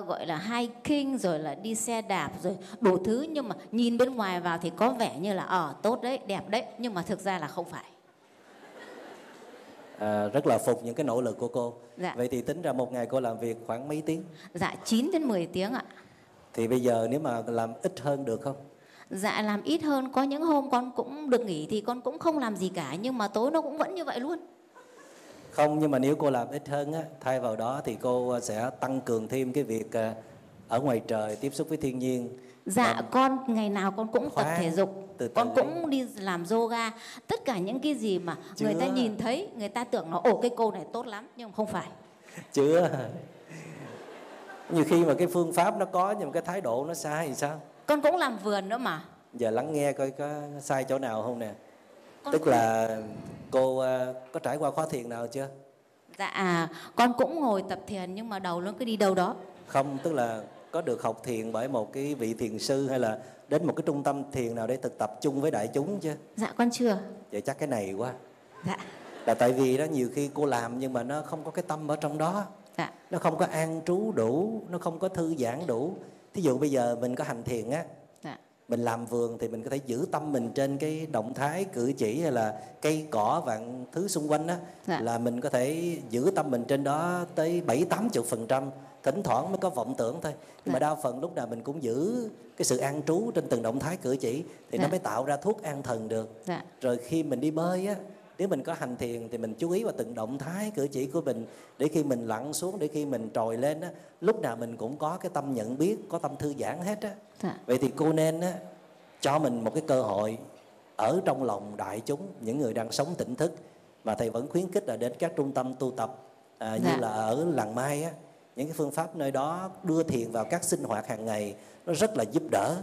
gọi là hiking rồi là đi xe đạp rồi đủ thứ. Nhưng mà nhìn bên ngoài vào thì có vẻ như là ở ờ, tốt đấy, đẹp đấy. Nhưng mà thực ra là không phải. À, rất là phục những cái nỗ lực của cô. Dạ. Vậy thì tính ra một ngày cô làm việc khoảng mấy tiếng? Dạ 9 đến 10 tiếng ạ. Thì bây giờ nếu mà làm ít hơn được không? dạ làm ít hơn có những hôm con cũng được nghỉ thì con cũng không làm gì cả nhưng mà tối nó cũng vẫn như vậy luôn không nhưng mà nếu cô làm ít hơn á thay vào đó thì cô sẽ tăng cường thêm cái việc à, ở ngoài trời tiếp xúc với thiên nhiên dạ Và con ngày nào con cũng tập thể dục từ con cũng đi làm yoga. Tất cả những cái gì mà Chưa. người ta nhìn thấy người ta tưởng nó ồ cái cô này tốt lắm. Nhưng không phải. Chưa. Nhiều khi mà cái phương pháp nó có nhưng mà cái thái độ nó sai thì sao? Con cũng làm vườn nữa mà. Giờ lắng nghe coi có sai chỗ nào không nè. Con tức không... là cô uh, có trải qua khóa thiền nào chưa? Dạ à, con cũng ngồi tập thiền nhưng mà đầu nó cứ đi đâu đó. Không tức là có được học thiền bởi một cái vị thiền sư hay là đến một cái trung tâm thiền nào để thực tập chung với đại chúng chứ? Dạ con chưa. Vậy chắc cái này quá. Dạ. Là tại vì đó nhiều khi cô làm nhưng mà nó không có cái tâm ở trong đó. Dạ. Nó không có an trú đủ nó không có thư giãn đủ. Thí dụ bây giờ mình có hành thiền á dạ. mình làm vườn thì mình có thể giữ tâm mình trên cái động thái cử chỉ hay là cây cỏ vạn thứ xung quanh á Dạ. là mình có thể giữ tâm mình trên đó tới bảy tám chục phần trăm thỉnh thoảng mới có vọng tưởng thôi nhưng mà Dạ. đa phần lúc nào mình cũng giữ cái sự an trú trên từng động thái cử chỉ thì nó Dạ. mới tạo ra thuốc an thần được dạ rồi khi mình đi bơi á nếu mình có hành thiền thì mình chú ý vào từng động thái cử chỉ của mình để khi mình lặn xuống để khi mình trồi lên á lúc nào mình cũng có cái tâm nhận biết có tâm thư giãn hết á dạ vậy thì cô nên á cho mình một cái cơ hội ở trong lòng đại chúng những người đang sống tỉnh thức mà thầy vẫn khuyến khích là đến các trung tâm tu tập à, như Dạ. là ở làng mai á những cái phương pháp nơi đó đưa thiền vào các sinh hoạt hàng ngày nó rất là giúp đỡ.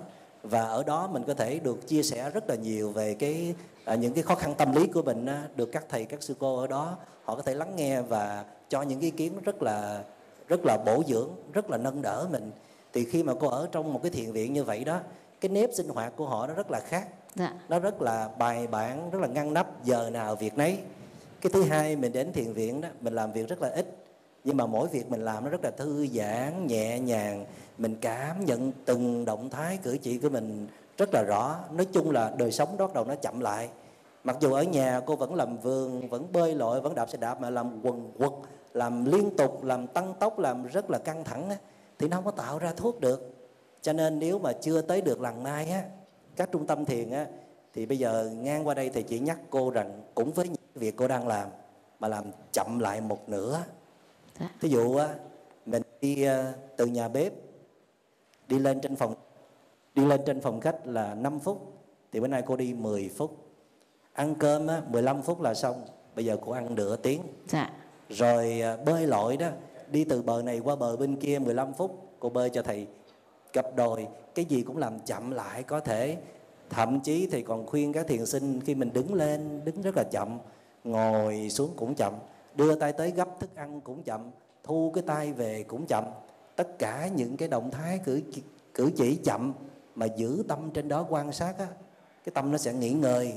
Và ở đó mình có thể được chia sẻ rất là nhiều về cái à, những cái khó khăn tâm lý của mình á, được các thầy các sư cô ở đó họ có thể lắng nghe và cho những ý kiến rất là rất là bổ dưỡng rất là nâng đỡ mình. Thì khi mà cô ở trong một cái thiền viện như vậy đó cái nếp sinh hoạt của họ nó rất là khác. Dạ. Nó rất là bài bản rất là ngăn nắp giờ nào việc nấy. Cái thứ hai mình đến thiền viện đó mình làm việc rất là ít nhưng mà mỗi việc mình làm nó rất là thư giãn, nhẹ nhàng. Mình cảm nhận từng động thái cử chỉ của mình rất là rõ. Nói chung là đời sống đó bắt đầu nó chậm lại. Mặc dù ở nhà cô vẫn làm vườn, vẫn bơi lội, vẫn đạp xe đạp, mà làm quần quật, làm liên tục, làm tăng tốc, làm rất là căng thẳng thì nó không có tạo ra thuốc được. Cho nên nếu mà chưa tới được lần mai á, các trung tâm thiền á, thì bây giờ ngang qua đây thì chỉ nhắc cô rằng cũng với những việc cô đang làm, mà làm chậm lại một nửa. Dạ. thí dụ á mình đi ờ, từ nhà bếp đi lên trên phòng đi lên trên phòng khách là 5 phút thì bữa nay cô đi 10 phút. Ăn cơm á 15 phút là xong bây giờ cô ăn nửa tiếng. Dạ. Rồi à, bơi lội đó đi từ bờ này qua bờ bên kia 15 phút cô bơi cho thầy gặp đồi. Cái gì cũng làm chậm lại có thể. Thậm chí thì còn khuyên các thiền sinh khi mình đứng lên đứng rất là chậm ngồi xuống cũng chậm đưa tay tới gấp thức ăn cũng chậm thu cái tay về cũng chậm. Tất cả những cái động thái cử cử chỉ chậm mà giữ tâm trên đó quan sát á cái tâm nó sẽ nghỉ ngơi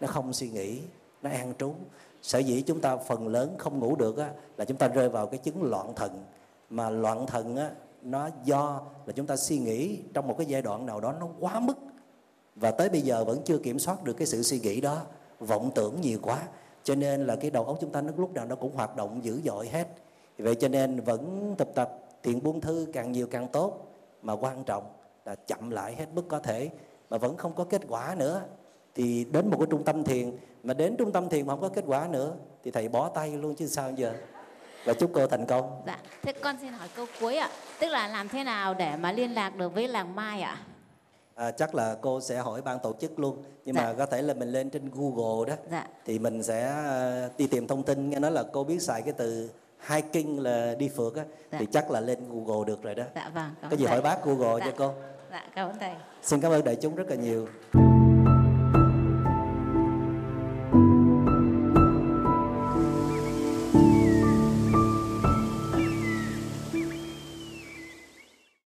nó không suy nghĩ nó an trú. Sở dĩ chúng ta phần lớn không ngủ được á, là chúng ta rơi vào cái chứng loạn thần. Mà loạn thần á, nó do là chúng ta suy nghĩ trong một cái giai đoạn nào đó nó quá mức. Và tới bây giờ vẫn chưa kiểm soát được cái sự suy nghĩ đó vọng tưởng nhiều quá cho nên là cái đầu óc chúng ta nó lúc nào nó cũng hoạt động dữ dội hết. Vậy cho nên vẫn tập tập, thiền buông thư càng nhiều càng tốt. Mà quan trọng là chậm lại hết mức có thể, mà vẫn không có kết quả nữa. Thì đến một cái trung tâm thiền, mà đến trung tâm thiền mà không có kết quả nữa, thì thầy bó tay luôn chứ sao giờ? Và chúc cô thành công. Dạ thế con xin hỏi câu cuối ạ. Tức là làm thế nào để mà liên lạc được với làng mai ạ? À, chắc là cô sẽ hỏi ban tổ chức luôn nhưng Dạ. mà có thể là mình lên trên google đó dạ thì mình sẽ ờ, đi tìm thông tin nghe nói là cô biết xài cái từ hiking là đi phượt á Dạ. thì chắc là lên google được rồi đó dạ vâng có gì ơn hỏi thầy. bác google Dạ. cho cô dạ cảm ơn thầy xin cảm ơn đại chúng rất là nhiều